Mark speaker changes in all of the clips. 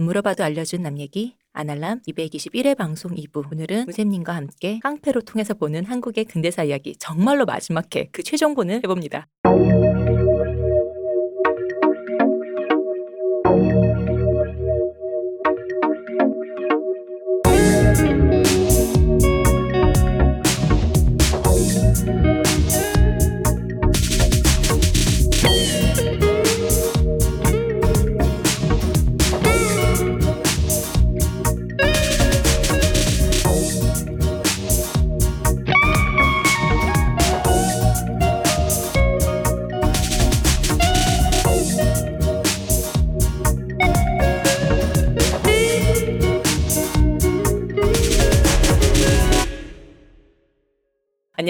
Speaker 1: 물어봐도 알려준 남 얘기 아날람 221회 방송 2부 오늘은 무쌤님과 함께 깡패로 통해서 보는 한국의 근대사 이야기 정말로 마지막 회 그 최종본을 해봅니다.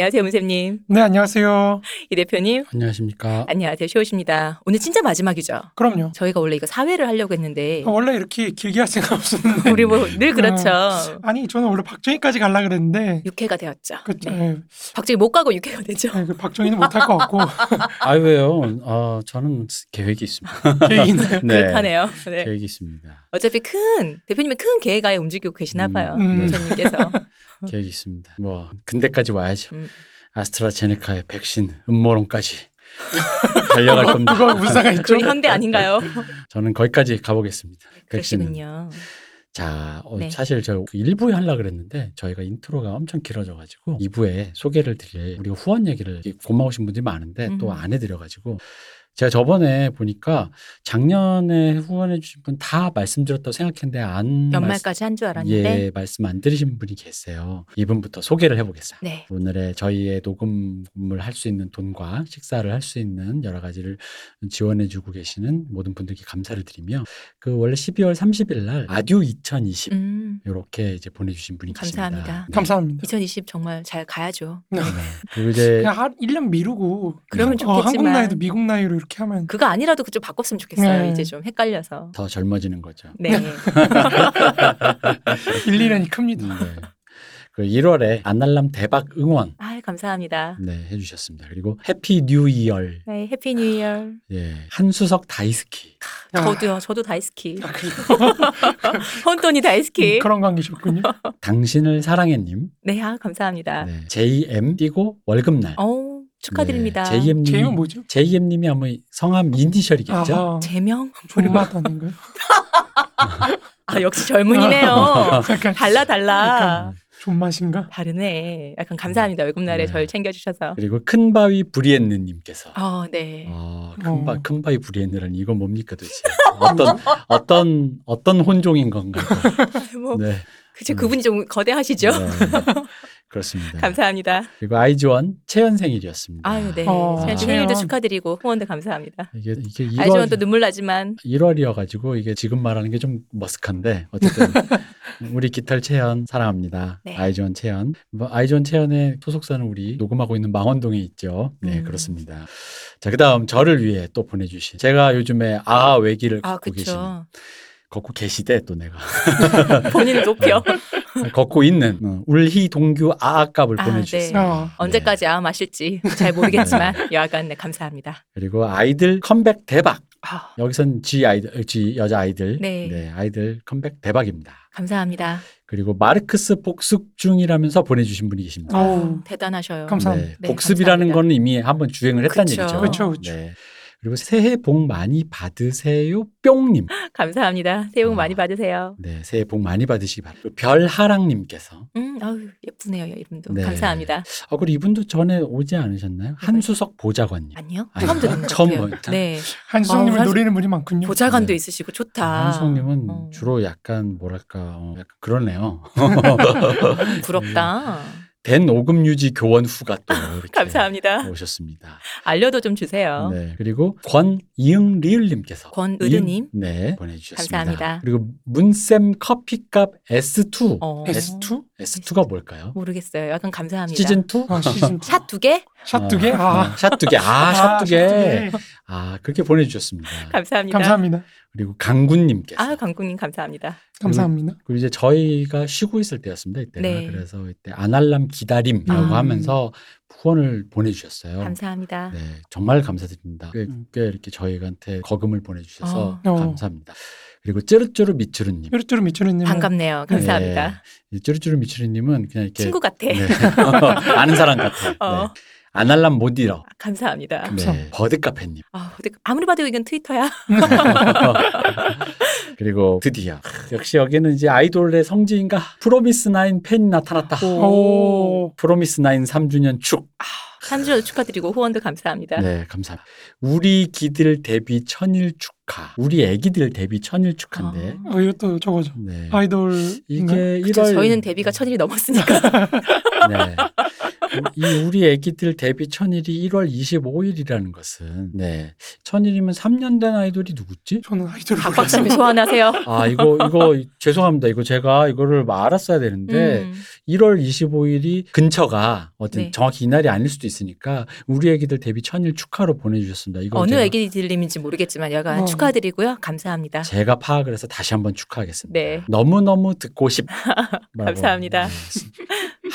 Speaker 1: 안녕하세요 무쌤님
Speaker 2: 네, 안녕하세요.
Speaker 1: 이 대표님
Speaker 3: 안녕하십니까.
Speaker 1: 안녕하세요 쇼우십니다. 오늘 진짜 마지막이죠.
Speaker 2: 그럼요.
Speaker 1: 저희가 원래 이거 사회를 하려고 했는데
Speaker 2: 원래 이렇게 길게 할 생각 없었는데.
Speaker 1: 우리 뭐 늘 그렇죠.
Speaker 2: 아니, 저는 원래 박정희까지 갈라 그랬는데.
Speaker 1: 6회가 되었죠.
Speaker 2: 그쵸.
Speaker 1: 네.
Speaker 2: 네.
Speaker 1: 박정희 못 가고 6회가 되죠.
Speaker 2: 네, 그 박정희는 못할 것 같고.
Speaker 3: 아 왜요? 어, 저는 계획이 있습니다.
Speaker 2: 계획이 있나요?
Speaker 3: 네.
Speaker 1: 그렇다네요. 네.
Speaker 3: 계획이 있습니다.
Speaker 1: 어차피 큰 대표님은 큰 계획하에 움직이고 계시나 봐요.
Speaker 2: 음.
Speaker 1: 부처님께서.
Speaker 3: 계획이 있습니다. 뭐 근대까지 와야죠.
Speaker 1: 음.
Speaker 3: 아스트라제네카의 백신 음모론까지 달려갈 겁니다.
Speaker 2: 그거 무사가 있죠.
Speaker 1: 현대 아닌가요?
Speaker 3: 저는 거기까지 가보겠습니다. 백신은.
Speaker 1: 그러시군요.
Speaker 3: 자, 어,
Speaker 1: 네.
Speaker 3: 사실 저 1부에 하려고 그랬는데 저희가 인트로가 엄청 길어져가지고 2부에 소개를 드릴 우리가 후원 얘기를 고마우신 분들이 많은데 또
Speaker 1: 음.
Speaker 3: 안 해드려가지고 제가 저번에 보니까 작년에 후원해 주신 분 다 말씀드렸다고 생각했는데 안
Speaker 1: 연말까지 한 줄 알았는데.
Speaker 3: 예, 말씀 안 드리신 분이 계세요. 이분부터 소개를 해보겠어요.
Speaker 1: 네.
Speaker 3: 오늘의 저희의 녹음을 할 수 있는 돈과 식사를 할 수 있는 여러 가지를 지원해 주고 계시는 모든 분들께 감사를 드리며 그 원래 12월 30일 날 아듀 2020
Speaker 1: 음.
Speaker 3: 이렇게 이제 보내주신 분이
Speaker 1: 감사합니다.
Speaker 3: 계십니다. 네.
Speaker 2: 감사합니다.
Speaker 1: 2020 정말 잘 가야죠.
Speaker 2: 네.
Speaker 3: 네. 그리고 이제
Speaker 2: 그냥 한 1년 미루고.
Speaker 1: 그러면
Speaker 2: 어, 한국
Speaker 1: 좋겠지만.
Speaker 2: 나이도 미국 나이로 이렇게 하면.
Speaker 1: 그거 아니라도 그 좀 바꿨으면 좋겠어요.
Speaker 2: 네.
Speaker 1: 이제 좀 헷갈려서.
Speaker 3: 더 젊어지는 거죠.
Speaker 1: 네.
Speaker 2: 1, 2년이 큽니다.
Speaker 3: 네. 그 1월에 안날람 대박 응원
Speaker 1: 아, 감사합니다.
Speaker 3: 네, 해주셨습니다. 그리고 Happy New Year
Speaker 1: 네, Happy New Year.
Speaker 3: 예, 한수석 大好き
Speaker 1: 저도요. 저도 大好き.
Speaker 2: 아?
Speaker 1: 혼돈이 大好き.
Speaker 2: 음, 그런 관계셨군요.
Speaker 3: 당신을 사랑해님
Speaker 1: 네, 아, 감사합니다.
Speaker 3: 네, JM 띄고 월급날
Speaker 1: 어, 축하드립니다.
Speaker 3: 네, JM님이
Speaker 2: 제임은 뭐죠?
Speaker 3: JM님이 아마 성함 이니셜이겠죠?
Speaker 2: 아하.
Speaker 1: 제명?
Speaker 2: 존맛 아닌가요?
Speaker 1: 아, 역시 젊은이네요.
Speaker 2: 약간
Speaker 1: 달라, 달라.
Speaker 2: 존맛인가?
Speaker 1: 다르네. 약간 감사합니다. 월급날에
Speaker 3: 네.
Speaker 1: 저를 챙겨주셔서.
Speaker 3: 그리고 큰 바위 부리엔느님께서
Speaker 1: 어, 네.
Speaker 3: 어,
Speaker 2: 어.
Speaker 3: 큰바, 큰 바위 부리엔느라니 이건 뭡니까 도대체 어떤 어떤 어떤 혼종인 건가요?
Speaker 1: 뭐,
Speaker 3: 네,
Speaker 1: 그쵸,
Speaker 3: 음.
Speaker 1: 그분이 좀 거대하시죠?
Speaker 3: 네, 그렇습니다.
Speaker 1: 감사합니다.
Speaker 3: 그리고 아이즈원 채연 생일이었습니다.
Speaker 1: 아유, 네.
Speaker 2: 어, 채연.
Speaker 1: 생일도 축하드리고 후원도 감사합니다.
Speaker 3: 이게 이게
Speaker 1: 알지만 또
Speaker 3: 1월
Speaker 1: 눈물 나지만
Speaker 3: 1월이어가지고 이게 지금 말하는 게 좀 머쓱한데 어쨌든 우리 기탈 채연 사랑합니다.
Speaker 1: 네.
Speaker 3: 아이즈원 채연 뭐 아이즈원 채연의 소속사는 우리 녹음하고 있는 망원동에 있죠. 네
Speaker 1: 음.
Speaker 3: 그렇습니다. 자 그다음 저를 위해 또 보내주신 제가 요즘에 아하 외기를
Speaker 1: 아,
Speaker 3: 계시는
Speaker 1: 그쵸.
Speaker 3: 걷고 계시대 또 내가
Speaker 1: 본인을 높여.
Speaker 3: 걷고 있는 어, 울희 동규 아아값을
Speaker 1: 아,
Speaker 3: 보내주셨습니다.
Speaker 1: 네.
Speaker 2: 아,
Speaker 1: 언제까지 아 마실지 잘 모르겠지만 여하간 네, 감사합니다.
Speaker 3: 그리고 아이들 컴백 대박.
Speaker 1: 아,
Speaker 3: 여기선 G 아이들, G 여자 아이들,
Speaker 1: 네.
Speaker 3: 아이들 컴백 대박입니다.
Speaker 1: 감사합니다.
Speaker 3: 그리고 마르크스 복습 중이라면서 보내주신 분이 계십니다.
Speaker 2: 어우.
Speaker 1: 대단하셔요.
Speaker 2: 감사합니다.
Speaker 3: 네,
Speaker 1: 네,
Speaker 3: 복습이라는
Speaker 1: 감사합니다.
Speaker 3: 거는 이미 한번 주행을 했다는
Speaker 1: 그쵸.
Speaker 3: 얘기죠.
Speaker 2: 그쵸.
Speaker 3: 네. 그리고 새해 복 많이 받으세요, 뿅님.
Speaker 1: 감사합니다. 새해 복
Speaker 3: 아.
Speaker 1: 많이 받으세요.
Speaker 3: 네, 새해 복 많이 받으시기 바랍니다. 별하랑님께서.
Speaker 1: 음, 아유 예쁘네요, 이분도.
Speaker 3: 네.
Speaker 1: 감사합니다.
Speaker 3: 어, 그리고 이분도 전에 오지 않으셨나요? 한수석 보좌관님.
Speaker 1: 아니요,
Speaker 3: 아니,
Speaker 1: 처음 듣는 것
Speaker 3: 처음
Speaker 1: 같아요.
Speaker 3: 보였다?
Speaker 1: 네,
Speaker 2: 한수성님을
Speaker 1: 어,
Speaker 2: 노리는 분이 많군요.
Speaker 1: 보좌관도
Speaker 3: 네.
Speaker 1: 있으시고 좋다.
Speaker 3: 한수석님은
Speaker 1: 어.
Speaker 3: 주로 약간 뭐랄까, 어, 약간 그러네요.
Speaker 1: 부럽다.
Speaker 3: 된 오금 유지 교원 후가 또 이렇게
Speaker 1: 감사합니다.
Speaker 3: 오셨습니다.
Speaker 1: 알려도 좀 주세요.
Speaker 3: 네. 그리고 권이응 리을님께서
Speaker 1: 권의르님.
Speaker 3: 네 보내주셨습니다.
Speaker 1: 감사합니다.
Speaker 3: 그리고 문쌤 커피값 S2
Speaker 1: 어,
Speaker 2: S2?
Speaker 3: S2가 뭘까요?
Speaker 1: 모르겠어요. 약간 감사합니다.
Speaker 3: 시즌 2?
Speaker 2: 아, 시즌
Speaker 1: 샷 두 개?
Speaker 2: 샷 두 개? 아,
Speaker 3: 샷 두 개. 아,
Speaker 2: 아,
Speaker 3: 샷두 개.
Speaker 2: 개.
Speaker 3: 아, 그렇게 보내주셨습니다.
Speaker 1: 감사합니다.
Speaker 2: 감사합니다.
Speaker 3: 그리고 강군님께서.
Speaker 1: 아, 강국님 감사합니다.
Speaker 2: 감사합니다.
Speaker 3: 그리고 이제 저희가 쉬고 있을 때였습니다. 이때가.
Speaker 1: 네.
Speaker 3: 그래서 이때 아날람 기다림이라고
Speaker 2: 음.
Speaker 3: 하면서 후원을 보내주셨어요.
Speaker 1: 감사합니다.
Speaker 3: 네, 정말 감사드립니다. 꽤,
Speaker 2: 음.
Speaker 3: 꽤 이렇게 저희한테 거금을 보내주셔서
Speaker 2: 어.
Speaker 3: 감사합니다. 그리고 쭈루쭈루 미추루님.
Speaker 2: 뾰루쭈루 미추루님.
Speaker 1: 반갑네요. 감사합니다.
Speaker 3: 네. 쭈루쭈루 미추루님은 그냥 이렇게
Speaker 1: 친구 같아.
Speaker 3: 네. 아는 사람 같아.
Speaker 1: 어.
Speaker 3: 네. 아날람 못 잃어.
Speaker 1: 감사합니다.
Speaker 3: 네.
Speaker 2: 감사합니다.
Speaker 3: 버드카페님.
Speaker 1: 아, 근데 아무리 봐도 이건 트위터야.
Speaker 3: 그리고 드디어 역시 여기는 이제 아이돌의 성지인가 프로미스 나인 팬이 나타났다.
Speaker 2: 오.
Speaker 3: 프로미스 나인 3주년 축.
Speaker 1: 3주년 축하드리고 후원도 감사합니다.
Speaker 3: 네, 감사합니다. 우리 기들 데뷔 천일 축 하. 우리 애기들 데뷔 천일 축하인데.
Speaker 1: 아.
Speaker 2: 어, 이것도 저거죠.
Speaker 3: 네.
Speaker 2: 아이돌.
Speaker 3: 이게
Speaker 1: 그쵸,
Speaker 3: 1월
Speaker 1: 저희는 데뷔가 천일이 넘었으니까.
Speaker 3: 네. 이 우리 애기들 데뷔 천일이 1월 25일이라는 것은 네. 천일이면 3년 된 아이돌이 누구지?
Speaker 2: 저는 아이돌.
Speaker 1: 박 박사님 소환하세요.
Speaker 3: 아, 이거 이거 죄송합니다. 이거 제가 이거를 뭐 알았어야 되는데
Speaker 1: 음.
Speaker 3: 1월 25일이 근처가 어떤
Speaker 1: 네.
Speaker 3: 정확히 이날이 아닐 수도 있으니까 우리 애기들 데뷔 천일 축하로 보내주셨습니다. 이거
Speaker 1: 어느 애기들님인지 모르겠지만 여간
Speaker 2: 어.
Speaker 1: 축하드리고요. 감사합니다.
Speaker 3: 제가 파악을 해서 다시 한번 축하하겠습니다.
Speaker 1: 네.
Speaker 3: 너무 너무 듣고 싶.
Speaker 1: 감사합니다.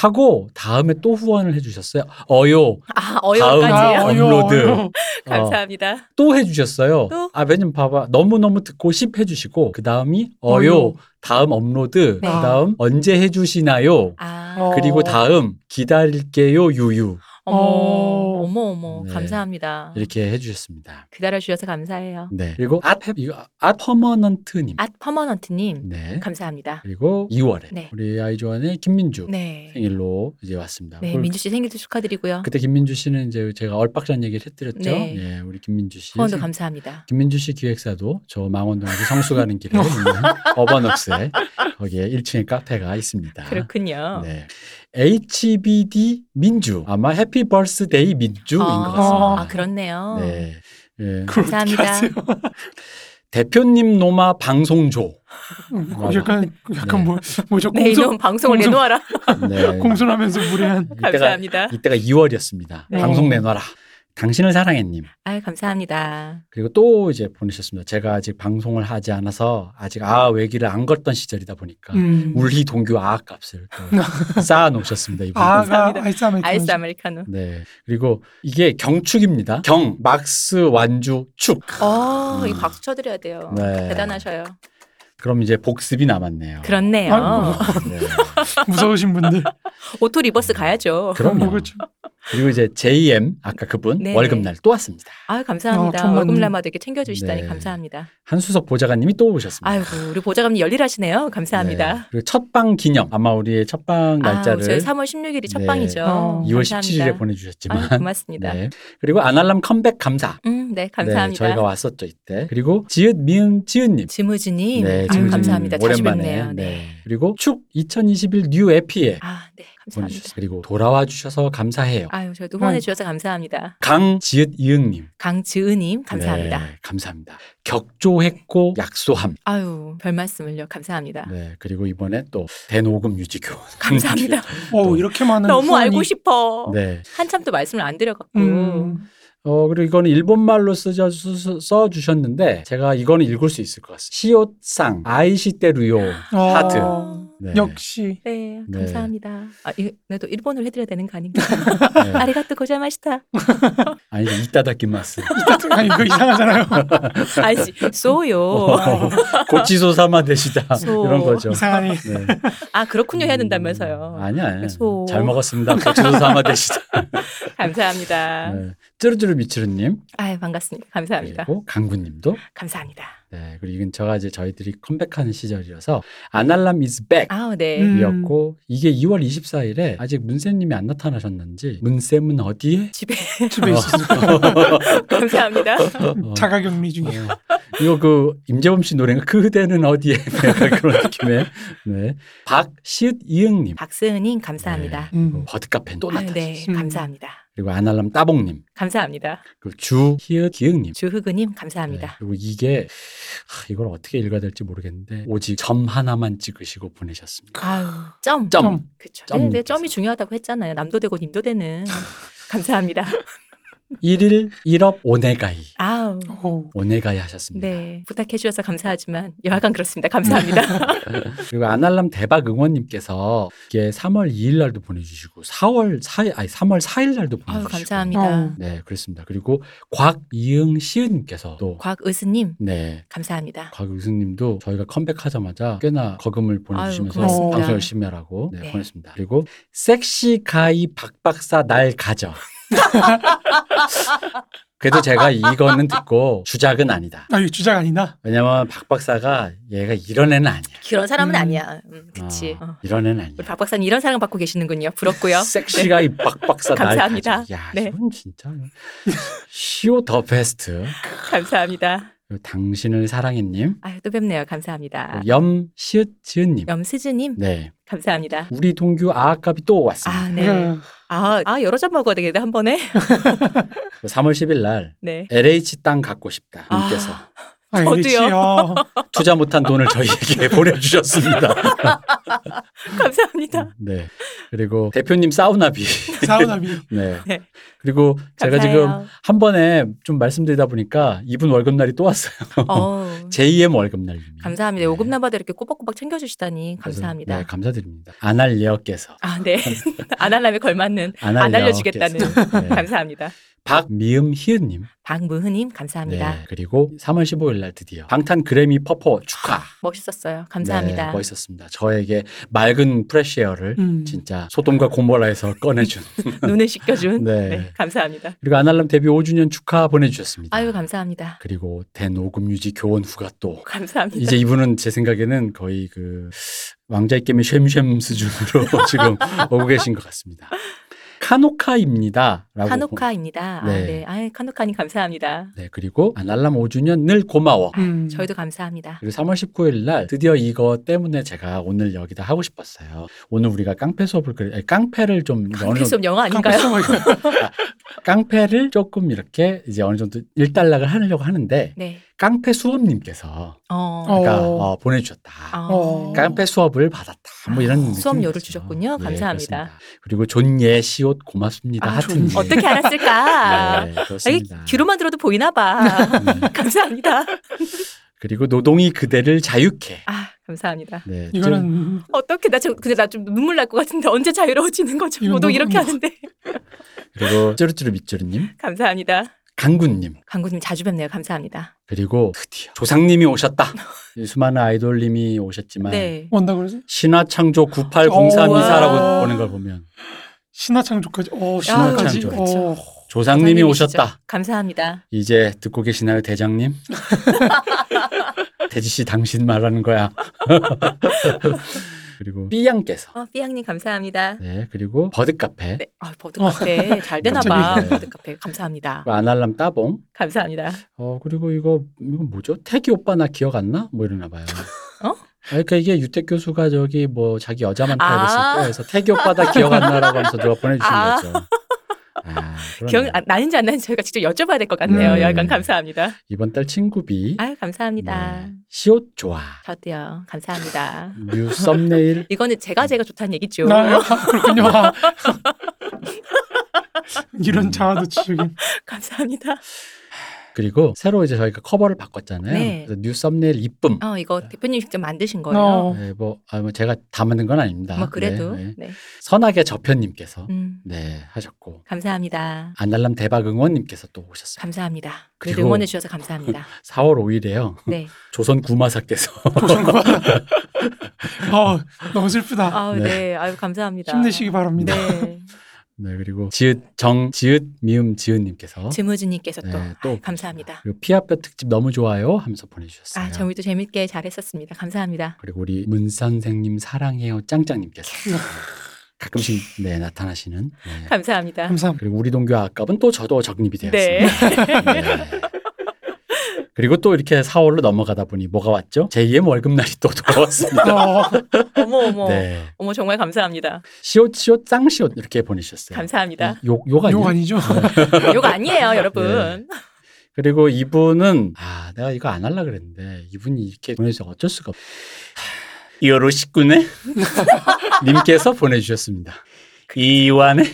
Speaker 3: 하고 다음에 또 후원을 해주셨어요. 어요.
Speaker 1: 아,
Speaker 3: 다음
Speaker 1: 어여까지요?
Speaker 3: 아, 업로드. 어,
Speaker 1: 감사합니다.
Speaker 3: 또 해주셨어요.
Speaker 1: 또?
Speaker 3: 아, 왜냐면 봐봐. 너무너무 듣고 싶 해주시고, 그 다음이 어요.
Speaker 2: 어요.
Speaker 3: 다음 업로드.
Speaker 1: 네.
Speaker 3: 그 다음 언제 해주시나요?
Speaker 1: 아,
Speaker 2: 어.
Speaker 3: 그리고 다음 기다릴게요 유유.
Speaker 1: 어머,
Speaker 2: 어.
Speaker 1: 어머, 어머,
Speaker 3: 네.
Speaker 1: 감사합니다.
Speaker 3: 이렇게 해주셨습니다.
Speaker 1: 기다려주셔서 감사해요.
Speaker 3: 네. 그리고 앗, 이거 앗 퍼머넌트님.
Speaker 1: 앗 퍼머넌트님,
Speaker 3: 네.
Speaker 1: 감사합니다.
Speaker 3: 그리고 2월에
Speaker 1: 네.
Speaker 3: 우리 아이즈원의 김민주
Speaker 1: 네.
Speaker 3: 생일로 이제 왔습니다.
Speaker 1: 네,
Speaker 3: 그걸
Speaker 1: 민주 씨 생일도 축하드리고요.
Speaker 3: 그때 김민주 씨는 이제 제가 얼박전 얘기를 해드렸죠.
Speaker 1: 네.
Speaker 3: 예, 우리 김민주 씨.
Speaker 1: 후원도
Speaker 3: 생-
Speaker 1: 감사합니다.
Speaker 3: 김민주 씨 기획사도 저 망원동에서 성수 가는 길에 있는 어반웍스에 거기에 1층에 카페가 있습니다.
Speaker 1: 그렇군요.
Speaker 3: 네. HBD 민주 아마 happy birthday 민주인
Speaker 1: 어,
Speaker 3: 것 같습니다.
Speaker 1: 아, 그렇네요.
Speaker 3: 네. 예.
Speaker 1: 감사합니다.
Speaker 3: 대표님 노마 방송조.
Speaker 2: 음. 약간 약간
Speaker 3: 네.
Speaker 2: 뭐 뭐죠
Speaker 1: 내
Speaker 2: 공손
Speaker 1: 이놈 방송을
Speaker 2: 공손-
Speaker 1: 내놓아라.
Speaker 3: 네.
Speaker 2: 공손하면서 무례한.
Speaker 3: 이때가
Speaker 1: 감사합니다.
Speaker 3: 이때가 2월이었습니다.
Speaker 1: 네.
Speaker 3: 방송 내놔라. 당신을 사랑해님.
Speaker 1: 아, 감사합니다.
Speaker 3: 그리고 또 이제 보내셨습니다. 제가 아직 방송을 하지 않아서 아직 아 외기를 안 걷던 시절이다 보니까
Speaker 2: 음.
Speaker 3: 울희 동교 아값을 쌓아 놓으셨습니다. 이분.
Speaker 2: 아가
Speaker 1: 감사합니다.
Speaker 2: 아이스 아메리카노.
Speaker 1: 아이스 아메리카노.
Speaker 3: 네. 그리고 이게 경축입니다. 경 막스 완주 축.
Speaker 1: 어,
Speaker 3: 음.
Speaker 1: 이 박수 쳐드려야 돼요.
Speaker 3: 네.
Speaker 1: 대단하셔요.
Speaker 3: 그럼 이제 복습이 남았네요.
Speaker 1: 그렇네요.
Speaker 2: 아이고.
Speaker 3: 네.
Speaker 2: 무서우신 분들.
Speaker 1: auto reverse 가야죠.
Speaker 3: 그럼요.
Speaker 2: 그렇죠.
Speaker 3: 그리고 이제 JM 아까 그분
Speaker 1: 네.
Speaker 3: 월급날 또 왔습니다.
Speaker 1: 아유, 감사합니다.
Speaker 2: 어, 천만-
Speaker 1: 월급날마다 이렇게 챙겨주시다니
Speaker 3: 네.
Speaker 1: 감사합니다.
Speaker 3: 한수석 보좌관님이 또 오셨습니다.
Speaker 1: 아이고, 우리 보좌관님 열일하시네요. 감사합니다.
Speaker 3: 네. 그리고 첫방 기념 아마 우리의 첫방
Speaker 1: 아,
Speaker 3: 날짜를
Speaker 1: 저희 3월 16일이 첫
Speaker 3: 네.
Speaker 1: 방이죠.
Speaker 2: 어.
Speaker 3: 2월
Speaker 1: 감사합니다.
Speaker 3: 17일에 보내주셨지만
Speaker 1: 아유, 고맙습니다.
Speaker 3: 네. 그리고 아날람 컴백 감사.
Speaker 1: 음, 네, 감사합니다.
Speaker 3: 네, 저희가 왔었죠 이때. 그리고 지읒 미은 지읒님.
Speaker 1: 지무즈님,
Speaker 3: 네,
Speaker 1: 아유,
Speaker 3: 지읒님
Speaker 1: 감사합니다. 자주
Speaker 3: 오랜만에.
Speaker 1: 뵙네요.
Speaker 3: 네.
Speaker 1: 네.
Speaker 3: 그리고 축 2021 new 에피에
Speaker 1: 아, 네.
Speaker 3: 보내주셨어요. 그리고 돌아와 주셔서 감사해요.
Speaker 1: 아유, 저희도 후원해 주셔서 감사합니다.
Speaker 3: 강지읒 이응님.
Speaker 1: 강지은님, 감사합니다.
Speaker 3: 네, 감사합니다. 격조했고 약소함.
Speaker 1: 아유, 별 말씀을요. 감사합니다.
Speaker 3: 네, 그리고 이번에 또 대노금 유지교.
Speaker 1: 감사합니다.
Speaker 2: 어 이렇게 많은
Speaker 1: 너무
Speaker 2: 후원이-
Speaker 1: 알고 싶어.
Speaker 3: 네.
Speaker 1: 한참 또 말씀을 안 드려갖고.
Speaker 2: 음.
Speaker 3: 어, 그리고 이거는 일본말로 쓰져, 써, 써 주셨는데, 제가 이거는 읽을 수 있을 것 같습니다. 시옷상, 아이시테루요,
Speaker 2: 어.
Speaker 3: 하트.
Speaker 1: 아,
Speaker 3: 네.
Speaker 2: 역시
Speaker 1: 네,
Speaker 3: 네.
Speaker 1: 감사합니다. 아, 이, 내도 일본어로 해드려야 되는 거 아닌가?
Speaker 3: 네.
Speaker 1: 아리가또 고자마시다.
Speaker 3: 아니, 이따다키마스.
Speaker 2: 아 이거 이상하잖아요.
Speaker 1: 아지, 쏘요.
Speaker 3: 어. 고치소 사마 되시다.
Speaker 1: 소.
Speaker 3: 이런 거죠.
Speaker 2: 이상하니.
Speaker 3: 네.
Speaker 1: 아, 그렇군요. 해야 된다면서요.
Speaker 3: 아니야. 아니야.
Speaker 1: 소.
Speaker 3: 잘 먹었습니다. 고치소 사마 되시다.
Speaker 1: 감사합니다.
Speaker 3: 네. 쭈루쭈루 미츠루님.
Speaker 1: 아유, 반갑습니다. 감사합니다.
Speaker 3: 그리고 강구님도.
Speaker 1: 감사합니다.
Speaker 3: 네. 그리고 이건 제가 이제 저희들이 컴백하는 시절이어서, 아날람 is back.
Speaker 1: 아우, 네.
Speaker 2: 음.
Speaker 3: 이었고 이게 2월 24일에 아직 문쌤님이 안 나타나셨는지 문쌤은 어디에?
Speaker 1: 집에
Speaker 2: 집에 있었을
Speaker 1: 감사합니다.
Speaker 3: 어,
Speaker 2: 자가격리 중에.
Speaker 3: 어, 이거 그 임재범 씨 노래가 그대는 어디에 약간 그런 느낌의 네 박시읒 이응님
Speaker 1: 박스은님, 감사합니다.
Speaker 3: 네,
Speaker 2: 음.
Speaker 3: 그리고 버드카페 또
Speaker 1: 아유,
Speaker 3: 나타났어요.
Speaker 1: 네,
Speaker 2: 음.
Speaker 1: 감사합니다.
Speaker 3: 그리고 아날람 따봉님
Speaker 1: 감사합니다.
Speaker 3: 그리고 주희읒 기응님
Speaker 1: 주흑은님,
Speaker 3: 네,
Speaker 1: 감사합니다.
Speaker 3: 그리고 이게 하, 이걸 어떻게 읽어야 될지 모르겠는데 오직 점 하나만 찍으시고 보내셨습니다.
Speaker 1: 아유, 점.
Speaker 3: 점.
Speaker 1: 그쵸.
Speaker 3: 점.
Speaker 1: 네, 네, 점이 중요하다고 했잖아요. 남도 되고 님도 되는. 감사합니다.
Speaker 3: 1일 1업 오네가이.
Speaker 1: 아우.
Speaker 2: 오.
Speaker 3: 오네가이 하셨습니다.
Speaker 1: 네. 부탁해 주셔서 감사하지만 여하간 그렇습니다. 감사합니다.
Speaker 3: 그리고 아날람 대박 응원님께서 이게 3월 2일 날도 보내주시고 4월 4일 아니 3월 4일 날도
Speaker 1: 아유,
Speaker 3: 보내주시고
Speaker 1: 감사합니다.
Speaker 2: 어.
Speaker 3: 네 그렇습니다. 그리고 곽이응 시은님께서 또
Speaker 1: 곽의수님
Speaker 3: 네.
Speaker 1: 감사합니다.
Speaker 3: 곽유수님도 저희가 컴백하자마자 꽤나 거금을 보내주시면서
Speaker 2: 아유, 고맙습니다.
Speaker 3: 방송 열심히 하라고 네,
Speaker 1: 네.
Speaker 3: 보냈습니다. 그리고 섹시 가이 박박사 날 가져. 그래도 제가 이거는 듣고 주작은 아니다.
Speaker 2: 아, 이거 주작 아니다.
Speaker 3: 왜냐면 박 박사가 얘가 이런 애는 아니야.
Speaker 1: 그런 사람은
Speaker 2: 음.
Speaker 1: 아니야. 음, 그치.
Speaker 3: 어,
Speaker 1: 어.
Speaker 3: 이런 애는 아니야.
Speaker 1: 우리 박 박사님 이런 사랑 받고 계시는군요. 부럽고요.
Speaker 3: 섹시가 이 박 박사 날
Speaker 1: 감사합니다.
Speaker 3: 가져. 야,
Speaker 1: 네.
Speaker 3: 이건 진짜 시오 더 베스트.
Speaker 1: 감사합니다.
Speaker 3: 그리고 당신을 사랑해님,
Speaker 1: 아유, 또 뵙네요. 감사합니다.
Speaker 3: 염 시읒 지은님.
Speaker 1: 염스즈님
Speaker 3: 네,
Speaker 1: 감사합니다.
Speaker 3: 우리 동규 아아깝이 또 왔습니다.
Speaker 1: 아, 네.
Speaker 2: 음.
Speaker 1: 아, 아 여러 잔 먹어야 되겠다 한 번에.
Speaker 3: 3월 10일 날
Speaker 1: 네.
Speaker 3: LH 땅 갖고 싶다 님께서
Speaker 1: 아,
Speaker 2: 아,
Speaker 1: 저도요.
Speaker 2: LH, 어.
Speaker 3: 투자 못한 돈을 저희에게 보내주셨습니다.
Speaker 1: 감사합니다.
Speaker 3: 네. 그리고 대표님 사우나비.
Speaker 2: 사우나비.
Speaker 3: 네.
Speaker 1: 네.
Speaker 3: 그리고 제가
Speaker 1: 감사해요.
Speaker 3: 지금 한 번에 좀 말씀드리다 보니까 이분 월급날이 또 왔어요.
Speaker 1: 어,
Speaker 3: JM 월급날님.
Speaker 1: 감사합니다. 요금 나바도 이렇게 꼬박꼬박 챙겨주시다니
Speaker 3: 그래서,
Speaker 1: 감사합니다.
Speaker 3: 네, 감사드립니다. 안할리어께서
Speaker 1: 아, 네. 안알람에 걸맞는 안
Speaker 3: 안할리어께서.
Speaker 1: 알려주겠다는
Speaker 3: 네.
Speaker 1: 감사합니다.
Speaker 3: 박미음 희은님.
Speaker 1: 박무흐님 감사합니다.
Speaker 3: 네. 그리고 3월 15일 날 드디어 방탄 그래미 퍼포 축하.
Speaker 1: 멋있었어요. 감사합니다.
Speaker 3: 네, 멋있었습니다. 저에게 맑은 프레시에어를
Speaker 2: 음.
Speaker 3: 진짜 소돔과 고모라에서 꺼내준.
Speaker 1: 눈을 씻겨준.
Speaker 3: 네.
Speaker 1: 네. 감사합니다.
Speaker 3: 그리고 아날람 데뷔 5주년 축하 보내주셨습니다.
Speaker 1: 아유 감사합니다.
Speaker 3: 그리고 대노금 유지 교원 후가 또
Speaker 1: 감사합니다.
Speaker 3: 이제 이분은 제 생각에는 거의 그 왕자의 게임의 쉔쉔 수준으로 지금 오고 계신 것 같습니다. 카노카입니다. 라고
Speaker 1: 카노카입니다.
Speaker 3: 네.
Speaker 1: 아, 네. 아유, 카노카님 감사합니다.
Speaker 3: 네, 그리고 아날람 5주년 늘 고마워.
Speaker 2: 음.
Speaker 1: 저희도 감사합니다.
Speaker 3: 그리고 3월 19일 날 드디어 이거 때문에 제가 오늘 여기다 하고 싶었어요. 오늘 우리가 깡패 수업을 그래, 아니, 깡패를 좀
Speaker 1: 깡패 수업 영어 아닌가요?
Speaker 3: 깡패를 조금 이렇게 이제 어느 정도 일단락을 하려고 하는데
Speaker 1: 네.
Speaker 3: 깡패 수업님께서
Speaker 1: 어.
Speaker 3: 그러니까
Speaker 2: 어.
Speaker 3: 어, 보내주셨다.
Speaker 1: 어.
Speaker 2: 어.
Speaker 3: 깡패 수업을 받았다. 뭐 이런
Speaker 1: 아, 수업료를. 주셨군요.
Speaker 3: 예,
Speaker 1: 감사합니다.
Speaker 3: 그렇습니다. 그리고 존예 시옷 고맙습니다.
Speaker 2: 아,
Speaker 3: 하트님.
Speaker 2: 존예.
Speaker 1: 어떻게 알았을까?
Speaker 3: 네, 그렇습니다.
Speaker 1: 귀로만 들어도 보이나 봐.
Speaker 3: 음.
Speaker 1: 감사합니다.
Speaker 3: 그리고 노동이 그대를 자유케.
Speaker 1: 아, 감사합니다.
Speaker 3: 네,
Speaker 2: 이거는
Speaker 1: 어떻게 나 지금 근데 나 좀 눈물 날 것 같은데 언제 자유로워지는 거죠?
Speaker 2: 너무-
Speaker 1: 이렇게 하는데.
Speaker 3: 그리고 쭈루쭈루 밑쭈루님,
Speaker 1: 감사합니다.
Speaker 3: 강군님,
Speaker 1: 강구님 자주 뵙네요. 감사합니다.
Speaker 3: 그리고 드디어 조상님이 오셨다. 이 수많은 아이돌님이 오셨지만
Speaker 1: 네.
Speaker 2: 온다 그러지?
Speaker 3: 신화창조 980324라고
Speaker 1: 와.
Speaker 3: 보는 걸 보면
Speaker 2: 신화창조까지. 어,
Speaker 1: 아유,
Speaker 2: 신화까지.
Speaker 3: 그렇죠.
Speaker 2: 어.
Speaker 3: 조상님이. 오셨다.
Speaker 1: 감사합니다.
Speaker 3: 이제 듣고 계시나요, 대장님? 대지 씨 당신 말하는 거야. 그리고 삐양께서
Speaker 1: 어, 삐양님 감사합니다.
Speaker 3: 네 그리고 버드 카페
Speaker 1: 네. 아, 버드 카페 잘 되나 봐. 버드 카페 감사합니다.
Speaker 3: 아날람 따봉
Speaker 1: 감사합니다.
Speaker 3: 어 그리고 이거 이건 뭐죠? 태기 오빠 나 기억 안 나? 뭐 이러나 봐요.
Speaker 1: 어?
Speaker 3: 아, 그러니까 이게 유택 교수가 저기 뭐 자기 여자만
Speaker 1: 아.
Speaker 3: 타입했을 거에서 태기 오빠 나 기억 안 나라고 하면서 누가 보내주신
Speaker 1: 아.
Speaker 3: 거죠. 아,
Speaker 1: 기억. 아, 나는지 안 나는지 저희가 직접 여쭤봐야 될 것 같네요.
Speaker 3: 네.
Speaker 1: 여하간 감사합니다.
Speaker 3: 이번 달 친구비
Speaker 1: 아유 감사합니다.
Speaker 3: 네. 시옷 좋아
Speaker 1: 저도요. 감사합니다.
Speaker 3: new 썸네일
Speaker 1: 이거는 제가 제가 좋다는 얘기죠.
Speaker 2: 나, 아, 그렇군요. 아. 이런 자아도취적인.
Speaker 1: 감사합니다.
Speaker 3: 그리고 새로 이제 저희가 커버를 바꿨잖아요.
Speaker 1: 네.
Speaker 3: 그래서 new 썸네일 이쁨.
Speaker 1: 어 이거 대표님 직접 만드신 거예요.
Speaker 2: 어.
Speaker 3: 네, 뭐, 아, 뭐 제가 다 만든 건 아닙니다.
Speaker 1: 뭐 그래도
Speaker 3: 네, 네.
Speaker 1: 네.
Speaker 3: 선악의 저편님께서
Speaker 1: 음,
Speaker 3: 네 하셨고
Speaker 1: 감사합니다.
Speaker 3: 안달람 대박 응원님께서 또 오셨어요.
Speaker 1: 감사합니다. 늘
Speaker 3: 그리고-
Speaker 1: 응원해 주셔서 감사합니다.
Speaker 3: 4월 5일에요.
Speaker 1: 네.
Speaker 3: 조선 구마사께서
Speaker 2: 어, 너무 슬프다.
Speaker 1: 아우
Speaker 3: 네.
Speaker 1: 네. 아유 감사합니다.
Speaker 2: 힘내시기 바랍니다.
Speaker 1: 네.
Speaker 3: 네 그리고 지읒 정 지읒 미음 지읒 님께서
Speaker 1: 지무즈님께서 또,
Speaker 3: 네, 또
Speaker 1: 아유, 감사합니다.
Speaker 3: 그리고 피아뼈 특집 너무 좋아요 하면서 보내 주셨어요.
Speaker 1: 아 저희도 재밌게 잘했었습니다. 감사합니다.
Speaker 3: 그리고 우리 문 선생님 사랑해요 짱짱 님께서 가끔씩 네 나타나시는 네.
Speaker 1: 감사합니다.
Speaker 2: 감사합니다.
Speaker 3: 그리고 우리 동교 아깝은 또 저도 적립이
Speaker 1: 네.
Speaker 3: 되었습니다. 네. 그리고 또 이렇게 4월로 넘어가다 보니 뭐가 왔죠? 제2의 월급날이 또 돌아왔습니다.
Speaker 2: 어,
Speaker 1: 어머 어머.
Speaker 3: 네.
Speaker 1: 어머 정말 감사합니다.
Speaker 3: 시옷 시옷 짱 시옷 이렇게 보내주셨어요.
Speaker 1: 감사합니다.
Speaker 3: 욕, 욕 아니에요?
Speaker 2: 욕 아니죠?
Speaker 1: 욕 아니에요, 여러분.
Speaker 3: 네. 그리고 이분은 아 내가 이거 안 하려 그랬는데 이분이 이렇게 보내주셔서 어쩔 수가 없. 요로시꾸네 님께서 보내주셨습니다. 이완의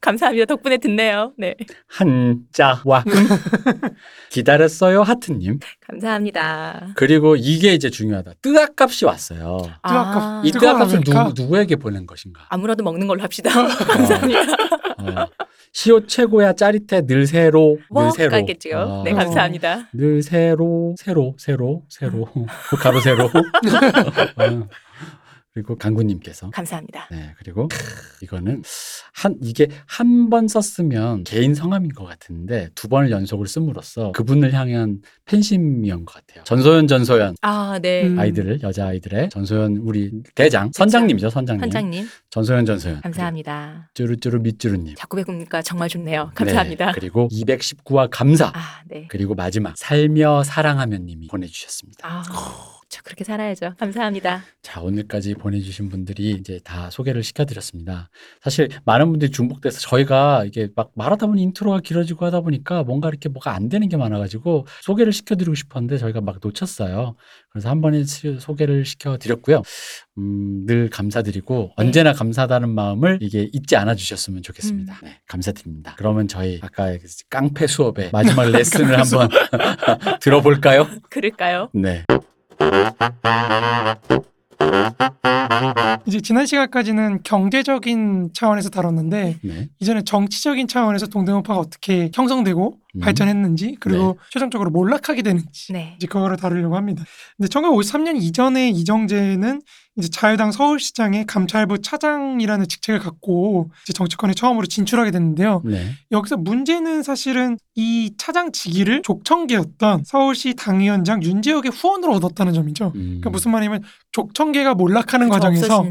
Speaker 1: 감사합니다. 덕분에 듣네요. 네.
Speaker 3: 한자와 기다렸어요 하트님
Speaker 1: 감사합니다.
Speaker 3: 그리고 이게 이제 중요하다 뜨악 값이 왔어요
Speaker 1: 아,
Speaker 3: 이
Speaker 2: 뜨거운
Speaker 3: 뜨악 값을 누,
Speaker 2: 아메리카?
Speaker 3: 누구에게 보낸 것인가
Speaker 1: 아무라도 먹는 걸로 합시다. 감사합니다.
Speaker 3: 어, 시옷 최고야 짜릿해 늘 새로 늘 새로
Speaker 1: 뭐겠지요.
Speaker 3: 어,
Speaker 1: 네, 감사합니다.
Speaker 3: 늘 새로 새로 새로 새로 가로 세로 어, 그리고 강구님께서
Speaker 1: 감사합니다.
Speaker 3: 네 그리고 크, 이거는 한 이게 한 번 썼으면 개인 성함인 것 같은데 두 번을 연속을 씀으로써 그분을 향한 팬심이었던 것 같아요 전소연 전소연
Speaker 1: 아, 네.
Speaker 2: 음.
Speaker 3: 아이들을 여자 아이들의 전소연 우리 대장 선장님이죠 선장님
Speaker 1: 선장님,
Speaker 3: 전소연 전소연
Speaker 1: 감사합니다.
Speaker 3: 쭈루쭈루 밑쭈루님
Speaker 1: 자꾸 뵙니까 정말 좋네요. 감사합니다.
Speaker 3: 네, 그리고 219화 감사
Speaker 1: 아, 네.
Speaker 3: 그리고 마지막 살며 사랑하면 님이 보내주셨습니다.
Speaker 1: 아, 저 그렇게 살아야죠. 감사합니다.
Speaker 3: 자, 오늘까지 보내주신 분들이 이제 다 소개를 시켜드렸습니다. 사실 많은 분들이 중복돼서 저희가 이게 막 말하다 보니 인트로가 길어지고 하다 보니까 뭔가 이렇게 뭐가 안 되는 게 많아가지고 소개를 시켜드리고 싶었는데 저희가 막 놓쳤어요. 그래서 한 번에 시- 소개를 시켜드렸고요. 음, 늘 감사드리고 언제나 감사하다는 마음을 이게 잊지 않아 주셨으면 좋겠습니다. 네, 감사드립니다. 그러면 저희 아까 그 깡패 수업의 마지막 레슨을 한번 들어볼까요?
Speaker 1: 그럴까요?
Speaker 3: 네.
Speaker 2: 이제 지난 시간까지는 경제적인 차원에서 다뤘는데
Speaker 3: 네.
Speaker 2: 이제는 정치적인 차원에서 동대문파가 어떻게 형성되고
Speaker 3: 음.
Speaker 2: 발전했는지 그리고 최종적으로 몰락하게 되는지
Speaker 1: 네.
Speaker 2: 이제 그거를 다루려고 합니다. 근데 1953년 이전에 이정재는 이제 자유당 서울시장의 감찰부 차장이라는 직책을 갖고 이제 정치권에 처음으로 진출하게 됐는데요.
Speaker 3: 네.
Speaker 2: 여기서 문제는 사실은 이 차장 직위를 족청계였던 서울시 당위원장 윤재혁의 후원으로 얻었다는 점이죠.
Speaker 3: 음.
Speaker 2: 그러니까 무슨 말이냐면 족청계가 몰락하는 과정에서.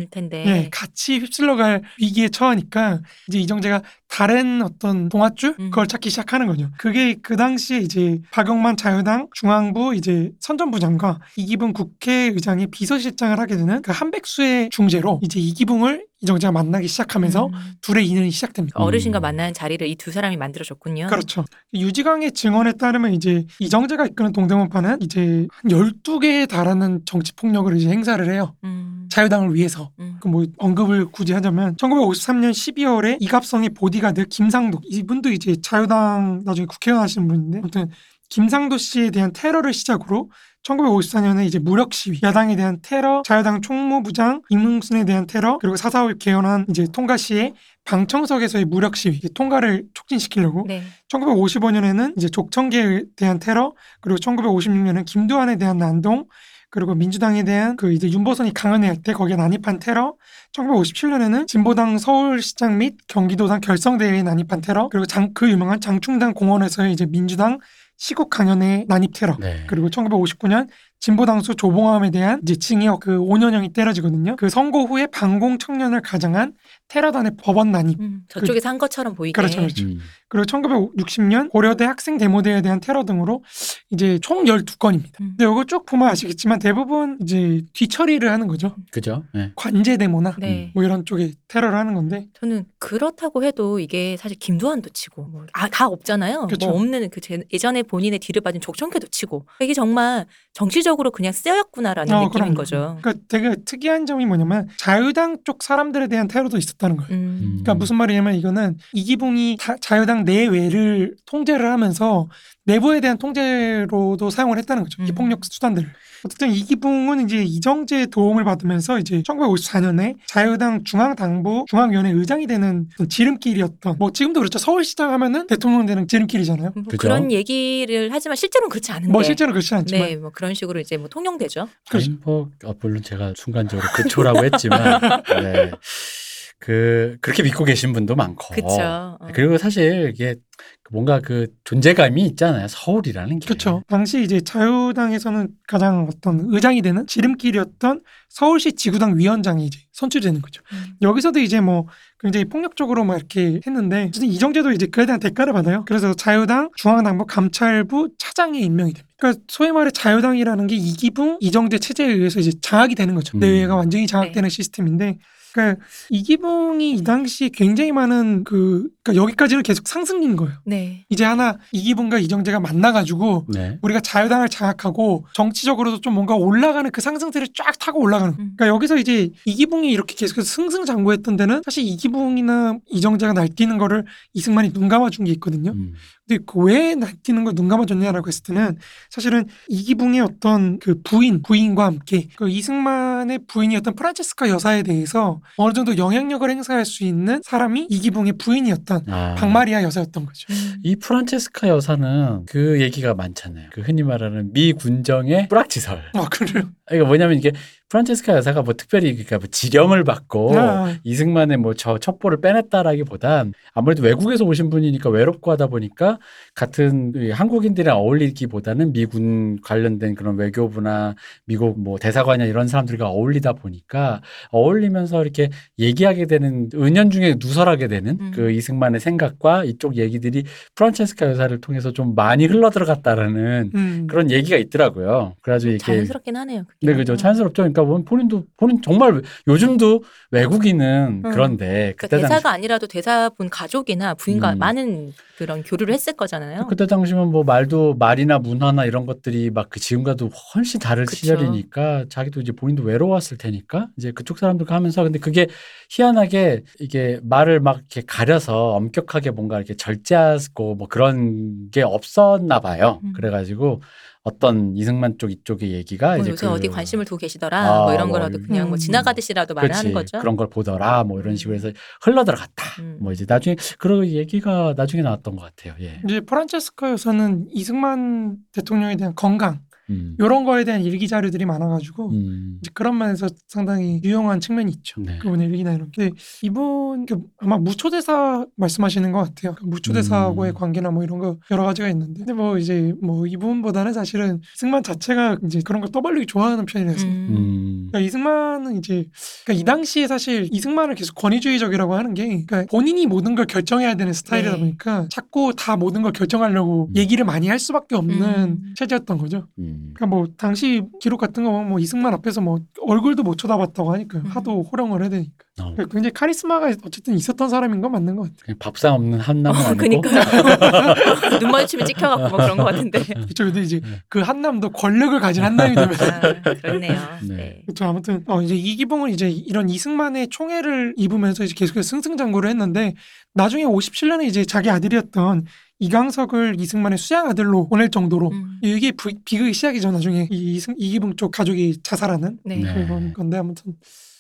Speaker 2: 예, 같이 휩쓸려갈 위기에 처하니까 이제 이정재가 다른 어떤 동아줄
Speaker 1: 음.
Speaker 2: 그걸 찾기 시작하는 거죠. 그게 그 당시에 이제 박영만 자유당 중앙부 이제 선전부장과 이기붕 국회의장이 비서실장을 하게 되는 그 한백수의 중재로 이제 이기붕을 이정재가 만나기 시작하면서
Speaker 1: 음.
Speaker 2: 둘의 인연이 시작됩니다.
Speaker 1: 어르신과
Speaker 3: 음.
Speaker 1: 만나는 자리를 이 두 사람이 만들어줬군요.
Speaker 2: 그렇죠. 유지강의 증언에 따르면 이제 이정재가 이끄는 동대문파는 이제 한 12개에 달하는 정치 폭력을 이제 행사를 해요.
Speaker 1: 음.
Speaker 2: 자유당을 위해서.
Speaker 1: 음.
Speaker 2: 그 뭐 언급을 굳이 하자면 1953년 12월에 이갑성의 보디가드 김상도 이분도 이제 자유당 나중에 국회의원 하시는 분인데 아무튼 김상도 씨에 대한 테러를 시작으로 1954년에 이제 무력 시위, 야당에 대한 테러, 자유당 총무부장 임흥순에 대한 테러, 그리고 사사올 개헌안 이제 통과 시에 방청석에서의 무력 시위 통과를 촉진시키려고
Speaker 1: 네.
Speaker 2: 1955년에는 이제 족청계에 대한 테러, 그리고 1956년에는 김두한에 대한 난동, 그리고 민주당에 대한 그 이제 윤보선이 강연회 할 때 거기에 난입한 테러, 1957년에는 진보당 서울시장 및 경기도당 결성대회에 난입한 테러, 그리고 장, 그 유명한 장충당 공원에서의 이제 민주당 시국 강연회 난입 테러,
Speaker 3: 네.
Speaker 2: 그리고 1959년 진보당수 조봉암에 대한 이제 징역 그 5년형이 때려지거든요. 그 선고 후에 반공 청년을 가장한 테러단의 법원 난입.
Speaker 1: 음. 저쪽에서 한 것처럼 보이게.
Speaker 2: 그렇죠, 그렇죠.
Speaker 3: 음.
Speaker 2: 그리고 1960년 고려대 학생 데모대에 대한 테러 등으로 이제 총 12건입니다.
Speaker 1: 음.
Speaker 2: 근데 이거 쭉 보면 아시겠지만 대부분 이제 뒤처리를 하는 거죠.
Speaker 3: 그죠? 네.
Speaker 2: 관제 데모나
Speaker 1: 네.
Speaker 2: 뭐 이런 쪽에 테러를 하는 건데
Speaker 1: 저는 그렇다고 해도 이게 사실 김두한도 치고 뭐 아, 다 없잖아요.
Speaker 2: 그쵸.
Speaker 1: 뭐 없는 그 제- 예전에 본인의 뒤를 빠진 족청회도 치고 이게 정말 정치적으로 그냥 쓰였구나라는
Speaker 2: 어,
Speaker 1: 느낌인
Speaker 2: 그럼요.
Speaker 1: 거죠.
Speaker 2: 그러니까 되게 특이한 점이 뭐냐면 자유당 쪽 사람들에 대한 테러도 있었 다는 거예요.
Speaker 1: 음.
Speaker 2: 그러니까 무슨 말이냐면 이거는 이기붕이 다- 자유당 내외를 통제를 하면서 내부에 대한 통제로도 사용을 했다는 거죠. 이
Speaker 1: 음.
Speaker 2: 폭력 수단들을. 어쨌든 이기붕은 이제 이정재의 도움을 받으면서 이제 1954년에 자유당 중앙당부 중앙위원회 의장이 되는 지름길이었던 뭐 지금도 그렇죠. 서울시장 하면은 대통령 되는 지름길이잖아요.
Speaker 1: 뭐
Speaker 3: 그죠?
Speaker 1: 그런 얘기를 하지만 실제로는 그렇지 않은데.
Speaker 2: 뭐 실제로 그렇지 않지만
Speaker 1: 네, 뭐 그런 식으로 이제 뭐 통용되죠.
Speaker 2: 그렇죠.
Speaker 3: 아니, 뭐, 어, 물론 제가 순간적으로 그초라고 했지만, 네. 그, 그렇게 믿고 계신 분도 많고.
Speaker 1: 그렇죠. 어.
Speaker 3: 그리고 사실 이게 뭔가 그 존재감이 있잖아요. 서울이라는 게.
Speaker 2: 그렇죠. 당시 이제 자유당에서는 가장 어떤 의장이 되는 지름길이었던 서울시 지구당 위원장이 이제 선출이 되는 거죠.
Speaker 1: 음.
Speaker 2: 여기서도 이제 뭐 굉장히 폭력적으로 막 이렇게 했는데 어쨌든 이정재도 이제 그에 대한 대가를 받아요. 그래서 자유당 중앙당부 감찰부 차장에 임명이 됩니다. 그러니까 소위 말해 자유당이라는 게 이기붕 이정재 체제에 의해서 이제 장악이 되는 거죠.
Speaker 3: 음.
Speaker 2: 내외가 완전히 장악되는 시스템인데 그러니까 이기붕이 이 당시 굉장히 많은 그 그러니까 여기까지는 계속 상승인 거예요.
Speaker 1: 네.
Speaker 2: 이제 하나 이기붕과 이정재가 만나가지고
Speaker 3: 네.
Speaker 2: 우리가 자유당을 장악하고 정치적으로도 좀 뭔가 올라가는 그 상승세를 쫙 타고 올라가는.
Speaker 1: 음.
Speaker 2: 그러니까 여기서 이제 이기붕이 이렇게 계속해서 승승장구했던 데는 사실 이기붕이나 이정재가 날뛰는 거를 이승만이 눈 감아준 게 있거든요.
Speaker 3: 음.
Speaker 2: 근데 그왜 날뛰는 걸 눈 감아줬냐라고 했을 때는 사실은 이기붕의 어떤 그 부인 부인과 함께 그 이승만의 부인이었던 프란체스카 여사에 대해서 어느 정도 영향력을 행사할 수 있는 사람이 이기붕의 부인이었 던
Speaker 3: 아.
Speaker 2: 박마리아 여사였던 거죠.
Speaker 1: 음.
Speaker 3: 이 프란체스카 여사는 그 얘기가 많잖아요. 그 흔히 말하는 미 군정의 뿌락지설.
Speaker 2: 아 그래요?
Speaker 3: 이거 뭐냐면 이게 프란체스카 여사가 뭐 특별히 그러니까 뭐 지령을 받고
Speaker 2: 아,
Speaker 3: 이승만의 뭐 저 첩보를 빼냈다라기보단 아무래도 외국에서 오신 분이니까 외롭고 하다 보니까 같은 이 한국인들이랑 어울리기보다는 미군 관련된 그런 외교부나 미국 뭐 대사관이나 이런 사람들과 어울리다 보니까 어울리면서 이렇게 얘기하게 되는 은연중에 누설하게 되는
Speaker 1: 음.
Speaker 3: 그 이승만의 생각과 이쪽 얘기들이 프란체스카 여사를 통해서 좀 많이 흘러 들어갔다라는
Speaker 2: 음.
Speaker 3: 그런 얘기가 있더라고요. 그래가지고 이게
Speaker 1: 자연스럽긴 하네요. 그게.
Speaker 3: 네, 그죠. 자연스럽죠. 그러니까 본- 본인도 본인 정말 요즘도 외국인은
Speaker 1: 음.
Speaker 3: 그런데
Speaker 1: 그러니까
Speaker 3: 그때 당시
Speaker 1: 대사가 아니라도 대사분 가족이나 부인과
Speaker 3: 음.
Speaker 1: 많은 그런 교류를 했을 거잖아요.
Speaker 3: 그때 당시면 뭐 말도 말이나 문화나 이런 것들이 막 그 지금과도 훨씬 다른
Speaker 1: 그쵸.
Speaker 3: 시절이니까 자기도 이제 본인도 외로웠을 테니까 이제 그쪽 사람들과 하면서 근데 그게 희한하게 이게 말을 막 이렇게 가려서 엄격하게 뭔가 이렇게 절제하고 뭐 그런 게 없었나 봐요.
Speaker 1: 음.
Speaker 3: 그래가지고 어떤 이승만 쪽 이쪽의 얘기가
Speaker 1: 뭐
Speaker 3: 이제
Speaker 1: 요새
Speaker 3: 그
Speaker 1: 어디 관심을 두고 계시더라.
Speaker 3: 아,
Speaker 1: 뭐 이런
Speaker 3: 뭐
Speaker 1: 거라도 그냥 뭐
Speaker 2: 음.
Speaker 1: 지나가듯이라도 말을
Speaker 3: 그렇지.
Speaker 1: 하는 거죠.
Speaker 3: 그런 걸 보더라 뭐 이런
Speaker 1: 음.
Speaker 3: 식으로 해서 흘러 들어갔다.
Speaker 1: 음.
Speaker 3: 뭐 이제 나중에 그런 얘기가 나중에 나왔던 것 같아요. 예.
Speaker 2: 이제 프란체스카 여사는 이승만 대통령에 대한 건강
Speaker 3: 음.
Speaker 2: 이런 거에 대한 일기 자료들이 많아가지고
Speaker 3: 음.
Speaker 2: 이제 그런 면에서 상당히 유용한 측면이 있죠.
Speaker 3: 네.
Speaker 2: 그분의 일기나 이런 게. 이분 그 아마 무초대사 말씀하시는 것 같아요. 그 무초대사하고의
Speaker 3: 음.
Speaker 2: 관계나 뭐 이런 거 여러 가지가 있는데, 근데 뭐 이제 뭐 이분보다는 사실은 승만 자체가 이제 그런 걸 떠벌리기 좋아하는 편이라서.
Speaker 1: 음.
Speaker 3: 음.
Speaker 2: 그러니까 이승만은 이제 그러니까 이 당시에 사실 이승만을 계속 권위주의적이라고 하는 게 그러니까 본인이 모든 걸 결정해야 되는 스타일이다
Speaker 1: 네.
Speaker 2: 보니까 자꾸 다 모든 걸 결정하려고
Speaker 3: 음.
Speaker 2: 얘기를 많이 할 수밖에 없는
Speaker 1: 음.
Speaker 2: 체제였던 거죠.
Speaker 3: 음.
Speaker 2: 그러니까 뭐 당시 기록 같은 거 보면 뭐 이승만 앞에서 뭐 얼굴도 못 쳐다봤다고 하니까
Speaker 1: 음.
Speaker 2: 하도 호령을 해야 되니까
Speaker 3: 어,
Speaker 2: 그러니까 굉장히 카리스마가 어쨌든 있었던 사람인 건 맞는 것 같아요.
Speaker 3: 밥상 없는 한남은
Speaker 1: 어,
Speaker 3: 아니고.
Speaker 1: 그니까 눈 마주치면 찍혀갖고 뭐 그런 것 같은데.
Speaker 2: 그렇죠. 근데 이제
Speaker 3: 네.
Speaker 2: 그 한남도 권력을 가진 한남이 되면서
Speaker 1: 아, 그렇네요.
Speaker 3: 네.
Speaker 1: 네.
Speaker 2: 그렇죠. 아무튼 어 이제 이기봉은 이제 이런 이승만의 총애를 입으면서 이제 계속해서 승승장구를 했는데 나중에 57년에 이제 자기 아들이었던 이강석을 이승만의 수양 아들로 보낼 정도로
Speaker 1: 음.
Speaker 2: 이게 부- 비극의 시작이죠. 나중에 이 이승, 이기봉 쪽 가족이 자살하는
Speaker 1: 네.
Speaker 3: 네.
Speaker 2: 그런 건데 아무튼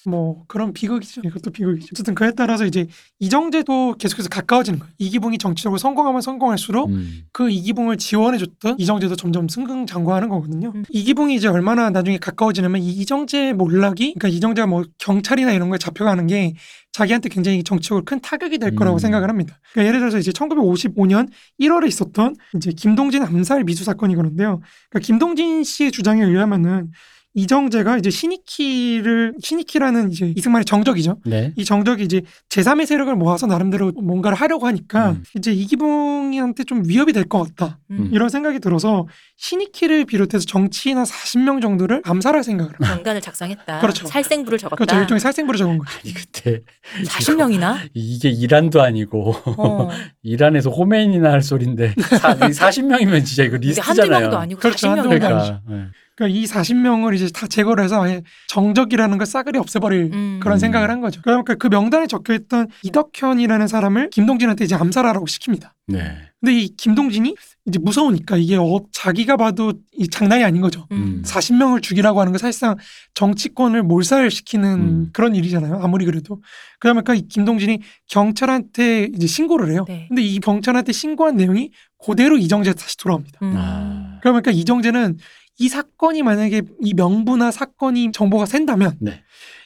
Speaker 2: 뭐 그런 비극이죠. 이것도 비극이죠. 어쨌든 그에 따라서 이제 이정재도 계속해서 가까워지는 거예요. 이기봉이 정치적으로 성공하면 성공할수록
Speaker 3: 음.
Speaker 2: 그 이기봉을 지원해줬던 이정재도 점점 승승장구하는 거거든요.
Speaker 1: 음.
Speaker 2: 이기봉이 이제 얼마나 나중에 가까워지냐면 이 이정재 몰락이 그러니까 이정재가 뭐 경찰이나 이런 거에 잡혀가는 게 자기한테 굉장히 정치적으로 큰 타격이 될 거라고
Speaker 3: 음.
Speaker 2: 생각을 합니다. 그러니까 예를 들어서 이제 1955년 1월에 있었던 이제 김동진 암살 미수 사건이 그런데요. 그러니까 김동진 씨의 주장에 의하면은 이정재가 이제 신이키를 신이키라는 이제 이승만의 정적이죠.
Speaker 3: 네.
Speaker 2: 이 정적이 이제 제3의 세력을 모아서 나름대로 뭔가를 하려고 하니까
Speaker 3: 음.
Speaker 2: 이제 이기봉이한테 좀 위협이 될 것 같다.
Speaker 1: 음.
Speaker 2: 이런 생각이 들어서 신이키를 비롯해서 정치인 한 40명 정도를 암살할 생각을 합니다.
Speaker 1: 명단을 작성했다.
Speaker 2: 그렇죠.
Speaker 1: 살생부를 적었다.
Speaker 2: 그렇죠. 일종의 살생부를 적은 거죠.
Speaker 3: 아니 그때
Speaker 1: 40명이나?
Speaker 3: 이게 이란도 아니고
Speaker 1: 어.
Speaker 3: 이란에서 호메인이나 할 소린데 40명이면 진짜 이거 리스트잖아요.
Speaker 1: 한두 명도 아니고
Speaker 2: 그렇죠. 한두
Speaker 1: 40명이나.
Speaker 2: 명도
Speaker 3: 그러니까 네.
Speaker 2: 그러니까 이 40명을 이제 다 제거를 해서 아예 정적이라는 걸 싸그리 없애버릴
Speaker 1: 음.
Speaker 2: 그런
Speaker 3: 음.
Speaker 2: 생각을 한 거죠. 그러니까 그 명단에 적혀있던 이덕현이라는 사람을 김동진한테 이제 암살하라고 시킵니다.
Speaker 3: 네.
Speaker 2: 근데 이 김동진이 이제 무서우니까 이게 어, 자기가 봐도 이 장난이 아닌 거죠.
Speaker 1: 음.
Speaker 2: 40명을 죽이라고 하는 건 사실상 정치권을 몰살시키는
Speaker 3: 음.
Speaker 2: 그런 일이잖아요. 아무리 그래도. 그러니까 이 김동진이 경찰한테 이제 신고를 해요.
Speaker 1: 네.
Speaker 2: 근데 이 경찰한테 신고한 내용이 그대로 이정재한테 다시 돌아옵니다.
Speaker 1: 음.
Speaker 3: 아.
Speaker 2: 그러니까 이정재는 이 사건이 만약에 이 명부나 사건이 정보가 샌다면
Speaker 3: 네.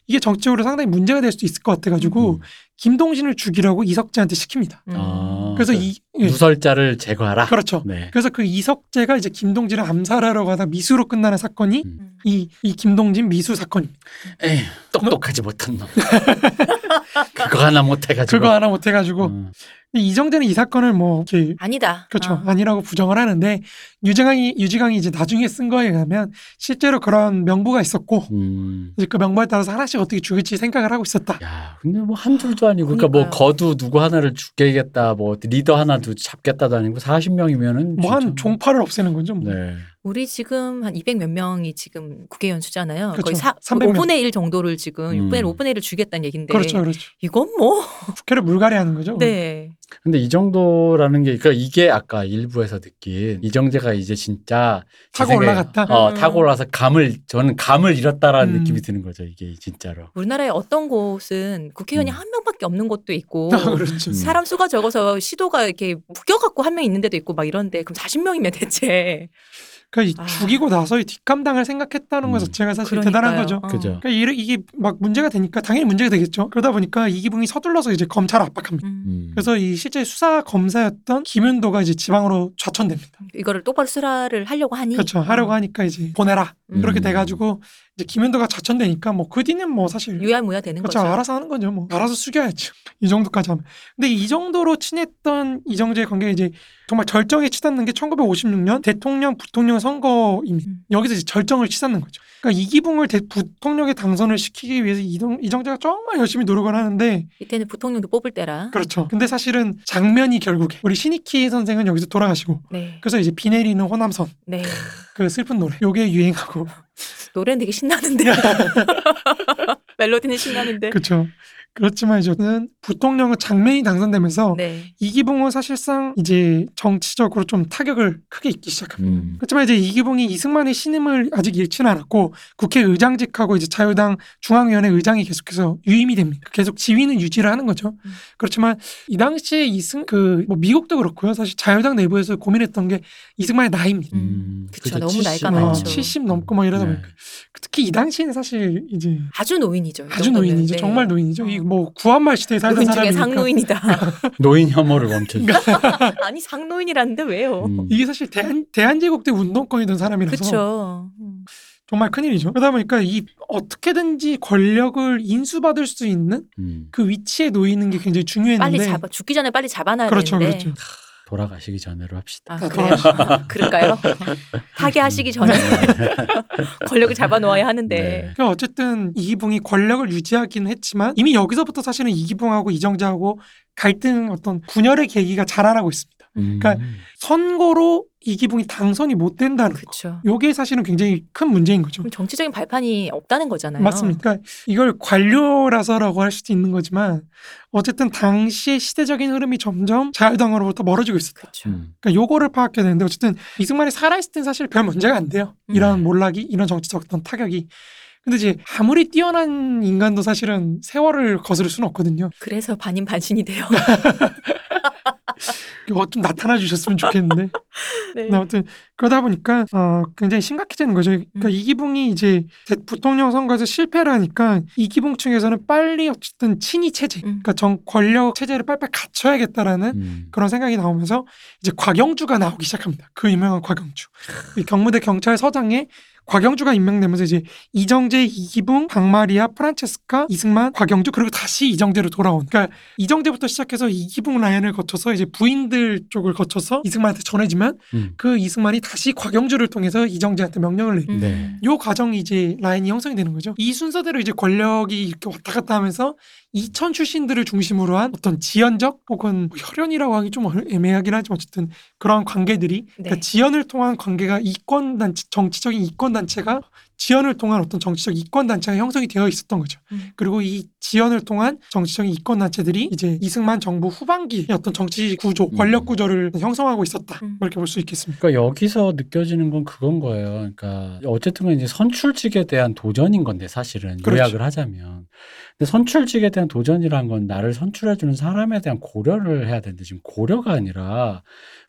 Speaker 2: 이게 정치적으로 상당히 문제가 될 수도 있을 것 같아가지고
Speaker 3: 음.
Speaker 2: 김동진을 죽이라고 이석재한테 시킵니다.
Speaker 1: 음.
Speaker 3: 아.
Speaker 2: 그래서
Speaker 3: 그
Speaker 2: 이 예,
Speaker 3: 누설자를 제거하라.
Speaker 2: 그렇죠.
Speaker 3: 네.
Speaker 2: 그래서 그 이석재가 이제 김동진을 암살하러 가다 미수로 끝나는 사건이
Speaker 3: 음.
Speaker 1: 음.
Speaker 2: 이, 이 김동진 미수 사건입니다.
Speaker 3: 에이, 똑똑하지 못한 놈. 그거 하나 못 해가지고.
Speaker 2: 그거 하나 못해가지고
Speaker 3: 음.
Speaker 2: 이정재는 이 사건을 뭐 이렇게
Speaker 1: 아니다.
Speaker 2: 그렇죠.
Speaker 1: 어.
Speaker 2: 아니라고 부정을 하는데 유지강이 유지강이 이제 나중에 쓴 거에 의하면 실제로 그런 명부가 있었고
Speaker 3: 음.
Speaker 2: 이제 그 명부에 따라서 하나씩 어떻게 죽일지 생각을 하고 있었다.
Speaker 3: 야, 근데 뭐 한 줄도 아니고, 그러니까 뭐
Speaker 1: 그러니까요.
Speaker 3: 거두 누구 하나를 죽겠다, 뭐 리더 하나 두 잡겠다도 아니고 40명이면은
Speaker 2: 뭐 한 종파를 없애는 거죠. 뭐.
Speaker 3: 네.
Speaker 1: 우리 지금 한 200 몇 명이 지금 국회의원 수잖아요.
Speaker 2: 그렇죠.
Speaker 1: 거의 사,
Speaker 2: 300 명.
Speaker 1: 5분의 1 정도를 지금
Speaker 3: 음.
Speaker 1: 6분의 1, 5분의 1을 죽였다는 얘긴데
Speaker 2: 그렇죠, 그렇죠.
Speaker 1: 이건 뭐
Speaker 2: 국회를 물갈이하는 거죠.
Speaker 1: 네.
Speaker 3: 근데 이 정도라는 게, 그러니까 이게 아까 일부에서 느낀 이정재가 이제 진짜 제
Speaker 2: 타고 올라갔다.
Speaker 3: 어,
Speaker 1: 음.
Speaker 3: 타고 올라서 감을, 저는 감을 잃었다라는
Speaker 2: 음.
Speaker 3: 느낌이 드는 거죠, 이게 진짜로.
Speaker 1: 우리나라의 어떤 곳은 국회의원이
Speaker 3: 음.
Speaker 1: 한 명밖에 없는 곳도 있고
Speaker 2: 아, 그렇죠.
Speaker 3: 음.
Speaker 1: 사람 수가 적어서 시도가 이렇게 묶여갖고 한 명 있는 데도 있고 막 이런데 그럼 40명이면 대체
Speaker 2: 그러니까 이
Speaker 1: 아.
Speaker 2: 죽이고 나서 이 뒷감당을 생각했다는 것
Speaker 3: 음.
Speaker 2: 자체가 사실
Speaker 1: 그러니까요.
Speaker 2: 대단한 거죠.
Speaker 1: 어.
Speaker 3: 그죠.
Speaker 2: 그러니까 이래- 이게 막 문제가 되니까 당연히 문제가 되겠죠. 그러다 보니까 이기붕이 서둘러서 이제 검찰을 압박합니다.
Speaker 1: 음.
Speaker 3: 음.
Speaker 2: 그래서 이 실제 수사 검사였던 김윤도가 이제 지방으로 좌천됩니다.
Speaker 1: 이거를 똑바로 수사를 하려고 하니
Speaker 2: 그렇죠. 하려고
Speaker 1: 어.
Speaker 2: 하니까 이제 보내라
Speaker 1: 음.
Speaker 2: 그렇게 돼가지고 이제 김윤도가 좌천되니까 뭐 그 뒤는 뭐 사실
Speaker 1: 유야무야 되는
Speaker 2: 그렇죠.
Speaker 1: 거죠.
Speaker 2: 알아서 하는 거죠. 뭐 알아서 숙여야죠. 이 정도까지 하면. 근데 이 정도로 친했던 이정재의 관계가 이제 정말 절정에 치닫는 게 1956년 대통령 부통령 선거입니다.
Speaker 1: 음.
Speaker 2: 여기서 이제 절정을 치닫는 거죠. 그러니까 이기붕을 대, 부통령에 당선을 시키기 위해서 이동, 이정재가 정말 열심히 노력을 하는데
Speaker 1: 이때는 부통령도 뽑을 때라.
Speaker 2: 그렇죠. 근데 사실은 장면이 결국에 우리 신익희 선생은 여기서 돌아가시고
Speaker 1: 네.
Speaker 2: 그래서 이제 비 내리는 호남선
Speaker 1: 네.
Speaker 2: 그 슬픈 노래 요게 유행하고
Speaker 1: 노래는 되게 신나는데. 멜로디는 신나는데.
Speaker 2: 그렇죠. 그렇지만 이제 저는 부통령은 장면이 당선되면서
Speaker 1: 네.
Speaker 2: 이기붕은 사실상 이제 정치적으로 좀 타격을 크게 입기 시작합니다.
Speaker 3: 음.
Speaker 2: 그렇지만 이제 이기붕이 이승만의 신임을 아직 잃지는 않았고 국회의장직하고 이제 자유당 중앙위원회 의장이 계속해서 유임이 됩니다. 계속 지위는 유지를 하는 거죠.
Speaker 1: 음.
Speaker 2: 그렇지만 이 당시에 이승 그 뭐 미국도 그렇고요. 사실 자유당 내부에서 고민했던 게 이승만의 나이입니다.
Speaker 1: 음. 그쵸.
Speaker 3: 그죠.
Speaker 1: 너무
Speaker 3: 70.
Speaker 1: 나이가
Speaker 2: 어,
Speaker 1: 많죠.
Speaker 2: 70 넘고 막 이러다
Speaker 3: 네.
Speaker 2: 보니까 특히 이 당시에는 사실 이제
Speaker 1: 아주 노인이죠. 이
Speaker 2: 아주. 노인이죠.
Speaker 1: 네.
Speaker 2: 정말 노인이죠.
Speaker 1: 어.
Speaker 2: 이뭐 구한말 시대에 살던 사람이니까
Speaker 1: 상노인이다.
Speaker 3: 노인 혐오를 멈춰주.
Speaker 1: 아니 상노인이라는데 왜요?
Speaker 3: 음.
Speaker 2: 이게 사실 대한 대한제국 때 운동권이던 사람이라서
Speaker 1: 그렇죠. 음.
Speaker 2: 정말 큰일이죠. 그러다 보니까 이 어떻게든지 권력을 인수받을 수 있는
Speaker 3: 음.
Speaker 2: 그 위치에 놓이는 게 굉장히 중요했는데
Speaker 1: 빨리 잡아 죽기 전에 빨리 잡아놔야
Speaker 2: 그렇죠,
Speaker 1: 되는데.
Speaker 2: 그렇죠.
Speaker 3: 돌아가시기 전에로 합시다.
Speaker 1: 아,
Speaker 2: 다
Speaker 1: 그래요? 아, 그럴까요? 타계하시기 전에 권력을 잡아놓아야 하는데.
Speaker 3: 네.
Speaker 2: 그러니까 어쨌든 이기붕이 권력을 유지하긴 했지만 이미 여기서부터 사실은 이기붕하고 이정재하고 갈등 어떤 분열의 계기가 자라나고 있습니다.
Speaker 3: 음.
Speaker 2: 그러니까 선거로 이기붕이 당선이 못 된다는 거.
Speaker 1: 그렇죠.
Speaker 2: 요게 사실은 굉장히 큰 문제인 거죠.
Speaker 1: 그럼 정치적인 발판이 없다는 거잖아요.
Speaker 2: 맞습니다. 그러니까 이걸 관료라서라고 할 수도 있는 거지만 어쨌든 당시의 시대적인 흐름이 점점 자유당으로부터 멀어지고 있었다.
Speaker 1: 그렇죠.
Speaker 3: 음.
Speaker 2: 그러니까 요거를 파악해야 되는데 어쨌든 이승만이 살아있을 땐 사실 별 문제가 안 돼요. 이런
Speaker 3: 음.
Speaker 2: 몰락이 이런 정치적 어떤 타격이. 근데 이제 아무리 뛰어난 인간도 사실은 세월을 거스를 수는 없거든요.
Speaker 1: 그래서 반인 반신이 돼요.
Speaker 2: 이거 좀 나타나 주셨으면 좋겠는데.
Speaker 1: 네.
Speaker 2: 아무튼 그러다 보니까 어, 굉장히 심각해지는 거죠. 그러니까
Speaker 1: 음.
Speaker 2: 이기붕이 이제 대- 부통령 선거에서 실패를 하니까 이기붕 측에서는 빨리 어쨌든 친위 체제,
Speaker 1: 음.
Speaker 2: 그러니까 정 권력 체제를 빨리빨리 갖춰야겠다라는
Speaker 3: 음.
Speaker 2: 그런 생각이 나오면서 이제 곽영주가 나오기 시작합니다. 그 유명한 곽영주. 이 경무대 경찰서장에 곽영주가 임명되면서 이제 이정재, 이기붕, 강마리아, 프란체스카, 이승만, 곽영주 그리고 다시 이정재로 돌아온. 그러니까 이정재부터 시작해서 이기붕 라인을 거쳐서 이제 부인들 쪽을 거쳐서 이승만한테 전해지면
Speaker 3: 음.
Speaker 2: 그 이승만이 다시 곽영주를 통해서 이정재한테 명령을 내요.
Speaker 1: 음.
Speaker 3: 네.
Speaker 2: 요 과정이 이제 라인이 형성이 되는 거죠. 이 순서대로 이제 권력이 이렇게 왔다 갔다 하면서 이천 출신들을 중심으로 한 어떤 지연적 혹은 뭐 혈연이라고 하기 좀 애매하긴 하지만 어쨌든 그런 관계들이 그러니까
Speaker 1: 네.
Speaker 2: 지연을 통한 관계가 이권 단체 정치적인 이권 단체가 지연을 통한 어떤 정치적 이권 단체가 형성이 되어 있었던 거죠.
Speaker 1: 음.
Speaker 2: 그리고 이 지연을 통한 정치적인 이권 단체들이 이제 이승만 정부 후반기의 어떤 정치 구조, 권력
Speaker 3: 음.
Speaker 2: 구조를 형성하고 있었다.
Speaker 1: 음.
Speaker 2: 이렇게 볼 수 있겠습니다.
Speaker 3: 그러니까 여기서 느껴지는 건 그건 거예요. 그러니까 어쨌든 이제 선출직에 대한 도전인 건데 사실은
Speaker 2: 그렇죠.
Speaker 3: 요약을 하자면. 근데 선출직에 대한 도전이란 건 나를 선출해주는 사람에 대한 고려를 해야 되는데 지금 고려가 아니라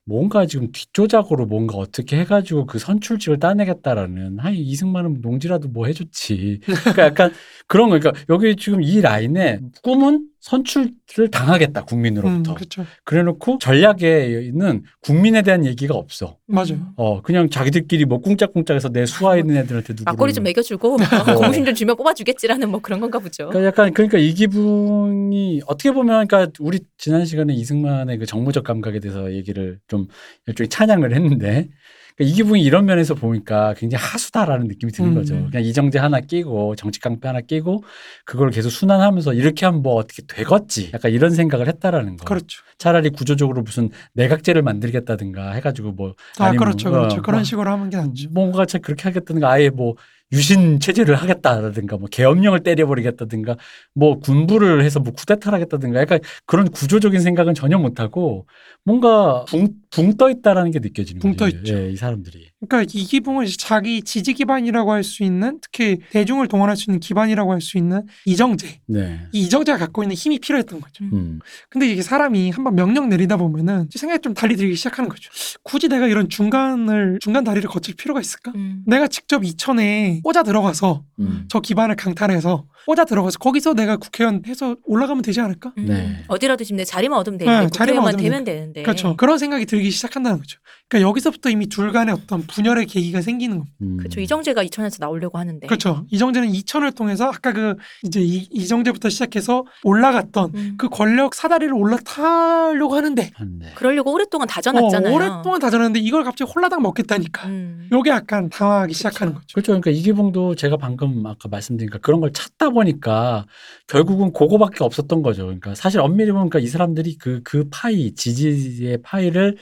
Speaker 3: 뭔가 지금 뒷조작으로 뭔가 어떻게 해가지고 그 선출직을 따내겠다라는 하이 이승만은 농지라도 뭐 해줬지. 그러니까 약간 그런 거. 그러니까 여기 지금 이 라인에 꿈은 선출을 당하겠다
Speaker 2: 음,
Speaker 3: 국민으로부터.
Speaker 2: 그렇죠.
Speaker 3: 그래놓고 전략에는 국민에 대한 얘기가 없어.
Speaker 2: 맞아요.
Speaker 3: 어 그냥 자기들끼리 뭐 꿍짝꿍짝해서 내 수하 있는 애들한테 누구
Speaker 1: 막걸리 좀 먹여주고 뭐 고무신 좀 주면 뽑아주겠지라는 뭐 그런 건가 보죠.
Speaker 3: 그러니까 약간 그러니까 이 기분이 어떻게 보면 그러니까 우리 지난 시간에 이승만의 그 정무적 감각에 대해서 얘기를 좀 일종의 찬양을 했는데 그러니까 이 기분이 이런 면에서 보니까 굉장히 하수다라는 느낌이 드는
Speaker 2: 음.
Speaker 3: 거죠. 그냥 이정재 하나 끼고 정치 깡패 하나 끼고 그걸 계속 순환하면서 이렇게 하면 뭐 어떻게 되겠지. 약간 이런 생각을 했다라는 거.
Speaker 2: 그렇죠.
Speaker 3: 차라리 구조적으로 무슨 내각제를 만들겠다든가 해가지고 뭐
Speaker 2: 아,
Speaker 3: 아니면
Speaker 2: 그렇죠.
Speaker 3: 어,
Speaker 2: 그렇죠. 그런
Speaker 3: 뭐
Speaker 2: 식으로 하는 게 낫죠.
Speaker 3: 뭔가 참 그렇게 하겠다든가 아예 뭐 유신 체제를 하겠다라든가 뭐 계엄령을 때려버리겠다든가 뭐 군부를 해서 뭐 쿠데타를 하겠다든가 약간 그런 구조적인 생각은 전혀 못하고 뭔가 붕떠 있다라는 게 느껴지는
Speaker 2: 붕떠
Speaker 3: 거죠.
Speaker 2: 있죠.
Speaker 3: 예, 이 사람들이.
Speaker 2: 그러니까 이 기붕은 자기 지지 기반이라고 할 수 있는 특히 대중을 동원할 수 있는 기반이라고 할 수 있는 이정재.
Speaker 3: 네.
Speaker 2: 이 이정재가 갖고 있는 힘이 필요했던 거죠.
Speaker 3: 음.
Speaker 2: 근데 이게 사람이 한번 명령 내리다 보면은 생각이 좀 달리 들기 시작하는 거죠. 굳이 내가 이런 중간을 중간 다리를 거칠 필요가 있을까?
Speaker 1: 음.
Speaker 2: 내가 직접 이천에 꽂아 들어가서
Speaker 3: 음.
Speaker 2: 저 기반을 강탈해서 꽂아 들어가서 거기서 내가 국회의원 해서 올라가면 되지 않을까?
Speaker 1: 음.
Speaker 3: 네.
Speaker 1: 어디라도 지금 내 자리만 얻으면 되는데
Speaker 2: 네, 자리만
Speaker 1: 국회의원만
Speaker 2: 얻으면
Speaker 1: 되면 되는데.
Speaker 2: 그렇죠. 그런 생각이 들기 시작한다는 거죠. 그러니까 여기서부터 이미 둘 간의 어떤 분열의 계기가 생기는 겁니다.
Speaker 3: 음.
Speaker 1: 그렇죠. 이정재가 이천에서 나오려고 하는데.
Speaker 2: 그렇죠. 이정재는 이천을 통해서 아까 그 이제 이, 이정재부터 시작해서 올라갔던
Speaker 1: 음.
Speaker 2: 그 권력 사다리를 올라타려고 하는데
Speaker 3: 한데.
Speaker 1: 그러려고 오랫동안
Speaker 2: 어,
Speaker 1: 다져놨잖아요.
Speaker 2: 오랫동안 다져놨는데 이걸 갑자기 홀라당 먹겠다니까.
Speaker 1: 음.
Speaker 2: 요게 약간 당황하기 시작하는 거죠.
Speaker 3: 그렇죠. 그러니까 이기봉도 제가 방금 아까 말씀드린 까 그런 걸 찾다 보니까 결국은 그거밖에 없었던 거죠. 그러니까 사실 엄밀히 보면 그러니까 이 사람들이 그, 그 파이, 지지의 파이를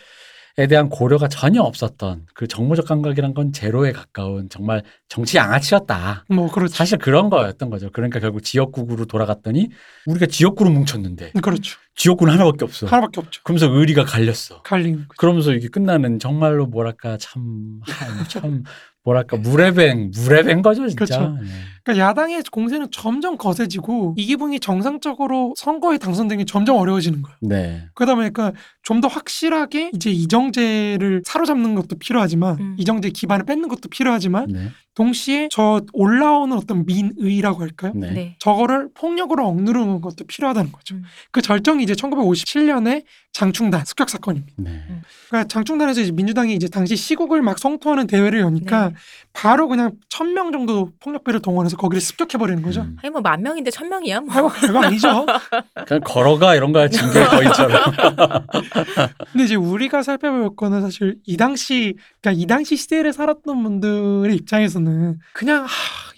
Speaker 3: 에 대한 고려가 전혀 없었던 그 정무적 감각이란 건 제로에 가까운 정말 정치 양아치였다.
Speaker 2: 뭐 그렇죠.
Speaker 3: 사실 그런 거였던 거죠. 그러니까 결국 지역구로 돌아갔더니 우리가 지역구로 뭉쳤는데
Speaker 2: 그렇죠.
Speaker 3: 지역구는 하나밖에 없어.
Speaker 2: 하나밖에 없죠.
Speaker 3: 그러면서 의리가 갈렸어.
Speaker 2: 거죠.
Speaker 3: 그러면서 이게 끝나는 정말로 뭐랄까 참, 하, 참 뭐랄까 무레뱅 무레뱅 거죠 진짜.
Speaker 2: 그렇죠.
Speaker 3: 예.
Speaker 2: 그러니까 야당의 공세는 점점 거세지고 이기붕이 정상적으로 선거에 당선되는 게 점점 어려워지는 거예요.
Speaker 3: 네.
Speaker 2: 그러다 보니까 좀 더 확실하게 이제 이정재를 사로잡는 것도 필요하지만
Speaker 1: 음.
Speaker 2: 이정재 기반을 뺏는 것도 필요하지만
Speaker 3: 네.
Speaker 2: 동시에 저 올라오는 어떤 민의라고 할까요?
Speaker 3: 네.
Speaker 1: 네.
Speaker 2: 저거를 폭력으로 억누르는 것도 필요하다는 거죠.
Speaker 1: 음.
Speaker 2: 그 절정이 이제 1957년에 장충단 습격 사건입니다.
Speaker 3: 네.
Speaker 2: 그러니까 장충단에서 이제 민주당이 이제 당시 시국을 막 성토하는 대회를 여니까
Speaker 1: 네.
Speaker 2: 바로 그냥 천 명 정도 폭력배를 동원해서 거기를 습격해 버리는 거죠.
Speaker 3: 음.
Speaker 1: 아니 뭐 만 명인데 천 명이야. 뭐.
Speaker 2: 아이고 별거 아니죠.
Speaker 3: 그냥 걸어가 이런 거야 징계 거인처럼.
Speaker 2: 근데 이제 우리가 살펴볼 거는 사실 이 당시 그러니까 이 당시 시대를 살았던 분들의 입장에서는 그냥 하,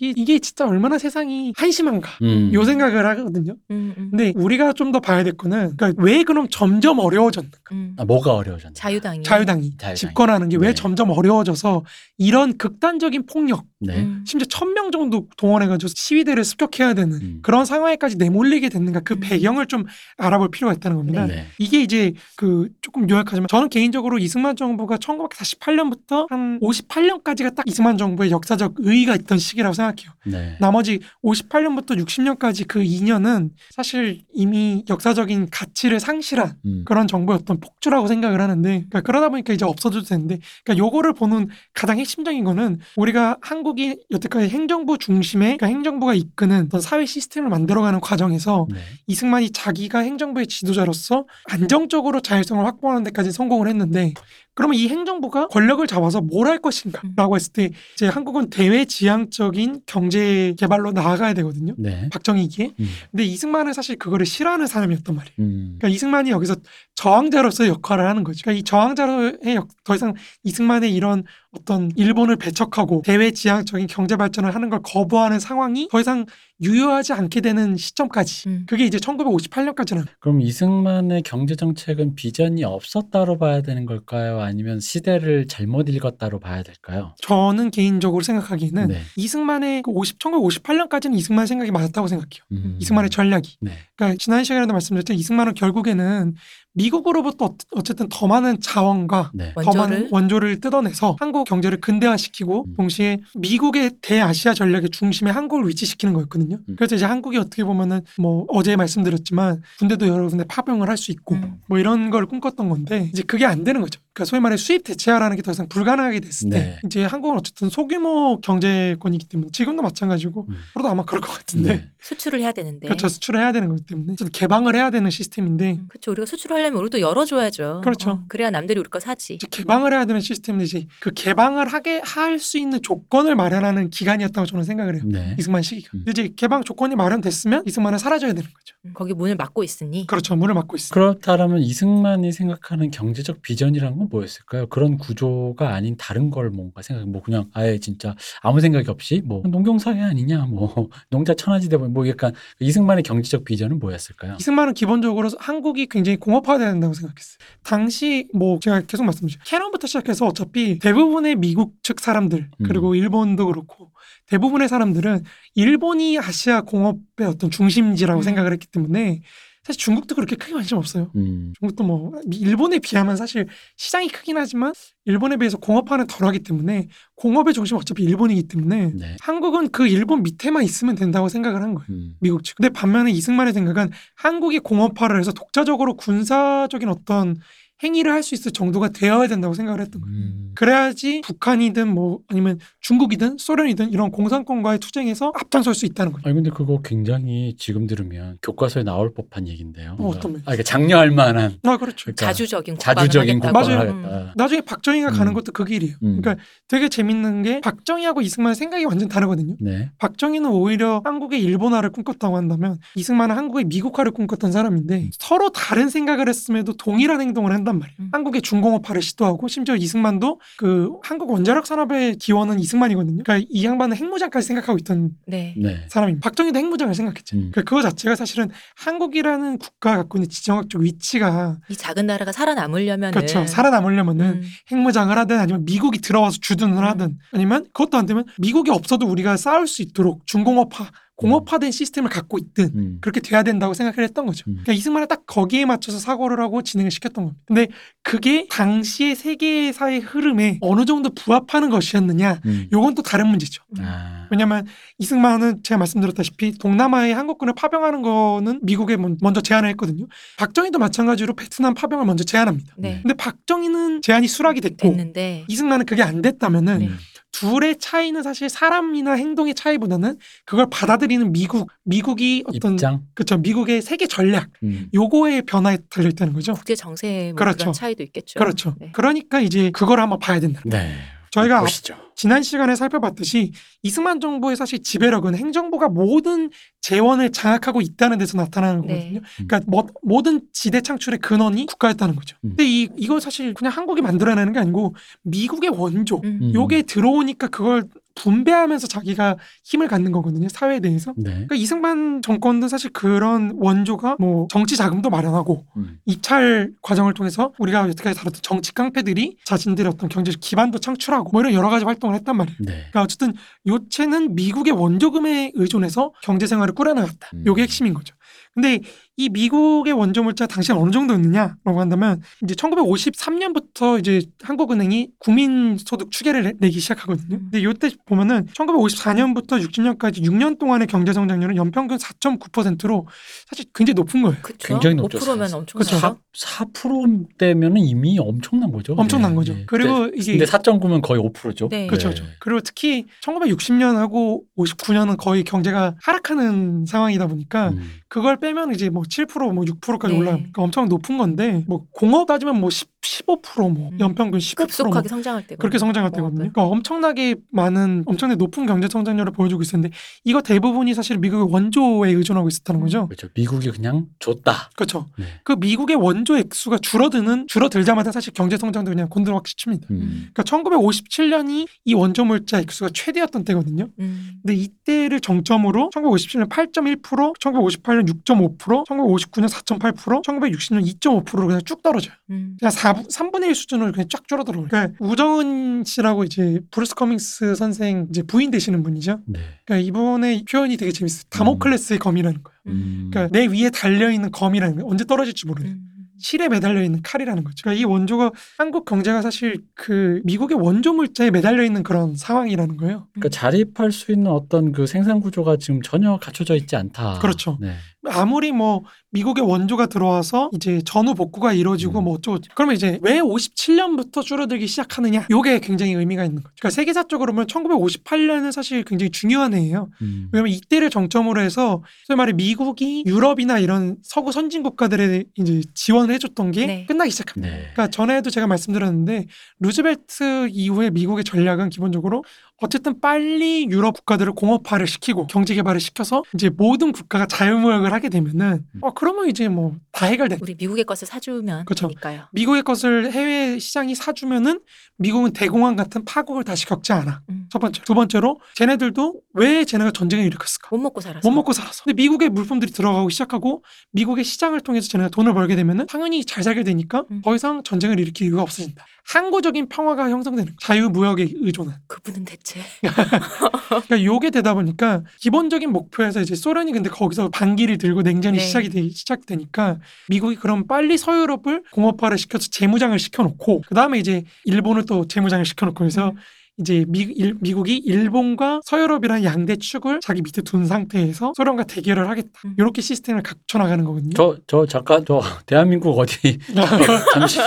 Speaker 2: 이- 이게 진짜 얼마나 세상이 한심한가
Speaker 3: 음.
Speaker 2: 요 생각을 하거든요.
Speaker 1: 음, 음.
Speaker 2: 근데 우리가 좀 더 봐야 될 거는 그러니까 왜 그럼 점점 어려워졌는가?
Speaker 1: 음.
Speaker 3: 아, 뭐가 어려워졌나?
Speaker 1: 자유당이.
Speaker 2: 자유당이
Speaker 3: 자유당이.
Speaker 2: 집권하는 게왜
Speaker 3: 네.
Speaker 2: 점점 어려워져서 이런 극단적인 폭력
Speaker 3: 네.
Speaker 1: 음.
Speaker 2: 심지어 천 명 정도 동원해가지고 시위대를 습격해야 되는
Speaker 3: 음.
Speaker 2: 그런 상황에까지 내몰리게 됐는가 그
Speaker 1: 음.
Speaker 2: 배경을 좀 알아볼 필요가 있다는 겁니다.
Speaker 3: 네.
Speaker 2: 이게 이제 그 조금 요약하지만 저는 개인적으로 이승만 정부가 1948년부터 한 58년까지가 딱 이승만 정부의 역사적 의의가 있던 시기라고 생각해요.
Speaker 3: 네.
Speaker 2: 나머지 58년부터 60년까지 그 2년은 사실 이미 역사적인 가치를 상실한
Speaker 3: 음.
Speaker 2: 그런 정부였던 폭주라고 생각을 하는데 그러니까 그러다 보니까 이제 없어져도 되는데 그러니까 요거를 보는 가장 핵심적인 거는 우리가 한국이 여태까지 행정부 중심 의 그러니까 행정부가 이끄는 어떤 사회 시스템을 만들어가는 과정에서
Speaker 3: 네.
Speaker 2: 이승만이 자기가 행정부의 지도자로서 안정적으로 자율성을 확보하는 데까지 성공을 했는데 그러면 이 행정부가 권력을 잡아서 뭘 할 것인가라고 했을 때 이제 한국은 대외 지향적인 경제 개발로 나아가야 되거든요.
Speaker 3: 네.
Speaker 2: 박정희기에.
Speaker 3: 음.
Speaker 2: 근데 이승만은 사실 그거를 싫어하는 사람이었단 말이에요.
Speaker 3: 음.
Speaker 2: 그러니까 이승만이 여기서 저항자로서의 역할을 하는 거죠. 그러니까 이 저항자로의 역, 더 이상 이승만의 이런 어떤 일본을 배척하고 대외 지향적인 경제 발전을 하는 걸 거부하는 상황이 더 이상 유효하지 않게 되는 시점까지.
Speaker 1: 음.
Speaker 2: 그게 이제 1958년까지는
Speaker 3: 그럼 이승만의 경제 정책은 비전이 없었다로 봐야 되는 걸까요? 아니면 시대를 잘못 읽었다로 봐야 될까요?
Speaker 2: 저는 개인적으로 생각하기에는
Speaker 3: 네.
Speaker 2: 이승만의 그 50, 1958년까지는 이승만 생각이 맞았다고 생각해요.
Speaker 3: 음.
Speaker 2: 이승만의 전략이.
Speaker 3: 네.
Speaker 2: 그러니까 지난 시간에도 말씀드렸듯이 이승만은 결국에는 미국으로부터 어- 어쨌든 더 많은 자원과
Speaker 3: 네.
Speaker 2: 더 많은
Speaker 1: 원조를
Speaker 2: 원조를 뜯어내서 한국 경제를 근대화시키고
Speaker 3: 음.
Speaker 2: 동시에 미국의 대아시아 전략의 중심에 한국을 위치시키는 거였거든요.
Speaker 3: 음.
Speaker 2: 그래서 이제 한국이 어떻게 보면은 뭐 어제 말씀드렸지만 군대도 여러 군데 파병을 할 수 있고
Speaker 1: 음.
Speaker 2: 뭐 이런 걸 꿈꿨던 건데 이제 그게 안 되는 거죠. 그러니까 소위 말해 수입 대체화라는 게 더 이상 불가능하게 됐을 때
Speaker 3: 네.
Speaker 2: 이제 한국은 어쨌든 소규모 경제권이기 때문에 지금도 마찬가지고
Speaker 3: 음.
Speaker 2: 앞으로도 아마 그럴 것 같은데
Speaker 3: 네.
Speaker 1: 수출을 해야 되는데.
Speaker 2: 그렇죠 수출을 해야 되는 거기 때문에 좀 개방을 해야 되는 시스템인데
Speaker 1: 그렇죠. 우리가 수출하려면 우리도 열어줘야죠.
Speaker 2: 그렇죠.
Speaker 1: 어, 그래야 남들이 우리 거 사지.
Speaker 2: 이제 개방을 해야 되는 시스템인데 이제 그 개방을 하게 할 수 있는 조건을 마련하는 기간이었다고 저는 생각을 해요.
Speaker 3: 네.
Speaker 2: 이승만 시기가.
Speaker 3: 음.
Speaker 2: 근데 이제 개방 조건이 마련됐으면 이승만은 사라져야 되는 거죠.
Speaker 1: 음, 거기 문을 막고 있으니.
Speaker 2: 그렇죠. 문을 막고 있어요.
Speaker 3: 그렇다면 이승만이 생각하는 경제적 비전이란 건 뭐였을까요? 그런 구조가 아닌 다른 걸 뭔가 생각, 뭐 그냥 아예 진짜 아무 생각이 없이 뭐 농경사회 아니냐, 뭐 농자 천하지대 뭐 약간 이승만의 경제적 비전은 뭐였을까요?
Speaker 2: 이승만은 기본적으로 한국이 굉장히 공업화돼야 된다고 생각했어요. 당시 뭐 제가 계속 말씀드리죠. 캐논부터 시작해서 어차피 대부분의 미국 측 사람들
Speaker 3: 음.
Speaker 2: 그리고 일본도 그렇고 대부분의 사람들은 일본이 아시아 공업의 어떤 중심지라고
Speaker 1: 음.
Speaker 2: 생각을 했기 때문에 사실 중국도 그렇게 크게 관심 없어요.
Speaker 3: 음,
Speaker 2: 중국도 뭐 일본에 비하면 사실 시장이 크긴 하지만 일본에 비해서 공업화는 덜하기 때문에 공업의 중심은 어차피 일본이기 때문에
Speaker 3: 네.
Speaker 2: 한국은 그 일본 밑에만 있으면 된다고 생각을 한 거예요.
Speaker 3: 음,
Speaker 2: 미국 측. 근데 반면에 이승만의 생각은 한국이 공업화를 해서 독자적으로 군사적인 어떤 행위를 할 수 있을 정도가 되어야 된다고 생각을 했던 거예요.
Speaker 3: 음,
Speaker 2: 그래야지 북한이든 뭐 아니면 중국이든 소련이든 이런 공산권과의 투쟁에서 앞장설 수 있다는 거죠.
Speaker 3: 아니 근데 그거 굉장히 지금 들으면 교과서에 나올 법한 얘긴데요.
Speaker 2: 어, 어떤
Speaker 3: 아, 그러니까 장려할 만한
Speaker 2: 아 그렇죠.
Speaker 3: 그러니까
Speaker 1: 자주적인
Speaker 3: 자주적인
Speaker 1: 국방을
Speaker 3: 국방을
Speaker 2: 맞아요.
Speaker 1: 하겠다.
Speaker 2: 나중에 박정희가 가는
Speaker 3: 음.
Speaker 2: 것도 그 길이에요.
Speaker 3: 음.
Speaker 2: 그러니까 되게 재밌는 게 박정희하고 이승만의 생각이 완전 다르거든요.
Speaker 3: 네.
Speaker 2: 박정희는 오히려 한국의 일본화를 꿈꿨다고 한다면 이승만은 한국의 미국화를 꿈꿨던 사람인데
Speaker 3: 음.
Speaker 2: 서로 다른 생각을 했음에도 동일한 행동을 한단 말이에요.
Speaker 1: 음.
Speaker 2: 한국의 중공업화를 시도하고 심지어 이승만도 그 한국 원자력 산업의 기원은 이승만이거든요. 그러니까 이 양반은 핵무장까지 생각하고 있던
Speaker 1: 네.
Speaker 3: 네.
Speaker 2: 사람입니다. 박정희도 핵무장을 생각했죠.
Speaker 3: 음.
Speaker 2: 그 그거 자체가 사실은 한국이라는 국가가 갖고 있는 지정학적 위치가
Speaker 1: 이 작은 나라가 살아남으려면
Speaker 2: 그렇죠. 살아남으려면은
Speaker 1: 음.
Speaker 2: 핵무장을 하든 아니면 미국이 들어와서 주둔을 하든 아니면 그것도 안 되면 미국이 없어도 우리가 싸울 수 있도록 중공업화 공업화된 시스템을 갖고 있든
Speaker 3: 음.
Speaker 2: 그렇게 돼야 된다고 생각을 했던 거죠.
Speaker 3: 음.
Speaker 2: 그러니까 이승만은 딱 거기에 맞춰서 사고를 하고 진행을 시켰던 겁니다. 근데 그게 당시의 세계사의 흐름에 어느 정도 부합하는 것이었느냐
Speaker 3: 음.
Speaker 2: 요건 또 다른 문제죠.
Speaker 3: 아.
Speaker 2: 왜냐하면 이승만은 제가 말씀드렸다시피 동남아에 한국군을 파병하는 거는 미국에 먼- 먼저 제안을 했거든요. 박정희도 마찬가지로 베트남 파병을 먼저 제안합니다.
Speaker 1: 네.
Speaker 2: 근데 박정희는 제안이 수락이 됐고
Speaker 1: 됐는데
Speaker 2: 이승만은 그게 안 됐다면은
Speaker 1: 네.
Speaker 3: 음.
Speaker 2: 둘의 차이는 사실 사람이나 행동의 차이보다는 그걸 받아들이는 미국 미국이 어떤
Speaker 3: 입장.
Speaker 2: 그쵸 미국의 세계 전략
Speaker 3: 음.
Speaker 2: 요거의 변화에 달려 있다는 거죠.
Speaker 1: 국제 정세 뭐
Speaker 2: 그렇죠.
Speaker 1: 그런 차이도 있겠죠.
Speaker 2: 그렇죠.
Speaker 1: 네.
Speaker 2: 그러니까 이제 그걸 한번 봐야 된다.
Speaker 3: 네.
Speaker 2: 저희가 앞-
Speaker 3: 보시죠.
Speaker 2: 지난 시간에 살펴봤듯이 이승만 정부의 사실 지배력은 행정부가 모든 재원을 장악하고 있다는 데서 나타나는
Speaker 1: 네.
Speaker 2: 거거든요. 그러니까 뭐- 모든 지대 창출의 근원이 국가였다는 거죠.
Speaker 3: 음.
Speaker 2: 근데 이 이거 사실 그냥 한국이 만들어내는 게 아니고 미국의 원조
Speaker 1: 음.
Speaker 3: 음.
Speaker 2: 요게 들어오니까 그걸 분배하면서 자기가 힘을 갖는 거거든요. 사회에 대해서.
Speaker 3: 네.
Speaker 2: 그러니까 이승만 정권도 사실 그런 원조가 뭐 정치 자금도 마련하고
Speaker 3: 음.
Speaker 2: 입찰 과정을 통해서 우리가 여태까지 다뤘던 정치 깡패들이 자신들의 어떤 경제적 기반도 창출하고 뭐 이런 여러 가지 활동을 했단 말이에요.
Speaker 3: 네.
Speaker 2: 그러니까 어쨌든 요체는 미국의 원조금에 의존해서 경제 생활을 꾸려나갔다.
Speaker 3: 음.
Speaker 2: 요게 핵심인 거죠. 근데 이 미국의 원조 물자 당시 어느 정도였느냐라고 한다면 이제 1953년부터 이제 한국은행이 국민소득 추계를 내- 내기 시작하거든요.
Speaker 1: 음.
Speaker 2: 근데 요때 보면은 1954년부터 60년까지 6년 동안의 경제 성장률은 연평균 4.9%로 사실 굉장히 높은 거예요.
Speaker 1: 그쵸?
Speaker 3: 굉장히 높죠.
Speaker 1: 5%면 엄청
Speaker 2: 그쵸.
Speaker 1: 나죠.
Speaker 3: 4%대면은 이미 엄청난 거죠.
Speaker 2: 엄청난
Speaker 3: 네.
Speaker 2: 거죠.
Speaker 3: 네.
Speaker 2: 그리고
Speaker 3: 근데,
Speaker 2: 이게
Speaker 3: 근데 4.9면 거의 5%죠.
Speaker 1: 네.
Speaker 2: 그렇죠. 그렇죠. 그리고 특히 1960년하고 59년은 거의 경제가 하락하는 상황이다 보니까
Speaker 3: 음.
Speaker 2: 그걸 빼면 이제 뭐 7%, 뭐 6%까지
Speaker 1: 네.
Speaker 2: 올라가니까 엄청 높은 건데 뭐 공업 따지면 뭐 10, 15%뭐
Speaker 1: 음.
Speaker 2: 연평균 15%뭐
Speaker 1: 급속하게 성장할 때
Speaker 2: 그렇게 성장할 때거든요. 그러니까 엄청나게 많은 엄청나게 높은 경제 성장률을 보여주고 있었는데 이거 대부분이 사실 미국의 원조에 의존하고 있었다는
Speaker 1: 음.
Speaker 2: 거죠.
Speaker 3: 그렇죠. 미국이 그냥 줬다.
Speaker 2: 그렇죠.
Speaker 3: 네.
Speaker 2: 그 미국의 원조 액수가 줄어드는 줄어들자마자 사실 경제 성장도 그냥 곤두박질 칩니다.
Speaker 3: 음.
Speaker 2: 그러니까 1957년이 이 원조 물자 액수가 최대였던 때거든요.
Speaker 1: 음.
Speaker 2: 근데 이때를 정점으로 1957년 8.1%, 1958년 6.5%, 1959년 4.8%, 1960년 2.5%로 그냥 쭉 떨어져요.
Speaker 1: 음.
Speaker 2: 그냥 4, 3분의 1 수준으로 그냥 쫙 줄어들어요. 그러니까 우정은 씨라고 이제 브루스 커밍스 선생 이제 부인 되시는 분이죠.
Speaker 3: 네.
Speaker 2: 그러니까 이분의 표현이 되게 재밌어요. 다모클레스의 검이라는 거예요.
Speaker 3: 음.
Speaker 2: 그러니까 내 위에 달려 있는 검이라는 거예요. 언제 떨어질지 모르는.
Speaker 1: 음.
Speaker 2: 실에 매달려 있는 칼이라는 거죠. 그러니까 이 원조가 한국 경제가 사실 그 미국의 원조 물자에 매달려 있는 그런 상황이라는 거예요.
Speaker 3: 그러니까 자립할 수 있는 어떤 그 생산 구조가 지금 전혀 갖춰져 있지 않다.
Speaker 2: 그렇죠.
Speaker 3: 네.
Speaker 2: 아무리 뭐 미국의 원조가 들어와서 이제 전후 복구가 이루어지고
Speaker 3: 음.
Speaker 2: 뭐 어쩌고 그러면 이제 왜 57년부터 줄어들기 시작하느냐? 요게 굉장히 의미가 있는 거죠. 그러니까 세계사적으로 보면 1958년은 사실 굉장히 중요한 해예요.
Speaker 3: 음.
Speaker 2: 왜냐면 이때를 정점으로 해서 소위 말해 미국이 유럽이나 이런 서구 선진 국가들에 이제 지원을 해줬던 게
Speaker 1: 네.
Speaker 2: 끝나기 시작합니다.
Speaker 3: 네.
Speaker 2: 그러니까 전에도 제가 말씀드렸는데 루즈벨트 이후에 미국의 전략은 기본적으로 어쨌든 빨리 유럽 국가들을 공업화를 시키고 경제 개발을 시켜서 이제 모든 국가가 자유무역을 하게 되면은
Speaker 3: 음.
Speaker 2: 어 그러면 이제 뭐 다 해결돼.
Speaker 1: 우리 미국의 것을 사주면
Speaker 2: 그쵸.
Speaker 1: 되니까요.
Speaker 2: 미국의 것을 해외 시장이 사주면은 미국은 대공황 같은 파국을 다시 겪지 않아.
Speaker 1: 음.
Speaker 2: 첫 번째. 두 번째로 쟤네들도 왜 쟤네가 전쟁을 일으켰을까?
Speaker 1: 못 먹고 살아서.
Speaker 2: 못 먹고 살아서. 근데 미국의 물품들이 들어가고 시작하고 미국의 시장을 통해서 쟤네가 돈을 벌게 되면은 당연히 잘 살게 되니까
Speaker 1: 음.
Speaker 2: 더 이상 전쟁을 일으킬 이유가 없어진다. 항구적인 평화가 형성되는. 자유무역에 의존한.
Speaker 1: 그분은 대체
Speaker 2: 그러니까 요게 되다 보니까 기본적인 목표에서 이제 소련이 근데 거기서 반기를 들고 냉전이
Speaker 1: 네.
Speaker 2: 시작이 되, 시작되니까 미국이 그럼 빨리 서유럽을 공업화를 시켜서 재무장을 시켜놓고 그 다음에 이제 일본을 또 재무장을 시켜놓고 해서
Speaker 1: 음.
Speaker 2: 이제 미, 일, 미국이 일본과 서유럽이라는 양대 축을 자기 밑에 둔 상태에서 소련과 대결을 하겠다.
Speaker 1: 음.
Speaker 2: 이렇게 시스템을 갖춰 나가는 거거든요.
Speaker 3: 저, 저 잠깐 저 대한민국 어디 잠시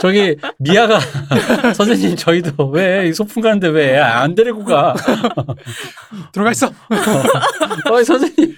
Speaker 3: 저기 미아가 선생님 저희도 왜이 소풍 가는데 왜 안 데리고 가?
Speaker 2: 들어가 있어.
Speaker 3: 어 선생님.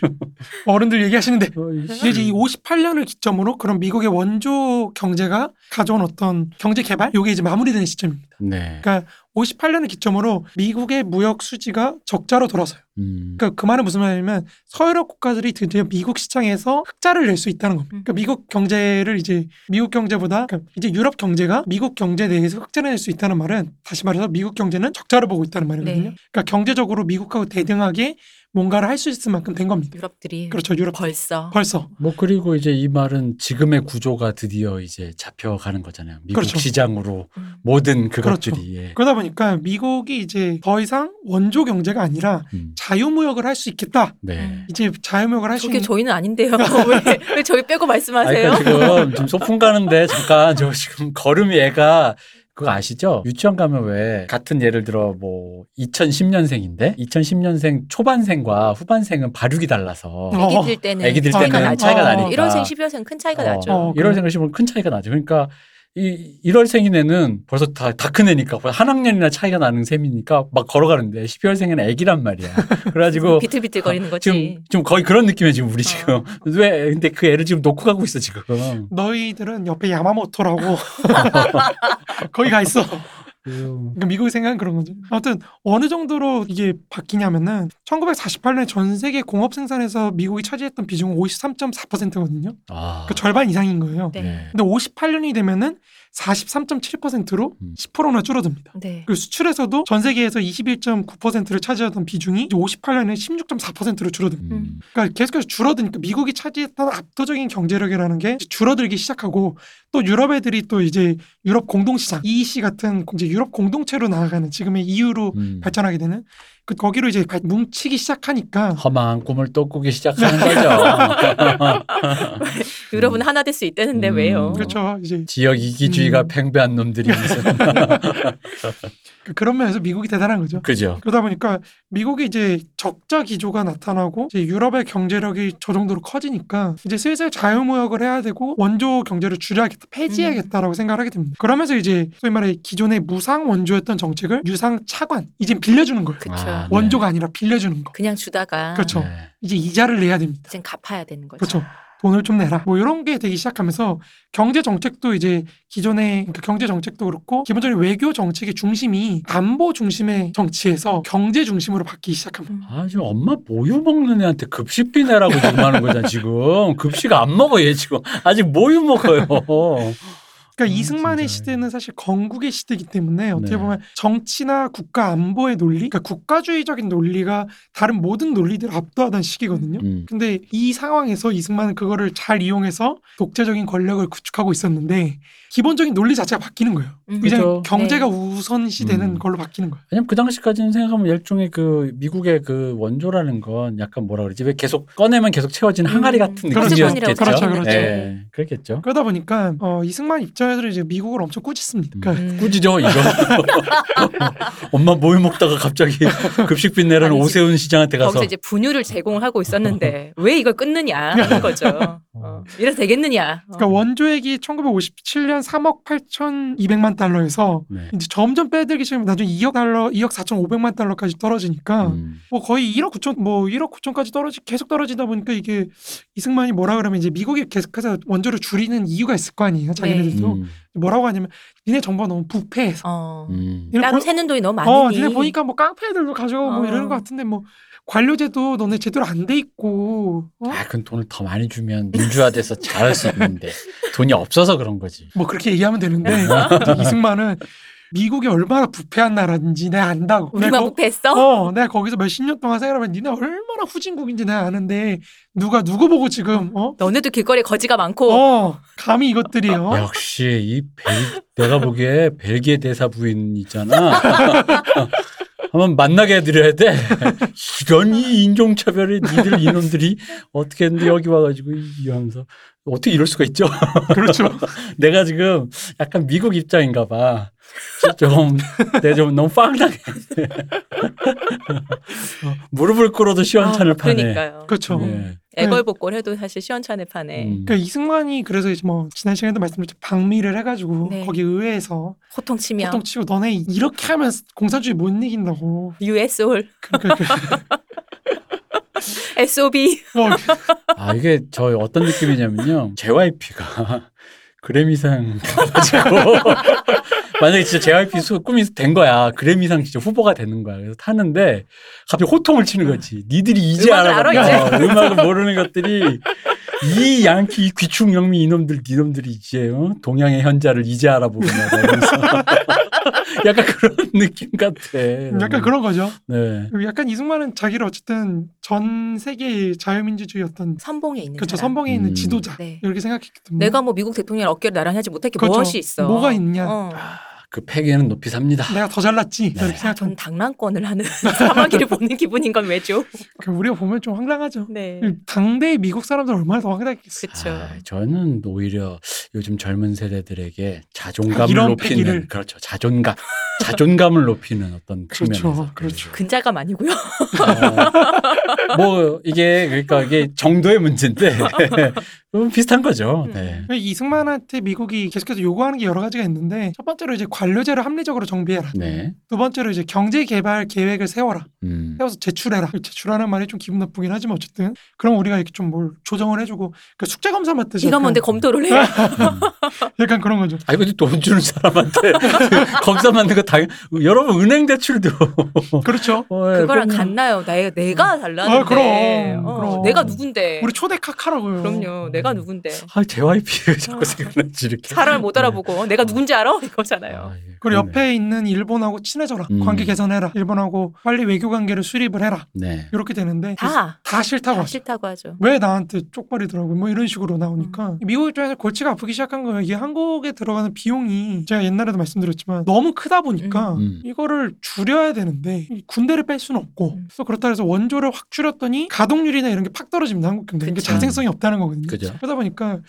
Speaker 2: 어른들 얘기하시는데.
Speaker 3: 어,
Speaker 2: 근데 이제 이 58년을 기점으로 그런 미국의 원조 경제가 가져온 어떤 경제 개발 요게 이제 마무리되는 시점입니다.
Speaker 3: 네.
Speaker 2: 그러니까 58년을 기점으로 미국의 무역 수지가 적자로 돌아서요.
Speaker 3: 음.
Speaker 2: 그러니까 그 말은 무슨 말이냐면 서유럽 국가들이 드디어 미국 시장에서 흑자를 낼 수 있다는 겁니다. 그러니까 미국 경제를 이제 미국 경제보다 그러니까 이제 유럽 경제가 미국 경제 내에서 흑자를 낼 수 있다는 말은 다시 말해서 미국 경제는 적자를 보고 있다는 말이거든요.
Speaker 1: 네.
Speaker 2: 그러니까 경제적으로 미국하고 대등하게 뭔가를 할 수 있을 만큼 된 겁니다.
Speaker 1: 유럽들이
Speaker 2: 그렇죠. 유럽
Speaker 1: 벌써
Speaker 2: 벌써
Speaker 3: 뭐 그리고 이제 이 말은 지금의 구조가 드디어 이제 잡혀가는 거잖아요. 미국
Speaker 2: 그렇죠.
Speaker 3: 시장으로
Speaker 1: 음.
Speaker 3: 모든 그것들이
Speaker 2: 그렇죠.
Speaker 3: 예.
Speaker 2: 그러다 보니까 미국이 이제 더 이상 원조 경제가 아니라
Speaker 3: 음.
Speaker 2: 자유무역을 할 수 있겠다.
Speaker 3: 네.
Speaker 1: 음.
Speaker 2: 이제 자유무역을 할 수 있는
Speaker 1: 저희는 아닌데요. 왜, 왜 저희 빼고
Speaker 3: 아니,
Speaker 1: 말씀하세요?
Speaker 3: 그러니까 지금 지금 소풍 가는데 잠깐 저 지금 걸음이 애가 그거 아시죠? 유치원 가면 왜 같은 예를 들어 뭐 2010년생인데 2010년생 초반생과 후반생은 발육이 달라서
Speaker 2: 어.
Speaker 1: 애기들 때는
Speaker 3: 애기들
Speaker 1: 차이가
Speaker 3: 때는
Speaker 1: 나죠.
Speaker 3: 차이가
Speaker 2: 어.
Speaker 3: 나니까
Speaker 1: 1월생, 12월생 큰 차이가 나죠.
Speaker 2: 어.
Speaker 3: 1월생을 씹으면 큰 차이가 나죠. 그러니까 이 1월생인 애는 벌써 다 다 큰 애니까 한 학년이나 차이가 나는 셈이니까 막 걸어가는데 12월생은 애기란 말이야. 그래가지고
Speaker 1: 비틀비틀 거리는 거지.
Speaker 3: 지금 좀 거의 그런 느낌이에요 지금 우리 지금 왜 근데 그 애를 지금 놓고 가고 있어 지금.
Speaker 2: 너희들은 옆에 야마모토라고 거기 가 있어. 그러니까 미국의 생각은 그런 거죠. 아무튼 어느 정도로 이게 바뀌냐면은 1948년에 전 세계 공업 생산에서 미국이 차지했던 비중은 53.4%거든요.
Speaker 3: 아,
Speaker 2: 그 절반 이상인 거예요.
Speaker 1: 네.
Speaker 3: 네.
Speaker 2: 근데 58년이 되면은 43.7%로
Speaker 3: 음.
Speaker 2: 10%나 줄어듭니다.
Speaker 1: 네.
Speaker 2: 그리고 수출에서도 전 세계에서 21.9%를 차지하던 비중이 이제 58년에 16.4%로 줄어듭니다.
Speaker 3: 음.
Speaker 2: 그러니까 계속해서 줄어드니까 미국이 차지했던 압도적인 경제력이라는 게 줄어들기 시작하고 또 유럽 애들이 또 이제 유럽 공동시장 EEC 같은 이제 유럽 공동체로 나아가는 지금의 EU로
Speaker 3: 음.
Speaker 2: 발전하게 되는 그 거기로 이제 발- 뭉치기 시작하니까
Speaker 3: 험한 꿈을 또 꾸기 시작하는 거죠.
Speaker 1: 유럽은 하나 될 수 있다는데
Speaker 3: 음.
Speaker 1: 왜요?
Speaker 2: 그렇죠 이제
Speaker 3: 지역 이기주의가
Speaker 2: 음.
Speaker 3: 팽배한 놈들이
Speaker 2: 그- 그런 면에서 미국이 대단한 거죠.
Speaker 3: 그죠.
Speaker 2: 그러다 보니까 미국이 이제 적자 기조가 나타나고 이제 유럽의 경제력이 저 정도로 커지니까 이제 슬슬 자유무역을 해야 되고 원조 경제를 줄여야겠다, 폐지해야겠다라고 생각을 하게 됩니다. 그러면서 이제 소위 말해 기존의 무상 원조였던 정책을 유상 차관 이제 빌려주는 거예요.
Speaker 3: 아, 네.
Speaker 2: 원조가 아니라 빌려주는 거.
Speaker 1: 그냥 주다가
Speaker 2: 그렇죠.
Speaker 3: 네.
Speaker 2: 이제 이자를 내야 됩니다.
Speaker 1: 이젠 갚아야 되는 거죠.
Speaker 2: 그렇죠. 돈을 좀 내라. 뭐 이런 게 되기 시작하면서 경제 정책도 이제 기존의 그러니까 경제 정책도 그렇고 기본적인 외교 정책의 중심이 안보 중심의 정치에서 경제 중심으로 바뀌기 시작합니다.
Speaker 1: 음.
Speaker 3: 아, 지금 엄마 모유 먹는 애한테 급식비 내라고 지금 하는 거잖아, 지금. 급식 안 먹어, 얘 지금. 아직 모유 먹어요.
Speaker 2: 그러니까
Speaker 3: 아,
Speaker 2: 이승만의
Speaker 3: 진짜.
Speaker 2: 시대는 사실 건국의 시대이기 때문에 어떻게
Speaker 3: 네.
Speaker 2: 보면 정치나 국가 안보의 논리, 그러니까 국가주의적인 논리가 다른 모든 논리들을 압도하던 시기거든요.
Speaker 3: 음.
Speaker 2: 근데 이 상황에서 이승만은 그거를 잘 이용해서 독재적인 권력을 구축하고 있었는데 기본적인 논리 자체가 바뀌는 거예요.
Speaker 1: 음.
Speaker 2: 이제
Speaker 3: 그죠.
Speaker 2: 경제가
Speaker 1: 네.
Speaker 2: 우선시 되는
Speaker 3: 음.
Speaker 2: 걸로 바뀌는 거예요.
Speaker 3: 왜냐면 그 당시까지는 생각하면 일종의 그 미국의 그 원조라는 건 약간 뭐라 그러지 왜 계속 꺼내면 계속 채워지는
Speaker 1: 음.
Speaker 3: 항아리 같은
Speaker 2: 그렇죠.
Speaker 3: 느낌이었겠죠.
Speaker 2: 그렇죠, 그렇죠.
Speaker 3: 예, 그렇겠죠.
Speaker 2: 그러다 보니까 어, 이승만 입장에서는 이제 미국을 엄청 꾸짖습니다. 그러니까
Speaker 1: 음.
Speaker 3: 꾸지죠 이거. 엄마 뭘 먹다가 갑자기 급식비 내라는
Speaker 1: 아니지.
Speaker 3: 오세훈 시장한테 가서
Speaker 1: 거기서 이제 분유를 제공을 하고 있었는데 왜 이걸 끊느냐 하는 거죠. 어, 이래서 되겠느냐. 어.
Speaker 2: 그러니까 원조액이 1957년 3억 8,200만 달러에서
Speaker 3: 네.
Speaker 2: 이제 점점 빼들기 시작하면 나중에 2억 달러, 2억 4,500만 달러까지 떨어지니까
Speaker 3: 음.
Speaker 2: 뭐 거의 1억 9천, 뭐 1억 9천까지 떨어지 계속 떨어지다 보니까 이게 이승만이 뭐라 그러면 이제 미국이 계속해서 원조를 줄이는 이유가 있을 거 아니에요. 자기네들도
Speaker 3: 음.
Speaker 2: 뭐라고 하냐면 니네 정부가 너무 부패해서.
Speaker 1: 어.
Speaker 3: 음.
Speaker 1: 땅
Speaker 2: 보-
Speaker 1: 새는 돈이 너무 많으니.
Speaker 2: 어, 니네 보니까 뭐 깡패들도 가져가고 뭐
Speaker 1: 어.
Speaker 2: 이러는 것 같은데 뭐 관료제도 너네 제대로 안 돼 있고 어?
Speaker 3: 아, 그건 돈을 더 많이 주면 민주화돼서 잘할 수 있는데 돈이 없어서 그런 거지.
Speaker 2: 뭐 그렇게 얘기하면 되는데 이제 이승만은 미국이 얼마나 부패한 나라인지 내가 안다고.
Speaker 1: 우리만 부패했어?
Speaker 2: 어, 내가 거기서 몇십 년 동안 생활하면 니네 얼마나 후진국인지 내가 아는데 누가 누구 보고 지금 어?
Speaker 1: 너네도 길거리에 거지가 많고
Speaker 2: 어, 감히 이것들이요.
Speaker 3: 역시 이 벨, 내가 보기에 벨기에 대사 부인 있잖아. 한번 만나게 해드려야 돼. 이런 이 인종차별에 니들 이놈들이 어떻게 했는데 여기 와가지고 이 하면서 어떻게 이럴 수가 있죠?
Speaker 2: 그렇죠.
Speaker 3: 내가 지금 약간 미국 입장인가 봐. 좀, 내가 좀 너무 빵당해. 어, 무릎을 꿇어도 시원찮을
Speaker 1: 아,
Speaker 3: 판에.
Speaker 1: 그러니까요.
Speaker 2: 그렇죠.
Speaker 3: 네.
Speaker 1: 애걸복걸 해도 사실 시원찮을 판에
Speaker 3: 음.
Speaker 2: 그러니까 이승만이 그래서 이제 뭐 지난 시간에도 말씀드렸죠 방미를 해가지고
Speaker 1: 네.
Speaker 2: 거기 의회에서
Speaker 1: 호통치며
Speaker 2: 보통 치고 너네 이렇게 하면 공산주의 못 이긴다고.
Speaker 1: US올,
Speaker 2: 그러니까 그,
Speaker 1: SOB
Speaker 2: 뭐,
Speaker 3: 아 이게 저 어떤 느낌이냐면요. JYP가 그래미상 가지고 만약에 진짜 JYP 수 꿈이 된 거야. 그래미상 진짜 후보가 되는 거야. 그래서 타는데 갑자기 호통을 치는 거지. 니들이 이제
Speaker 1: 음악을
Speaker 3: 알아.
Speaker 1: 알아, 이제.
Speaker 3: 음악을 모르는 것들이 이 양키 이 귀축 영미 이놈들 니놈들이 이제 어? 동양의 현자를 이제 알아보구나. 이러면서 약간 그런 느낌 같아.
Speaker 2: 약간 그런 거죠.
Speaker 3: 네.
Speaker 2: 약간 이승만은 자기를 어쨌든 전 세계의 자유민주주의 어떤
Speaker 1: 선봉에 있는
Speaker 2: 그렇죠
Speaker 1: 사람.
Speaker 2: 선봉에 있는
Speaker 3: 음.
Speaker 2: 지도자
Speaker 1: 네.
Speaker 2: 이렇게 생각했기 때문에
Speaker 1: 내가 뭐 미국 대통령 어깨를 나란히 하지 못할 게
Speaker 2: 그렇죠.
Speaker 1: 무엇이 있어?
Speaker 2: 뭐가 있냐.
Speaker 1: 어.
Speaker 3: 그 패기는 높이 삽니다.
Speaker 2: 내가 더 잘났지
Speaker 3: 네.
Speaker 2: 이렇게
Speaker 1: 아, 전
Speaker 2: 생각하면
Speaker 1: 당랑권을 하는 사마귀를 보는 기분인 건 왜죠?
Speaker 2: 그 우리가 보면 좀 황당하죠.
Speaker 1: 네.
Speaker 2: 당대의 미국 사람들 얼마나 더 황당했겠어.
Speaker 1: 그렇죠.
Speaker 3: 아, 저는 오히려 요즘 젊은 세대들에게 자존감을
Speaker 2: 이런
Speaker 3: 높이는
Speaker 2: 패기를.
Speaker 3: 그렇죠 자존감 자존감을 높이는 어떤
Speaker 2: 그렇죠,
Speaker 3: 측면에서
Speaker 2: 그렇죠.
Speaker 1: 근자감 아니고요.
Speaker 3: 어, 뭐 이게 그러니까 이게 정도의 문제인데 좀 비슷한 거죠.
Speaker 1: 음.
Speaker 3: 네.
Speaker 2: 이승만한테 미국이 계속해서 요구하는 게 여러 가지가 있는데 첫 번째로 이제 관료제를 합리적으로 정비해라.
Speaker 3: 네.
Speaker 2: 두 번째로 이제 경제 개발 계획을 세워라.
Speaker 3: 음.
Speaker 2: 세워서 제출해라. 제출하는 말이 좀 기분 나쁘긴 하지만 어쨌든 그럼 우리가 이렇게 좀 뭘 조정을 해주고 그 숙제 검사 맡듯이
Speaker 1: 이거
Speaker 2: 약간,
Speaker 1: 뭔데 검토를 해?
Speaker 2: 약간 그런 거죠.
Speaker 3: 아 이거 돈 주는 사람한테 검사 받는 거 당연. 여러분 은행 대출도
Speaker 2: 그렇죠.
Speaker 3: 어, 예,
Speaker 1: 그거랑
Speaker 3: 그럼요.
Speaker 1: 같나요? 나, 내가 달라는데.
Speaker 2: 아, 그럼,
Speaker 1: 어,
Speaker 2: 그럼.
Speaker 1: 내가 누군데?
Speaker 2: 우리 초대 카카라고요.
Speaker 1: 그럼요. 내가 누군데?
Speaker 3: 아 JYP 자꾸 생각나지 이렇게.
Speaker 1: 사람을 못 알아보고 내가 누군지 알아? 이거잖아요.
Speaker 3: 아, 예,
Speaker 2: 그리고
Speaker 3: 그러네.
Speaker 2: 옆에 있는 일본하고 친해져라.
Speaker 3: 음.
Speaker 2: 관계 개선해라. 일본하고 빨리 외교 관계를 수립을 해라.
Speaker 3: 네.
Speaker 2: 이렇게 되는데
Speaker 1: 다,
Speaker 2: 다 싫다고
Speaker 1: 다
Speaker 2: 하죠.
Speaker 1: 싫다고 하죠.
Speaker 2: 왜 나한테 쪽발이더라고 뭐 이런 식으로 나오니까
Speaker 1: 음.
Speaker 2: 미국 입장에서 골치가 아프기 시작한 거예요. 이게 한국에 들어가는 비용이 제가 옛날에도 말씀드렸지만 너무 크다 보니까
Speaker 3: 음.
Speaker 2: 이거를 줄여야 되는데 이 군대를 뺄 수는 없고
Speaker 1: 음.
Speaker 2: 그래서 그렇다 해서 원조를 확 줄였더니 가동률이나 이런 게 팍 떨어집니다. 한국 경제. 이게
Speaker 1: 그쵸.
Speaker 2: 자생성이 없다는 거거든요.
Speaker 3: 그죠.
Speaker 2: 그러다 보니까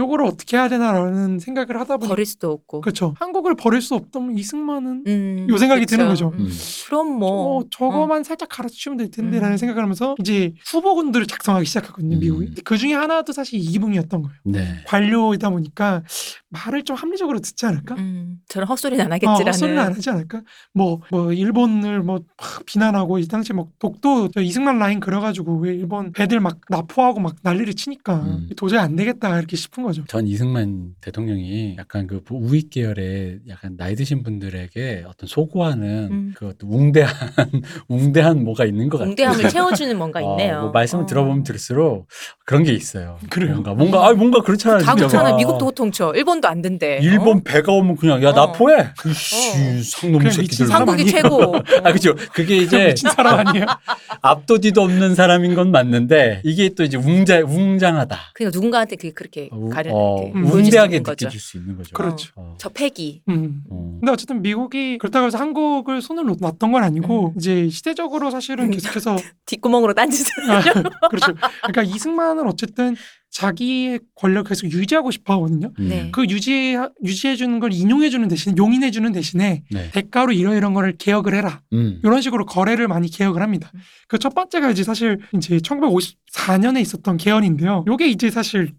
Speaker 2: 요거를 어떻게 해야 되나라는 생각을 하다 보니
Speaker 1: 버릴 수도 없고.
Speaker 2: 그렇죠. 한국을 버릴 수 없다면 이승만은
Speaker 1: 음,
Speaker 2: 요 생각이
Speaker 1: 그쵸.
Speaker 2: 드는 거죠.
Speaker 1: 음. 그럼 뭐
Speaker 2: 어, 저거만 살짝 가르치면 될 텐데라는
Speaker 1: 음.
Speaker 2: 생각을 하면서 이제 후보군들을 작성하기 시작하거든요.
Speaker 3: 음.
Speaker 2: 미국이. 그 중에 하나도 사실 이기붕이었던 거예요.
Speaker 3: 네.
Speaker 2: 관료이다 보니까 말을 좀 합리적으로 듣지 않을까?
Speaker 1: 음, 저는 헛소리는 안
Speaker 2: 어,
Speaker 1: 하겠지라는.
Speaker 2: 헛소리는 안 하지 않을까? 뭐, 뭐, 일본을 뭐, 막 비난하고, 이 당시에 뭐, 독도, 저 이승만 라인 그려가지고, 왜 일본 배들 막 납포하고 막 난리를 치니까,
Speaker 3: 음.
Speaker 2: 도저히 안 되겠다, 이렇게 싶은 거죠.
Speaker 3: 전 이승만 대통령이 약간 그 우익 계열의 약간 나이 드신 분들에게 어떤 소구하는
Speaker 1: 음.
Speaker 3: 그 어떤 웅대한 웅대한 뭐가 있는 것 같아요.
Speaker 1: 공대함을 채워주는 뭔가
Speaker 3: 어,
Speaker 1: 있네요.
Speaker 3: 뭐 말씀을
Speaker 1: 어.
Speaker 3: 들어보면 들을수록 그런 게 있어요.
Speaker 2: 그래요?
Speaker 3: 뭔가 뭔가 아 뭔가 그렇잖아요.
Speaker 1: 다
Speaker 3: 진짜.
Speaker 1: 그렇잖아요.
Speaker 3: 막.
Speaker 1: 미국도 호통쳐. 일본도 안 된대.
Speaker 3: 일본
Speaker 1: 어?
Speaker 3: 배가 오면 그냥 야
Speaker 1: 어.
Speaker 3: 나포해. 이씨 상놈 새끼들.
Speaker 1: 한국이? 최고.
Speaker 3: 아 그죠. 그게 이제
Speaker 2: 미친 사람 아니에요?
Speaker 3: 앞도 뒤도 없는 사람인 건 맞는데 이게 또 이제 웅자 웅장하다.
Speaker 1: 그러니까 누군가한테 그게 그렇게
Speaker 3: 우-
Speaker 1: 가 다른
Speaker 3: 어,
Speaker 1: 이렇게 보여줄 수
Speaker 3: 우대하게
Speaker 1: 있는 거죠.
Speaker 3: 느껴질 수 있는 거죠.
Speaker 2: 그렇죠.
Speaker 3: 어.
Speaker 1: 저 패기.
Speaker 2: 음.
Speaker 3: 어.
Speaker 2: 근데 어쨌든 미국이 그렇다고 해서 한국을 손을 놓- 놨던 건 아니고
Speaker 1: 음.
Speaker 2: 이제 시대적으로 사실은
Speaker 1: 음.
Speaker 2: 계속해서
Speaker 1: 뒷구멍으로 딴짓을.
Speaker 2: 아, 그렇죠. 그러니까 이승만은 어쨌든 자기의 권력을 계속 유지하고 싶어 하거든요.
Speaker 3: 음.
Speaker 1: 네.
Speaker 2: 그 유지 유지해 주는 걸 인용해 주는 대신에 용인해 주는 대신에
Speaker 3: 네.
Speaker 2: 대가로 이러이런 거를 개혁을 해라.
Speaker 3: 음.
Speaker 2: 이런 식으로 거래를 많이 개혁을 합니다.
Speaker 1: 음.
Speaker 2: 그첫 번째가 이제 사실 이제 1954년에 있었던 개헌인데요. 요게 이제 사실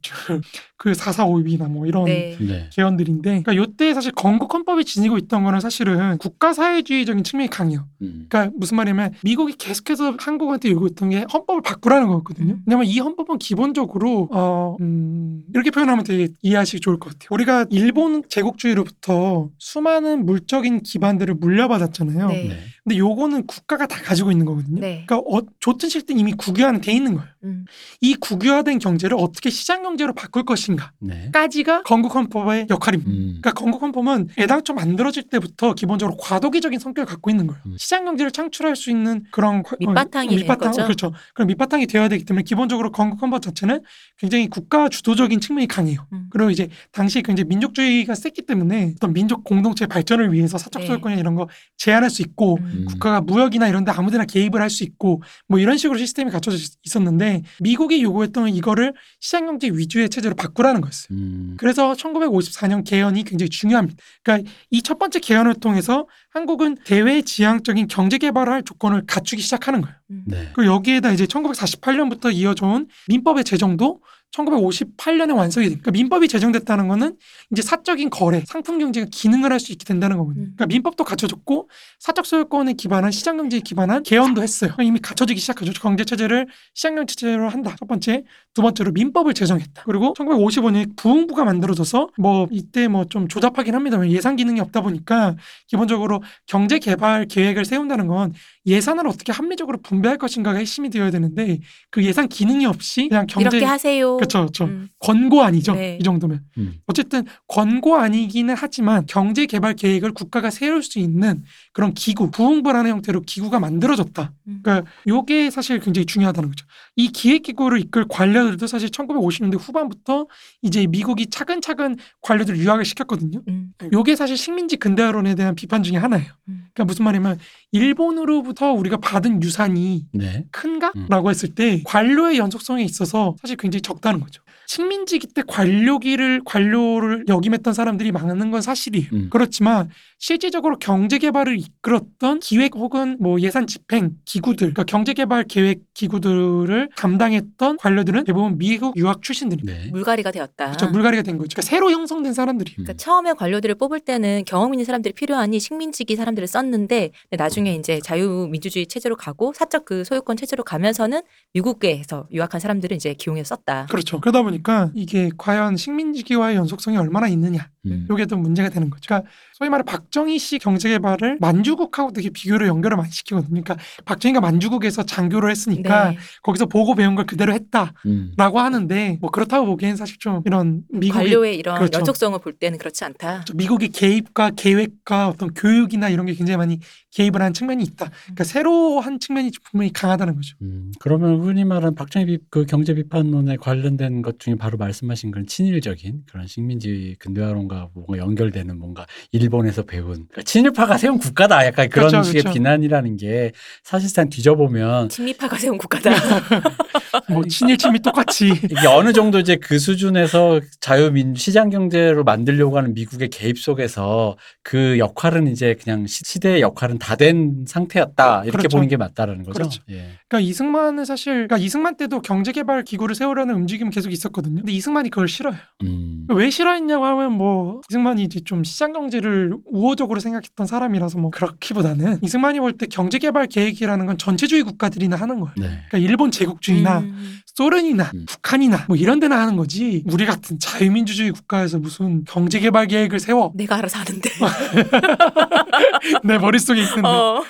Speaker 2: 그 445입이나 뭐 이런
Speaker 1: 네.
Speaker 3: 네.
Speaker 2: 개헌들인데 그러니까 요때 사실 건국 헌법이 지니고 있던 거는 사실은 국가 사회주의적인 측면이 강해요.
Speaker 3: 음.
Speaker 2: 그러니까 무슨 말이냐면 미국이 계속해서 한국한테 요구했던 게 헌법을 바꾸라는 거였거든요.
Speaker 1: 음.
Speaker 2: 왜냐면 이 헌법은 기본적으로 어 음, 이렇게 표현하면 되게 이해하시기 좋을 것 같아요. 우리가 일본 제국주의로부터 수많은 물적인 기반들을 물려받았잖아요.
Speaker 1: 네.
Speaker 3: 네.
Speaker 2: 근데 요거는 국가가 다 가지고 있는 거거든요.
Speaker 1: 네.
Speaker 2: 그러니까 어, 좋든 싫든 이미 국유화는 돼 있는 거예요.
Speaker 1: 음.
Speaker 2: 이 국유화된 경제를 어떻게 시장 경제로 바꿀 것인가
Speaker 3: 네.
Speaker 2: 까지가 건국 헌법의 역할입니다.
Speaker 3: 음.
Speaker 2: 그러니까 건국 헌법은 애당초 만들어질 때부터 기본적으로 과도기적인 성격을 갖고 있는 거예요.
Speaker 3: 음.
Speaker 2: 시장 경제를 창출할 수 있는 그런 과-
Speaker 1: 밑바탕이
Speaker 2: 어,
Speaker 1: 되는 거죠?
Speaker 2: 그렇죠. 그런 밑바탕이 되어야 되기 때문에 기본적으로 건국 헌법 자체는 굉장히 국가 주도적인 측면이 강해요.
Speaker 1: 음.
Speaker 2: 그리고 이제 당시 굉장히 민족주의가 셌기 때문에 어떤 민족 공동체 발전을 위해서 사적
Speaker 1: 네.
Speaker 2: 소유권이나 이런 거 제한할 수 있고
Speaker 1: 음.
Speaker 2: 국가가 무역이나 이런 데 아무데나 개입을 할 수 있고 뭐 이런 식으로 시스템이 갖춰져 있- 있었는데 미국이 요구했던 이거를 시장 경제 위주의 체제로 바꾸라는 거였어요.
Speaker 3: 음.
Speaker 2: 그래서 1954년 개헌이 굉장히 중요합니다. 그러니까 이 첫 번째 개헌을 통해서 한국은 대외 지향적인 경제 개발을 할 조건을 갖추기 시작하는 거예요.
Speaker 1: 음.
Speaker 3: 네.
Speaker 2: 그리고 여기에다 이제 1948년부터 이어져온 민법의 제정도 1958년에 완성이 됩니다. 그러니까 민법이 제정됐다는 거는 이제 사적인 거래, 상품 경제가 기능을 할 수 있게 된다는 거거든요.
Speaker 1: 음.
Speaker 2: 그러니까 민법도 갖춰졌고 사적 소유권에 기반한 시장 경제에 기반한 개헌도 했어요. 이미 갖춰지기 시작하죠. 경제 체제를 시장 경제 체제로 한다. 첫 번째, 두 번째로 민법을 제정했다. 그리고 1955년에 부흥부가 만들어져서 뭐 이때 뭐 좀 조잡하긴 합니다만 예산 기능이 없다 보니까 기본적으로 경제 개발 계획을 세운다는 건 예산을 어떻게 합리적으로 분배할 것인가가 핵심이 되어야 되는데 그 예산 기능이 없이 그냥 경제
Speaker 1: 이렇게 하세요.
Speaker 2: 그렇죠, 그렇죠.
Speaker 1: 음.
Speaker 2: 권고 아니죠.
Speaker 1: 네.
Speaker 2: 이 정도면.
Speaker 3: 음.
Speaker 2: 어쨌든 권고 아니기는 하지만 경제 개발 계획을 국가가 세울 수 있는 그런 기구, 부흥부라는 형태로 기구가 만들어졌다.
Speaker 1: 음.
Speaker 2: 그러니까 요게 사실 굉장히 중요하다는 거죠. 이 기획 기구를 이끌 관료들도 사실 1950년대 후반부터 이제 미국이 차근차근 관료들을 유학을 시켰거든요.
Speaker 1: 음.
Speaker 2: 요게 사실 식민지 근대화론에 대한 비판 중에 하나예요.
Speaker 1: 음.
Speaker 2: 그러니까 무슨 말이냐면 일본으로부터 우리가 받은 유산이
Speaker 3: 네.
Speaker 2: 큰가?
Speaker 3: 음.
Speaker 2: 라고 했을 때 관료의 연속성에 있어서 사실 굉장히 적다는 거죠. 식민지기 때 관료기를 관료를 역임했던 사람들이 많은 건 사실이에요.
Speaker 3: 음.
Speaker 2: 그렇지만 실질적으로 경제 개발을 이끌었던 기획 혹은 뭐 예산 집행 기구들, 그러니까 경제 개발 계획 기구들을 담당했던 관료들은 대부분 미국 유학 출신들입니다.
Speaker 3: 네.
Speaker 1: 물갈이가 되었다.
Speaker 2: 그렇죠. 물갈이가 된 거죠. 그러니까 새로 형성된 사람들이에요.
Speaker 1: 그러니까 처음에 관료들을 뽑을 때는 경험 있는 사람들이 필요하니 식민지기 사람들을 썼는데 나중에 이제 자유민주주의 체제로 가고 사적 그 소유권 체제로 가면서는 미국에서 유학한 사람들을 이제 기용해서 썼다.
Speaker 2: 그렇죠. 그러다 보니까 이게 과연 식민지기와의 연속성이 얼마나 있느냐.
Speaker 3: 음.
Speaker 2: 요게 또 문제가 되는 거죠. 그러니까 소위 말해 박정희 씨 경제개발을 만주국하고 되게 비교를 연결을 많이 시키거든요. 그러니까 박정희가 만주국에서 장교를 했으니까
Speaker 1: 네.
Speaker 2: 거기서 보고 배운 걸 그대로 했다라고
Speaker 3: 음.
Speaker 2: 하는데 뭐 그렇다고 보기엔 사실 좀 이런 미국의
Speaker 1: 관료의 이런
Speaker 2: 그렇죠.
Speaker 1: 연속성을 볼 때는 그렇지 않다.
Speaker 2: 미국의 개입과 계획과 어떤 교육이나 이런 게 굉장히 많이 개입을 한 측면이 있다. 그러니까 새로 한 측면이 분명히 강하다는 거죠.
Speaker 3: 음, 그러면 흔히 말하는 박정희 비, 그 경제 비판론에 관련된 것 중에 바로 말씀하신 그런 친일적인 그런 식민지 근대화론과 뭔가 연결되는 뭔가 일 본에서 배운 그러니까 친일파가 세운 국가다 약간 그런
Speaker 2: 그렇죠,
Speaker 3: 식의
Speaker 2: 그렇죠.
Speaker 3: 비난이라는 게 사실상 뒤져보면
Speaker 1: 친미파가 세운 국가다.
Speaker 2: 뭐 친일침이 똑같이
Speaker 3: 이게 어느 정도 이제 그 수준에서 자유민 시장 경제로 만들려고 하는 미국의 개입 속에서 그 역할은 이제 그냥 시, 시대의 역할은 다 된 상태였다 이렇게
Speaker 2: 그렇죠.
Speaker 3: 보는 게 맞다라는 거죠.
Speaker 2: 그렇죠.
Speaker 3: 예.
Speaker 2: 그러니까 이승만은 사실 그러니까 이승만 때도 경제개발 기구를 세우려는 움직임은 계속 있었거든요. 근데 이승만이 그걸 싫어요.
Speaker 3: 음.
Speaker 2: 왜 싫어했냐고 하면 뭐 이승만이 이제 좀 시장 경제를 우호적으로 생각했던 사람이라서 뭐 그렇기보다는 이승만이 볼 때 경제 개발 계획이라는 건 전체주의 국가들이나 하는 거예요.
Speaker 3: 네.
Speaker 2: 그러니까 일본 제국주의나
Speaker 1: 음.
Speaker 2: 소련이나
Speaker 3: 음.
Speaker 2: 북한이나 뭐 이런 데나 하는 거지 우리 같은 자유민주주의 국가에서 무슨 경제 개발 계획을 세워
Speaker 1: 내가 알아서 하는데.
Speaker 2: 내 머릿속에 있는데
Speaker 1: 어.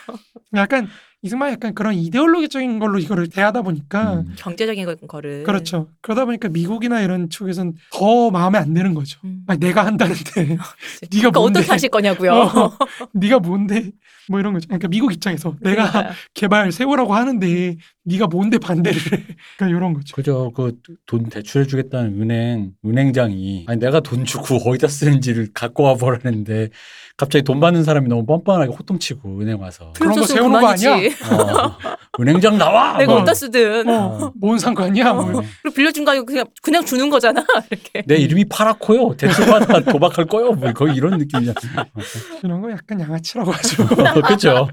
Speaker 2: 약간 이승만이 약간 그런 이데올로기적인 걸로 이거를 대하다 보니까
Speaker 3: 음.
Speaker 1: 경제적인 거- 거를.
Speaker 2: 그렇죠. 그러다 보니까 미국이나 이런 쪽에서는 더 마음에 안 드는 거죠.
Speaker 1: 음.
Speaker 2: 아니, 내가 한다는데 네가
Speaker 1: 그러니까
Speaker 2: 뭔데?
Speaker 1: 어떻게 하실 거냐고요.
Speaker 2: 어. 네가 뭔데 뭐 이런 거죠. 그러니까 미국 입장에서 내가
Speaker 1: 그러니까요.
Speaker 2: 개발 세우라고 하는데 네가 뭔데 반대를 해. 그러니까 이런 거죠.
Speaker 3: 그죠. 그 돈 대출해 주겠다는 은행 은행장이 아니 내가 돈 주고 어디다 쓰는지를 갖고 와 보라는데 갑자기 돈 받는 사람이 너무 뻔뻔하게 호통치고 은행 와서
Speaker 2: 그런 거 세우는 거 아니야?
Speaker 3: 어, 은행장 나와.
Speaker 1: 내가
Speaker 3: 뭐.
Speaker 1: 어디다 쓰든.
Speaker 2: 어, 뭔 상관이야? 뭐.
Speaker 3: 어.
Speaker 1: 그리고 빌려준 거 아니고 그냥 그냥 주는 거잖아. 이렇게.
Speaker 3: 내 이름이 파랗고요. 대출 받아 도박할 거요. 뭐 거의 이런 느낌이잖아요.
Speaker 2: 이런 거 약간 양아치라고 하죠.
Speaker 3: 그렇죠.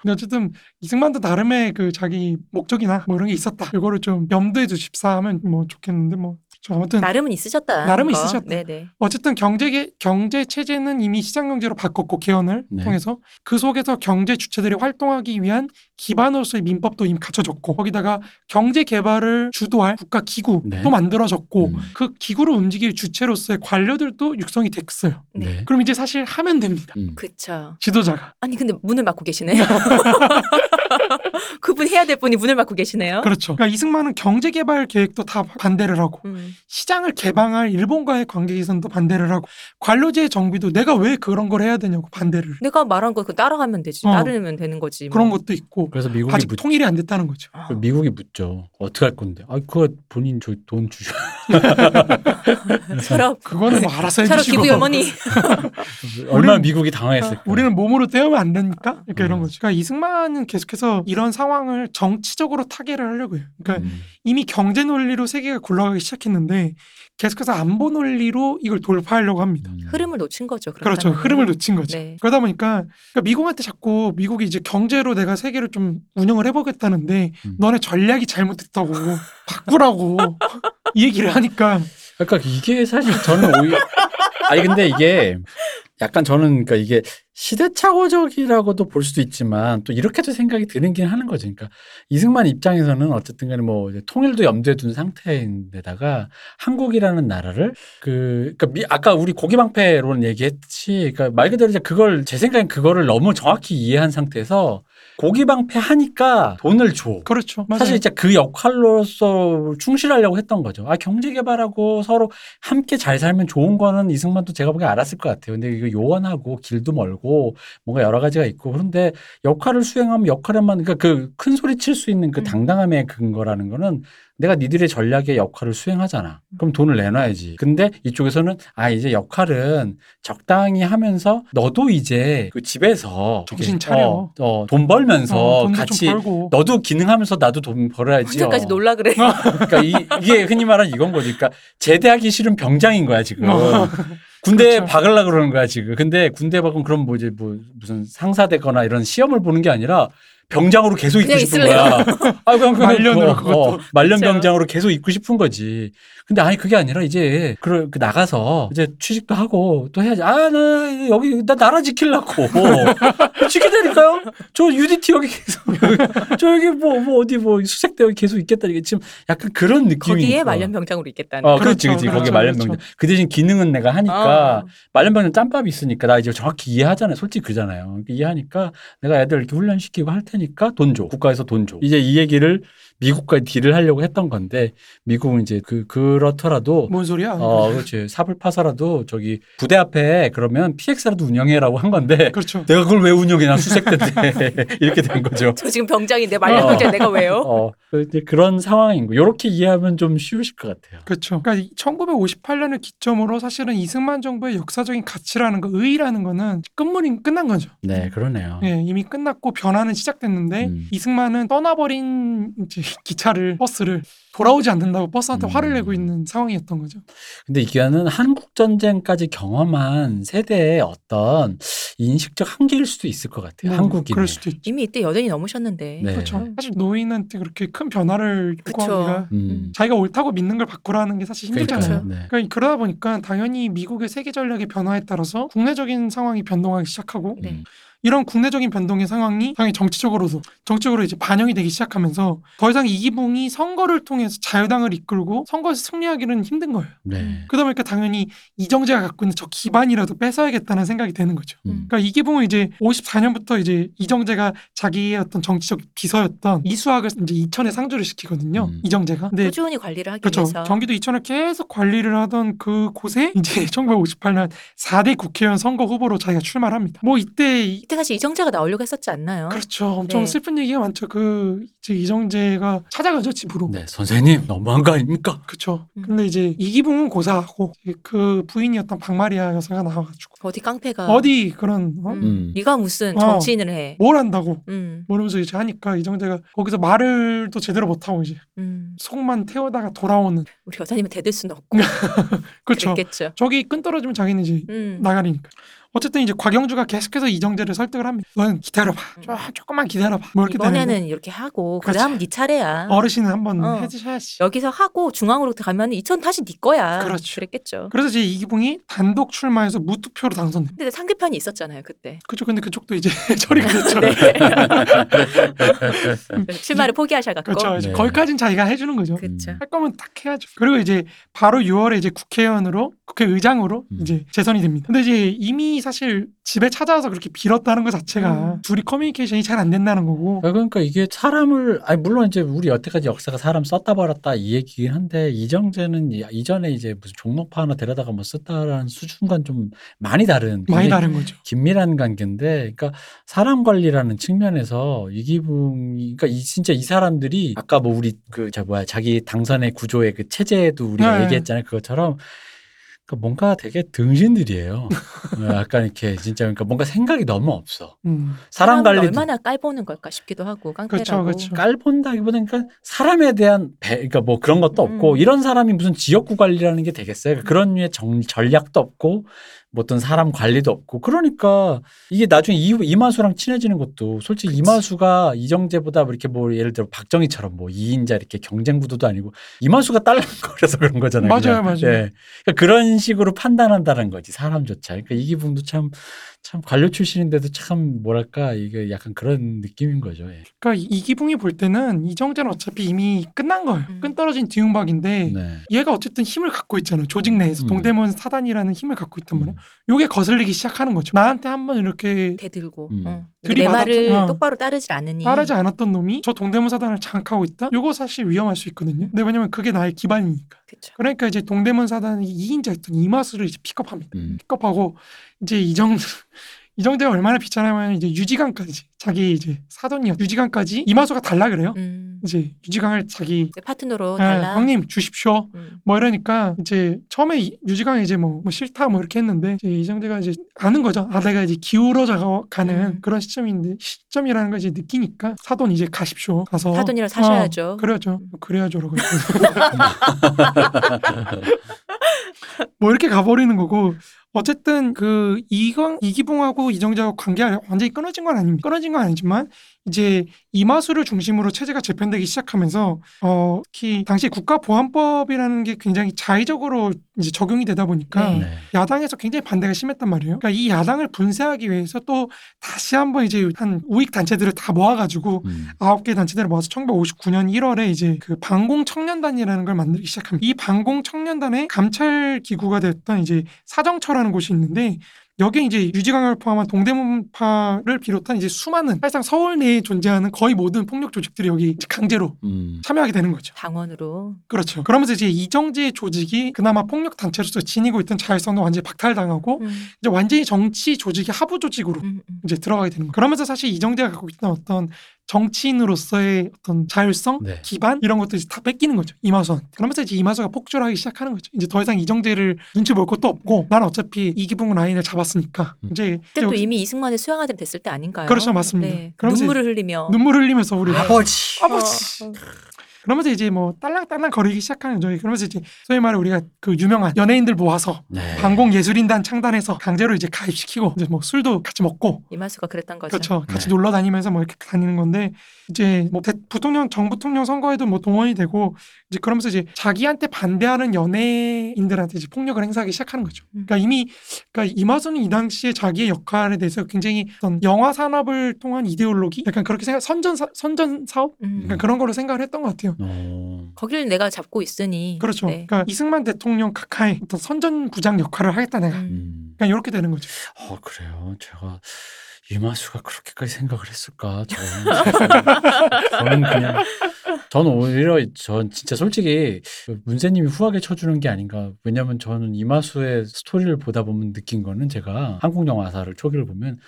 Speaker 2: 근데 어쨌든 이승만도 나름의 그 자기 목적이나 뭐 이런 게 있었다. 이거를 좀 염두에 두십사 하면 뭐 좋겠는데 뭐 저 아무튼
Speaker 1: 나름은 있으셨다.
Speaker 2: 나름은
Speaker 1: 거.
Speaker 2: 있으셨다.
Speaker 1: 네네.
Speaker 2: 어쨌든 경제 경제 체제는 이미 시장 경제로 바꿨고 개헌을
Speaker 3: 네.
Speaker 2: 통해서 그 속에서 경제 주체들이 활동하기 위한 기반으로서의 민법도 이미 갖춰졌고 거기다가 경제 개발을 주도할 국가 기구도
Speaker 3: 네.
Speaker 2: 만들어졌고
Speaker 3: 음.
Speaker 2: 그 기구를 움직일 주체로서의 관료들도 육성이 됐어요.
Speaker 1: 네.
Speaker 3: 네.
Speaker 2: 그럼 이제 사실 하면 됩니다.
Speaker 3: 음.
Speaker 1: 그쵸.
Speaker 2: 지도자가
Speaker 1: 아니 근데 문을 막고 계시네요. 그분 해야 될 분이 문을 막고 계시네요.
Speaker 2: 그렇죠. 그러니까 이승만은 경제 개발 계획도 다 반대를 하고
Speaker 1: 음.
Speaker 2: 시장을 개방할 일본과의 관계 개선도 반대를 하고 관료제 정비도 내가 왜 그런 걸 해야 되냐고 반대를 해.
Speaker 1: 내가 말한 거그 따라가면 되지.
Speaker 2: 어.
Speaker 1: 따르면 되는 거지. 뭐.
Speaker 2: 그런 것도 있고
Speaker 3: 그래서 미국이
Speaker 2: 아직
Speaker 3: 묻,
Speaker 2: 통일이 안 됐다는 거죠.
Speaker 1: 아,
Speaker 3: 미국이 묻죠. 어떻게 할 건데? 아, 그거 본인 저 돈 주셔.
Speaker 1: 철업.
Speaker 2: 그거는 뭐 알아서 해주시고
Speaker 1: 기부 어머니.
Speaker 3: 얼마나
Speaker 2: 우리는-
Speaker 3: 미국이 당황했을까?
Speaker 2: 우리는 몸으로 때우면 안 되니까 그러니까 이런
Speaker 3: 음.
Speaker 2: 거죠. 그러니까 이승만은 계속해서 이런 상황을 정치적으로 타개를 하려고 해요. 그러니까
Speaker 3: 음.
Speaker 2: 이미 경제 논리로 세계가 굴러가기 시작했는데 계속해서 안보 논리로 이걸 돌파하려고 합니다.
Speaker 3: 음.
Speaker 1: 흐름을 놓친 거죠.
Speaker 2: 그렇죠.
Speaker 1: 그렇다면은.
Speaker 2: 흐름을 놓친 거죠.
Speaker 1: 네.
Speaker 2: 그러다 보니까 그러니까 미국한테 자꾸 미국이 이제 경제로 내가 세계를 좀 운영을 해보겠다는데
Speaker 3: 음.
Speaker 2: 너네 전략이 잘못됐다고 바꾸라고 이 얘기를 하니까
Speaker 3: 그러니까 이게 사실 저는 오히려 아니 근데 이게 약간 저는 그러니까 이게 시대착오적이라고도 볼 수도 있지만 또 이렇게도 생각이 드는긴 하는 거죠. 그러니까 이승만 입장에서는 어쨌든 간에 뭐 통일도 염두에 둔 상태인데다가 한국이라는 나라를 그 그러니까 미, 아까 우리 고기방패론 얘기했지. 그러니까 말 그대로 이제 그걸 제 생각엔 그거를 너무 정확히 이해한 상태에서 고기 방패 하니까 돈을 줘.
Speaker 2: 그렇죠. 맞아요.
Speaker 3: 사실 이제 그 역할로서 충실하려고 했던 거죠. 아, 경제 개발하고 서로 함께 잘 살면 좋은 거는 이승만도 제가 보기엔 알았을 것 같아요. 근데 이거 요원하고 길도 멀고 뭔가 여러 가지가 있고 그런데 역할을 수행하면 역할에만 그러니까 그 큰 소리 칠 수 있는 그
Speaker 1: 음.
Speaker 3: 당당함의 근거라는 거는 내가 니들의 전략의 역할을 수행하잖아. 그럼 돈을 내놔야지. 근데 이쪽에서는 아 이제 역할은 적당히 하면서 너도 이제 그 집에서
Speaker 2: 정신 차려.
Speaker 3: 어, 어, 돈 벌면서
Speaker 2: 어,
Speaker 3: 같이 너도 기능하면서 나도 돈 벌어야지.
Speaker 1: 언제까지 놀라 그래.
Speaker 3: 그러니까 이, 이게 흔히 말하는 이건 거지. 그러니까 제대하기 싫은 병장인 거야 지금.
Speaker 2: 어.
Speaker 3: 군대에
Speaker 2: 그렇죠.
Speaker 3: 박으려 그러는 거야 지금. 근데 군대 박으면 그럼 뭐지 뭐 무슨 상사되거나 이런 시험을 보는 게 아니라 병장으로 계속 있고
Speaker 1: 그냥
Speaker 3: 싶은
Speaker 1: 있을래요.
Speaker 3: 거야. 아 그냥 그냥
Speaker 2: 말년으로
Speaker 3: 뭐,
Speaker 2: 그것도.
Speaker 3: 어, 말년. 병장으로 계속 있고 싶은 거지. 근데 아니 그게 아니라 이제 그, 그 나가서 이제 취직도 하고 또 해야지. 아 나 여기 나 나라 지키려고 지키다니까요. 저 UDT 여기 계속 저 여기 뭐 뭐 어디 뭐 수색대 여기 계속 있겠다 이게 지금 약간 그런 느낌이.
Speaker 1: 거기에 말년 병장으로 있겠다는.
Speaker 3: 어,
Speaker 1: 거.
Speaker 3: 그렇지,
Speaker 2: 그렇죠,
Speaker 3: 그렇지. 거기
Speaker 2: 그렇죠,
Speaker 3: 말년 병장.
Speaker 2: 그렇죠.
Speaker 3: 그 대신 기능은 내가 하니까
Speaker 1: 어.
Speaker 3: 말년 병장 짬밥이 있으니까 나 이제 정확히 이해하잖아요. 솔직히 그잖아요. 이해하니까 내가 애들 이렇게 훈련시키고 할 테니 까 돈 줘. 국가에서 돈 줘. 이제 이 얘기를 미국과 딜을 하려고 했던 건데 미국은 이제 그 그렇더라도
Speaker 2: 뭔 소리야?
Speaker 3: 어, 그렇지. 삽을 파서라도 저기 부대 앞에 그러면 PX라도 운영해라고 한 건데
Speaker 2: 그렇죠.
Speaker 3: 내가 그걸 왜 운영해? 난 수색대인데 이렇게 된 거죠.
Speaker 1: 저 지금 병장인데 말년 병장 내가 왜요?
Speaker 3: 어, 그 이제 그런 상황인 거. 이렇게 이해하면 좀 쉬우실 것 같아요.
Speaker 2: 그렇죠. 그러니까 1958년을 기점으로 사실은 이승만 정부의 역사적인 가치라는 거, 의의라는 거는 끝물이 끝난 거죠.
Speaker 3: 네, 그러네요.
Speaker 2: 예, 이미 끝났고 변화는 시작됐는데
Speaker 3: 음.
Speaker 2: 이승만은 떠나버린 이제 기차를 버스를 돌아오지 않는다고 버스한테
Speaker 3: 음.
Speaker 2: 화를 내고 있는 상황이었던 거죠.
Speaker 3: 근데 이거는 한국 전쟁까지 경험한 세대의 어떤 인식적 한계일 수도 있을 것 같아요.
Speaker 2: 뭐,
Speaker 3: 한국인.
Speaker 2: 그럴 수도 있죠.
Speaker 1: 이미 이때 여든이 넘으셨는데.
Speaker 3: 네.
Speaker 2: 그렇죠. 사실 노인한테 그렇게 큰 변화를. 요구하기가
Speaker 3: 음.
Speaker 2: 자기가 옳다고 믿는 걸 바꾸라는 게 사실 힘들잖아요.
Speaker 3: 네.
Speaker 2: 그러니까 그러다 보니까 당연히 미국의 세계 전략의 변화에 따라서 국내적인 상황이 변동하기 시작하고
Speaker 1: 네.
Speaker 3: 음.
Speaker 2: 이런 국내적인 변동의 상황이 당연히 정치적으로도 정적으로 이제 반영이 되기 시작하면서 더 이상 이기붕이 선거를 통해 서 자유당을 이끌고 선거에서 승리하기는 힘든 거예요.
Speaker 3: 네.
Speaker 2: 그러다 보니까 당연히 이정재가 갖고 있는 저 기반이라도 뺏어야겠다는 생각이 되는 거죠.
Speaker 3: 음.
Speaker 2: 그러니까 이기붕은 이제 54년부터 이제 이정재가 자기의 어떤 정치적 비서였던 이수학을 이제 이천에 상주를 시키거든요.
Speaker 3: 음.
Speaker 2: 이정재가. 근데
Speaker 1: 꾸준히 관리를 하기
Speaker 2: 그렇죠.
Speaker 1: 위해서.
Speaker 2: 경기도 이천을 계속 관리를 하던 그 곳에 이제 1958년 4대 국회의원 선거 후보로 자기가 출마를 합니다. 뭐 이때 이-
Speaker 1: 그때 사실 이정재가 나오려고 했었지 않나요?
Speaker 2: 그렇죠. 엄청
Speaker 1: 네.
Speaker 2: 슬픈 얘기가 많죠. 그 이제 이정재가 찾아가죠 집으로.
Speaker 3: 네, 선생님 너무한 거 아닙니까?
Speaker 2: 그렇죠.
Speaker 1: 음.
Speaker 2: 근데 이제 이기붕은 고사하고 이제 그 부인이었던 박마리아 여사가 나와가지고
Speaker 1: 어디 깡패가
Speaker 2: 어디 그런 어?
Speaker 1: 음.
Speaker 3: 음.
Speaker 1: 네가 무슨
Speaker 2: 어.
Speaker 1: 정치인을 해.
Speaker 2: 뭘 한다고
Speaker 1: 음.
Speaker 2: 모르면서 이제 하니까 이정재가 거기서 말을 또 제대로 못하고 이제
Speaker 1: 음.
Speaker 2: 속만 태우다가 돌아오는
Speaker 1: 우리 여사님은 대들 수는 없고
Speaker 2: 그렇죠.
Speaker 1: 그랬겠죠.
Speaker 2: 저기 끈 떨어지면 자기는 이제
Speaker 1: 음.
Speaker 2: 나가리니까. 어쨌든 이제 곽영주가 계속해서 이정재를 설득을 합니다. 넌 기다려봐.
Speaker 1: 음.
Speaker 2: 조, 조금만 기다려봐. 뭐 이렇게
Speaker 1: 이번에는 이렇게 하고
Speaker 2: 그렇지.
Speaker 1: 그다음 네 차례야.
Speaker 2: 어르신은 한번
Speaker 1: 어.
Speaker 2: 해주셔야지.
Speaker 1: 여기서 하고 중앙으로 가면 이천 다시 네 거야.
Speaker 2: 그렇죠.
Speaker 1: 그랬겠죠.
Speaker 2: 그래서 이제 이기붕이 단독 출마해서 무투표로 당선됩니다.
Speaker 1: 근데 상대편이 있었잖아요 그때.
Speaker 2: 그죠? 근데 그쪽도 이제 처리가 됐죠.
Speaker 1: 네. 출마를 포기하셔갖고.
Speaker 2: 그렇죠.
Speaker 3: 네.
Speaker 2: 거기까지는 자기가 해주는 거죠.
Speaker 1: 그렇죠.
Speaker 2: 할 거면 딱 해야죠. 그리고 이제 바로 6월에 이제 국회의원으로 국회의장으로
Speaker 3: 음.
Speaker 2: 이제 재선이 됩니다. 근데 이제 이미 사실 집에 찾아와서 그렇게 빌었다는 것 자체가
Speaker 1: 음.
Speaker 2: 둘이 커뮤니케이션이 잘 안 된다는 거고.
Speaker 3: 아, 그러니까 이게 사람을 아니 물론 이제 우리 여태까지 역사가 사람 썼다 버렸다 이 얘기긴 한데 이정재는 이- 이전에 이제 무슨 종로파 하나 데려다가 뭐 썼다라는 수준과는 좀 많이 다른
Speaker 2: 많이 다른 거죠.
Speaker 3: 긴밀한 관계인데, 그러니까 사람 관리라는 측면에서 이기붕이, 그러니까 이 진짜 이 사람들이 아까 뭐 우리 그 저 뭐야 자기 당선의 구조의 그 체제도 우리가
Speaker 2: 네.
Speaker 3: 얘기했잖아요. 그것처럼 그러니까 뭔가 되게 등신들이에요. 어, 약간 이렇게 진짜 그러니까 뭔가 생각이 너무 없어.
Speaker 2: 음.
Speaker 3: 사람 관리
Speaker 1: 얼마나 깔보는 걸까 싶기도 하고 깡패라고.
Speaker 2: 그렇죠, 그렇죠.
Speaker 3: 깔본다기보다는 그러니까 사람에 대한 배, 그러니까 뭐 그런 것도 없고
Speaker 1: 음.
Speaker 3: 이런 사람이 무슨 지역구 관리라는 게 되겠어요. 그러니까 그런 류의 정, 전략도 없고 뭐 어떤 사람 관리도 없고 그러니까 이게 나중에 이, 이마수랑 친해지는 것도 솔직히
Speaker 2: 그치.
Speaker 3: 이마수가 이정재보다 뭐 이렇게 뭐 예를 들어 박정희처럼 뭐 2인자 이렇게 경쟁 구도도 아니고 이마수가 딸랑거려서 그런 거잖아요.
Speaker 2: 맞아요,
Speaker 3: 그냥.
Speaker 2: 맞아요.
Speaker 3: 예. 그러니까 그런 식으로 판단한다는 거지 사람조차. 그러니까 이기붕도 참 참 관료 출신인데도 참 뭐랄까 이게 약간 그런 느낌인 거죠. 예.
Speaker 2: 그러니까 이- 이기붕이 볼 때는 이정재는 어차피 이미 끝난 거예요.
Speaker 1: 음.
Speaker 2: 끈 떨어진 뒤움박인데
Speaker 3: 네.
Speaker 2: 얘가 어쨌든 힘을 갖고 있잖아요. 조직 내에서
Speaker 3: 음.
Speaker 2: 동대문 사단이라는 힘을 갖고 있단 말이에요.
Speaker 3: 음.
Speaker 2: 요게 거슬리기 시작하는 거죠. 나한테 한번 이렇게
Speaker 1: 대들고
Speaker 3: 음.
Speaker 1: 어. 내 말을
Speaker 2: 받았잖아.
Speaker 1: 똑바로 따르질 않으니
Speaker 2: 따르지 않았던 놈이 저 동대문 사단을 장악하고 있다? 요거 사실 위험할 수 있거든요. 근데 왜냐면 그게 나의 기반이니까.
Speaker 1: 그쵸.
Speaker 2: 그러니까 이제 동대문 사단이 2인자였던 이마수를 이제 픽업합니다.
Speaker 3: 음.
Speaker 2: 픽업하고 이제 이정 이정재가 얼마나 비참하면 이제 유지강까지 자기 이제 사돈이었 유지강까지 이마수가 달라 그래요.
Speaker 1: 음.
Speaker 2: 이제 유지강을 자기
Speaker 1: 내 파트너로
Speaker 2: 예,
Speaker 1: 달라.
Speaker 2: 형님 주십시오.
Speaker 1: 음.
Speaker 2: 뭐 이러니까 이제 처음에 이- 유지강이 이제 뭐, 뭐 싫다 뭐 이렇게 했는데 이제 이정재가 이제 아는 거죠. 아 내가 이제 기울어져 가는
Speaker 1: 음.
Speaker 2: 그런 시점인데 시점이라는 걸 이제 느끼니까 사돈 이제 가십시오. 가서
Speaker 1: 사돈이라 사셔야죠.
Speaker 2: 어, 그래야죠.
Speaker 1: 음.
Speaker 2: 그래야죠라고. 뭐 이렇게 가버리는 거고. 어쨌든 그 이광 이기붕하고 이정재하고 관계가 완전히 끊어진 건 아닙니다. 끊어진 건 아니지만 이제 이마수를 중심으로 체제가 재편되기 시작하면서 어 특히 당시 국가보안법이라는 게 굉장히 자의적으로 이제 적용이 되다 보니까
Speaker 1: 네.
Speaker 3: 네.
Speaker 2: 야당에서 굉장히 반대가 심했단 말이에요. 그러니까 이 야당을 분쇄하기 위해서 또 다시 한번 이제 한 우익 단체들을 다 모아가지고
Speaker 3: 음.
Speaker 2: 아홉 개 단체들을 모아서 1959년 1월에 이제 그 반공 청년단이라는 걸 만들기 시작합니다. 이 반공 청년단의 감찰 기구가 됐던 이제 사정처라는 곳이 있는데 여기에 이제 유지강을 포함한 동대문파를 비롯한 이제 수많은 사실상 서울 내에 존재하는 거의 모든 폭력 조직들이 여기 강제로
Speaker 3: 음.
Speaker 2: 참여하게 되는 거죠.
Speaker 1: 당원으로.
Speaker 2: 그렇죠. 그러면서 이제 이정재 조직이 그나마 폭력 단체로서 지니고 있던 자율성도 완전히 박탈당하고
Speaker 1: 음.
Speaker 2: 이제 완전히 정치 조직의 하부 조직으로
Speaker 1: 음, 음.
Speaker 2: 이제 들어가게 되는 거예요. 그러면서 사실 이정재가 갖고 있던 어떤 정치인으로서의 어떤 자율성,
Speaker 3: 네.
Speaker 2: 기반 이런 것도 이제 다 뺏기는 거죠. 이마수한테. 그러면서 이제 이마수가 폭주하기 시작하는 거죠. 이제 더 이상 이정재를 눈치 볼 것도 없고 난 어차피 이기붕 라인을 잡았으니까
Speaker 3: 음.
Speaker 2: 이제
Speaker 1: 그때 또
Speaker 2: 여기
Speaker 1: 이미 이승만의 수양아들이 됐을 때 아닌가요?
Speaker 2: 그렇죠, 맞습니다.
Speaker 1: 네. 눈물을 흘리며
Speaker 2: 눈물 흘리면서 우리
Speaker 3: 아버지.
Speaker 2: 아버지.
Speaker 1: 어, 어.
Speaker 2: 그러면서 이제 뭐 딸랑딸랑 거리기 시작하는 거죠. 그러면서 이제 소위 말해 우리가 그 유명한 연예인들 모아서
Speaker 3: 네.
Speaker 2: 방공 예술인단 창단해서 강제로 이제 가입시키고 이제 뭐 술도 같이 먹고
Speaker 1: 이마수가 그랬던 거죠.
Speaker 2: 그렇죠. 같이
Speaker 3: 네.
Speaker 2: 놀러 다니면서 뭐 이렇게 다니는 건데 이제 뭐 대, 부통령 정 부통령 선거에도 뭐 동원이 되고 이제 그러면서 이제 자기한테 반대하는 연예인들한테 이제 폭력을 행사하기 시작하는 거죠.
Speaker 1: 음.
Speaker 2: 그러니까 이미 그러니까 이마수는 이 당시에 자기의 역할에 대해서 굉장히 어떤 영화 산업을 통한 이데올로기 약간 그렇게 생각 선전 사, 선전 사업
Speaker 1: 음.
Speaker 2: 약간 그런 걸로 생각을 했던 것 같아요.
Speaker 3: 어.
Speaker 1: 거기를 내가 잡고 있으니.
Speaker 2: 그렇죠.
Speaker 1: 네.
Speaker 2: 그러니까 이승만 대통령 각하의 어떤 선전 부장 역할을 하겠다 내가.
Speaker 1: 음.
Speaker 3: 음.
Speaker 2: 그냥 이렇게 되는 거죠.
Speaker 3: 어 그래요. 제가 이마수가 그렇게까지 생각을 했을까? 저는 저는 그냥 저는 오히려 전 진짜 솔직히 그 문세님이 후하게 쳐주는 게 아닌가. 왜냐면 저는 이마수의 스토리를 보다 보면 느낀 거는 제가 한국 영화사를 초기를 보면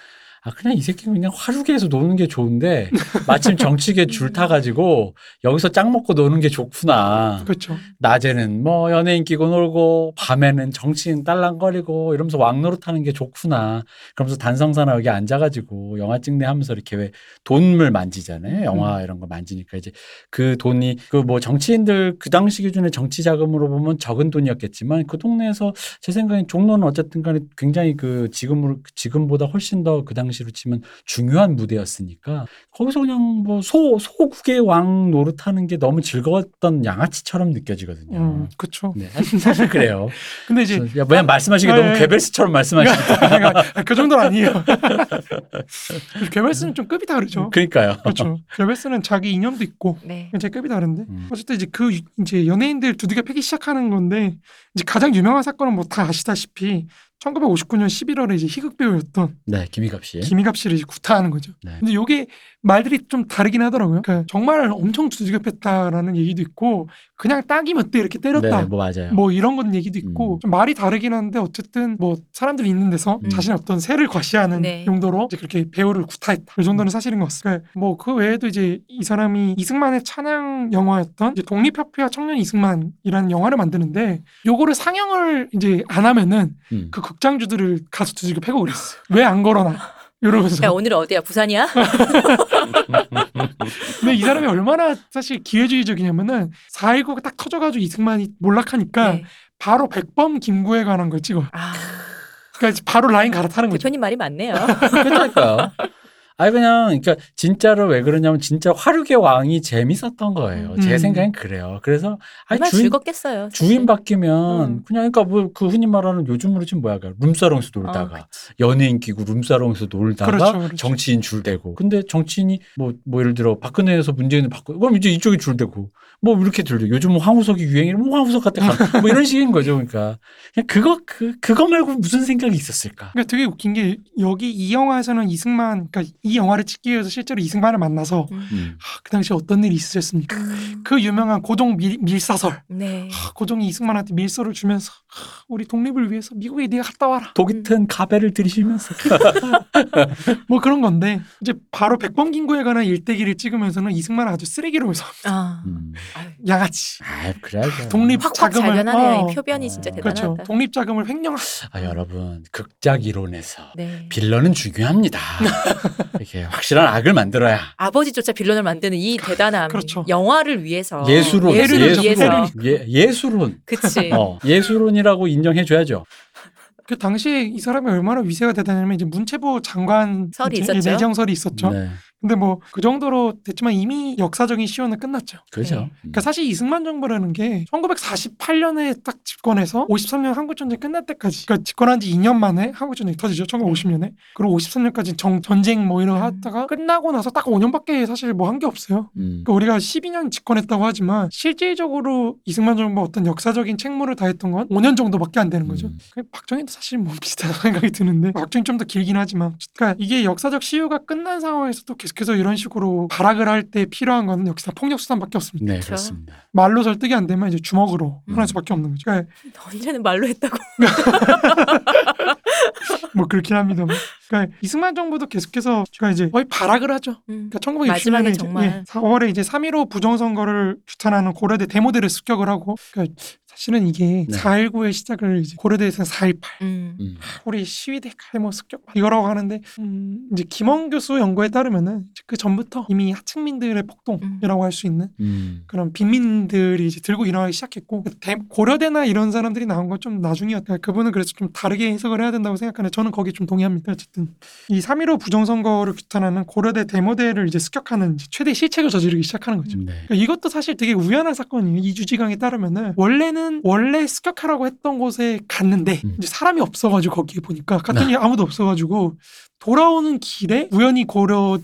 Speaker 3: 아 그냥 이 새끼 그냥 화류계에서 노는 게 좋은데 마침 정치계 줄 타가지고 여기서 짱 먹고 노는 게 좋구나.
Speaker 2: 그렇죠.
Speaker 3: 낮에는 뭐 연예인 끼고 놀고 밤에는 정치인 딸랑거리고 이러면서 왕노릇하는 게 좋구나. 그러면서 단성사나 여기 앉아가지고 영화 찍네 하면서 이렇게 왜 돈을 만지잖아요. 영화 이런 거 만지니까 이제 그 돈이 그 뭐 정치인들 그 당시 기준에 정치 자금으로 보면 적은 돈이었겠지만 그 동네에서 제 생각엔 종로는 어쨌든 간에 굉장히 그 지금으로 지금보다 훨씬 더 그 당시 로 치면 중요한 무대였으니까 거기서 그냥 뭐 소 소국의 왕 노릇하는 게 너무 즐거웠던 양아치처럼 느껴지거든요.
Speaker 2: 음, 그렇죠.
Speaker 3: 네, 사실, 그래요.
Speaker 2: 근데 이제
Speaker 3: 야, 그냥 말씀하시기
Speaker 2: 아,
Speaker 3: 너무
Speaker 2: 예.
Speaker 3: 괴벨스처럼 말씀하시니까.
Speaker 2: 그 정도는 아니에요. 괴벨스는 좀 급이 다르죠.
Speaker 3: 그러니까요.
Speaker 2: 그렇죠. 괴벨스는 자기 이념도 있고
Speaker 1: 네.
Speaker 2: 제 급이 다른데
Speaker 3: 음.
Speaker 2: 어쨌든 이제 그 유- 이제 연예인들 두들겨 패기 시작하는 건데 이제 가장 유명한 사건은 뭐 다 아시다시피 1959년 11월에 이제 희극 배우였던
Speaker 3: 네, 김희갑 씨.
Speaker 2: 김희갑 씨를 이제 구타하는 거죠.
Speaker 3: 네.
Speaker 2: 근데 요게 말들이 좀 다르긴 하더라고요. 그러니까 정말 엄청 두들겨 팼다라는 얘기도 있고 그냥 딱이 맞대 이렇게 때렸다.
Speaker 3: 네, 뭐 맞아요.
Speaker 2: 뭐 이런 건 얘기도 있고
Speaker 3: 음.
Speaker 2: 좀 말이 다르긴 한데 어쨌든 뭐 사람들이 있는 데서
Speaker 3: 음.
Speaker 2: 자신의 어떤 세를 과시하는
Speaker 1: 네.
Speaker 2: 용도로 이제 그렇게 배우를 구타했다. 이 정도는 사실인 것 같습니다. 뭐 그 외에도 이제 이 사람이 이승만의 찬양 영화였던 이제 독립협회와 청년 이승만이라는 영화를 만드는데 요거를 상영을 이제 안 하면은
Speaker 3: 음.
Speaker 2: 그 극장주들을 가서 두들겨 패고 그랬어요. 왜 안 걸어놔? 이러면서.
Speaker 1: 야 오늘 어디야 부산이야?
Speaker 2: 근데 이 사람이 얼마나 사실 기회주의적이냐면은 4.19가 딱 터져가지고 이승만이 몰락하니까
Speaker 1: 네.
Speaker 2: 바로 백범 김구에 관한 걸 찍어.
Speaker 1: 아
Speaker 2: 그러니까 바로 라인 갈아타는 거죠.
Speaker 1: 대표님 말이 많네요.
Speaker 3: 그러니까요. 아니 그냥 그러니까 진짜로 왜 그러냐면 진짜 화류계 왕이 재밌었던 거예요. 제
Speaker 2: 음.
Speaker 3: 생각엔 그래요. 그래서 아니 주인
Speaker 1: 즐겁겠어요. 사실.
Speaker 3: 주인 바뀌면
Speaker 1: 음.
Speaker 3: 그냥 그러니까 뭐 그 흔히 말하는 요즘으로 치면 뭐야 그 룸사롱에서
Speaker 1: 어,
Speaker 3: 놀다가 연예인 끼고 룸사롱에서 놀다가
Speaker 2: 그렇죠, 그렇죠.
Speaker 3: 정치인 줄 대고 근데 정치인이 뭐뭐 예를 들어 박근혜에서 문재인을 바꾸 그럼 이제 이쪽이 줄 대고 뭐 이렇게 들려 요즘 황우석이 유행이면 뭐 황우석 같은 뭐 이런 식인 거죠 그러니까 그냥 그거 그 그거 말고 무슨 생각이 있었을까
Speaker 2: 그러니까 되게 웃긴 게 여기 이 영화에서는 이승만, 그러니까 이 영화를 찍기 위해서 실제로 이승만을 만나서
Speaker 1: 음.
Speaker 3: 음.
Speaker 2: 하, 그 당시에 어떤 일이 있으셨습니까?
Speaker 1: 음.
Speaker 2: 그 유명한 고종 밀, 밀사설.
Speaker 1: 네.
Speaker 2: 하, 고종이 이승만한테 밀서를 주면서 하, 우리 독립을 위해서 미국에 네가 갔다 와라.
Speaker 3: 독이 튼 가베를 들이시면서
Speaker 2: 뭐 그런 건데 이제 바로 백범 김구에 관한 일대기를 찍으면서는 이승만을 아주 쓰레기로 해서
Speaker 1: 아,
Speaker 3: 음.
Speaker 2: 양아치.
Speaker 3: 아 그래야죠
Speaker 2: 독립
Speaker 1: 잘
Speaker 2: 자금을
Speaker 1: 변하네요.
Speaker 2: 어,
Speaker 1: 이 표변이 진짜
Speaker 3: 어,
Speaker 1: 대단하다.
Speaker 2: 그렇죠. 독립 자금을 횡령한
Speaker 3: 아 여러분 극작 이론에서
Speaker 1: 네.
Speaker 3: 빌런은 중요합니다 이렇게 확실한 악을 만들어야
Speaker 1: 아버지조차 빌런을 만드는 이 대단함.
Speaker 2: 그렇죠.
Speaker 1: 영화를 위해서.
Speaker 3: 예술론
Speaker 1: 예술을. 위해서.
Speaker 3: 예, 예술론
Speaker 1: 그치.
Speaker 3: 어, 예술론이라고 인정해줘야죠
Speaker 2: 그 당시에 이 사람이 얼마나 위세가 대단하냐면 이제 문체부 장관
Speaker 1: 설이
Speaker 2: 이제
Speaker 1: 있었죠.
Speaker 2: 내정설이 있었죠.
Speaker 3: 네
Speaker 2: 근데 뭐 그 정도로 됐지만 이미 역사적인 시효는 끝났죠.
Speaker 3: 그죠
Speaker 1: 네.
Speaker 2: 그러니까 사실 이승만 정부라는 게 1948년에 딱 집권해서 53년 한국전쟁 끝날 때까지 그러니까 집권한 지 2년 만에 한국전쟁이 터지죠. 1950년에. 그리고 53년까지 정, 전쟁 뭐 이런 거
Speaker 1: 음.
Speaker 2: 하다가 끝나고 나서 딱 5년밖에 사실 뭐 한 게 없어요.
Speaker 3: 음.
Speaker 2: 그러니까 우리가 12년 집권했다고 하지만 실질적으로 이승만 정부가 어떤 역사적인 책무를 다했던 건 5년 정도밖에 안 되는 거죠.
Speaker 3: 음.
Speaker 2: 그 박정희도 사실 뭐 비슷하다고 생각이 드는데 박정희 좀 더 길긴 하지만 그러니까 이게 역사적 시효가 끝난 상황에서도 계속 해서 이런 식으로 발악을 할 때 필요한 거는 역시 다 폭력 수단밖에 없습니다.
Speaker 3: 네
Speaker 1: 그렇죠.
Speaker 3: 그렇습니다
Speaker 2: 말로 설득이 안 되면 이제 주먹으로
Speaker 3: 음.
Speaker 2: 하는 수밖에 없는 거죠. 그러니까
Speaker 1: 언제는 말로 했다고.
Speaker 2: 뭐 그렇긴 합니다. 그러니까 이승만 정부도 계속해서 제가 이제 거의 발악을 하죠.
Speaker 1: 음.
Speaker 2: 그러니까 1960년에
Speaker 1: 마지막에
Speaker 2: 이제
Speaker 1: 정말.
Speaker 2: 예, 4월에 이제 3.15 부정선거를 규탄하는 고려대 데모대를 습격을 하고 그러니까 사실은 이게
Speaker 3: 네.
Speaker 2: 4.19의 시작을 이제 고려대에서는 4.18
Speaker 1: 음.
Speaker 3: 음.
Speaker 2: 우리 시위대가 뭐 습격 이거라고 하는데 음, 이제 김원 교수 연구에 따르면은 그 전부터 이미 하층민들의 폭동이라고 할 수 있는
Speaker 3: 음.
Speaker 2: 그런 빈민들이 이제 들고 일어나기 시작했고 대- 고려대나 이런 사람들이 나온 건 좀 나중이었다. 그분은 그래서 좀 다르게 해석을 해야 된다고 생각하는데 저는 거기에 좀 동의합니다. 어쨌든 이 3.15 부정선거를 규탄하는 고려대 데모대를 이제 습격하는 이제 최대 실책을 저지르기 시작하는 거죠.
Speaker 3: 네.
Speaker 2: 그러니까 이것도 사실 되게 우연한 사건이에요. 이주지강에 따르면은 원래는 원래 습격하라고 했던 곳에 갔는데
Speaker 3: 음.
Speaker 2: 이제 사람이 없어가지고 거기에 보니까 갔더니 아무도 없어가지고 돌아오는 길에 우연히 고려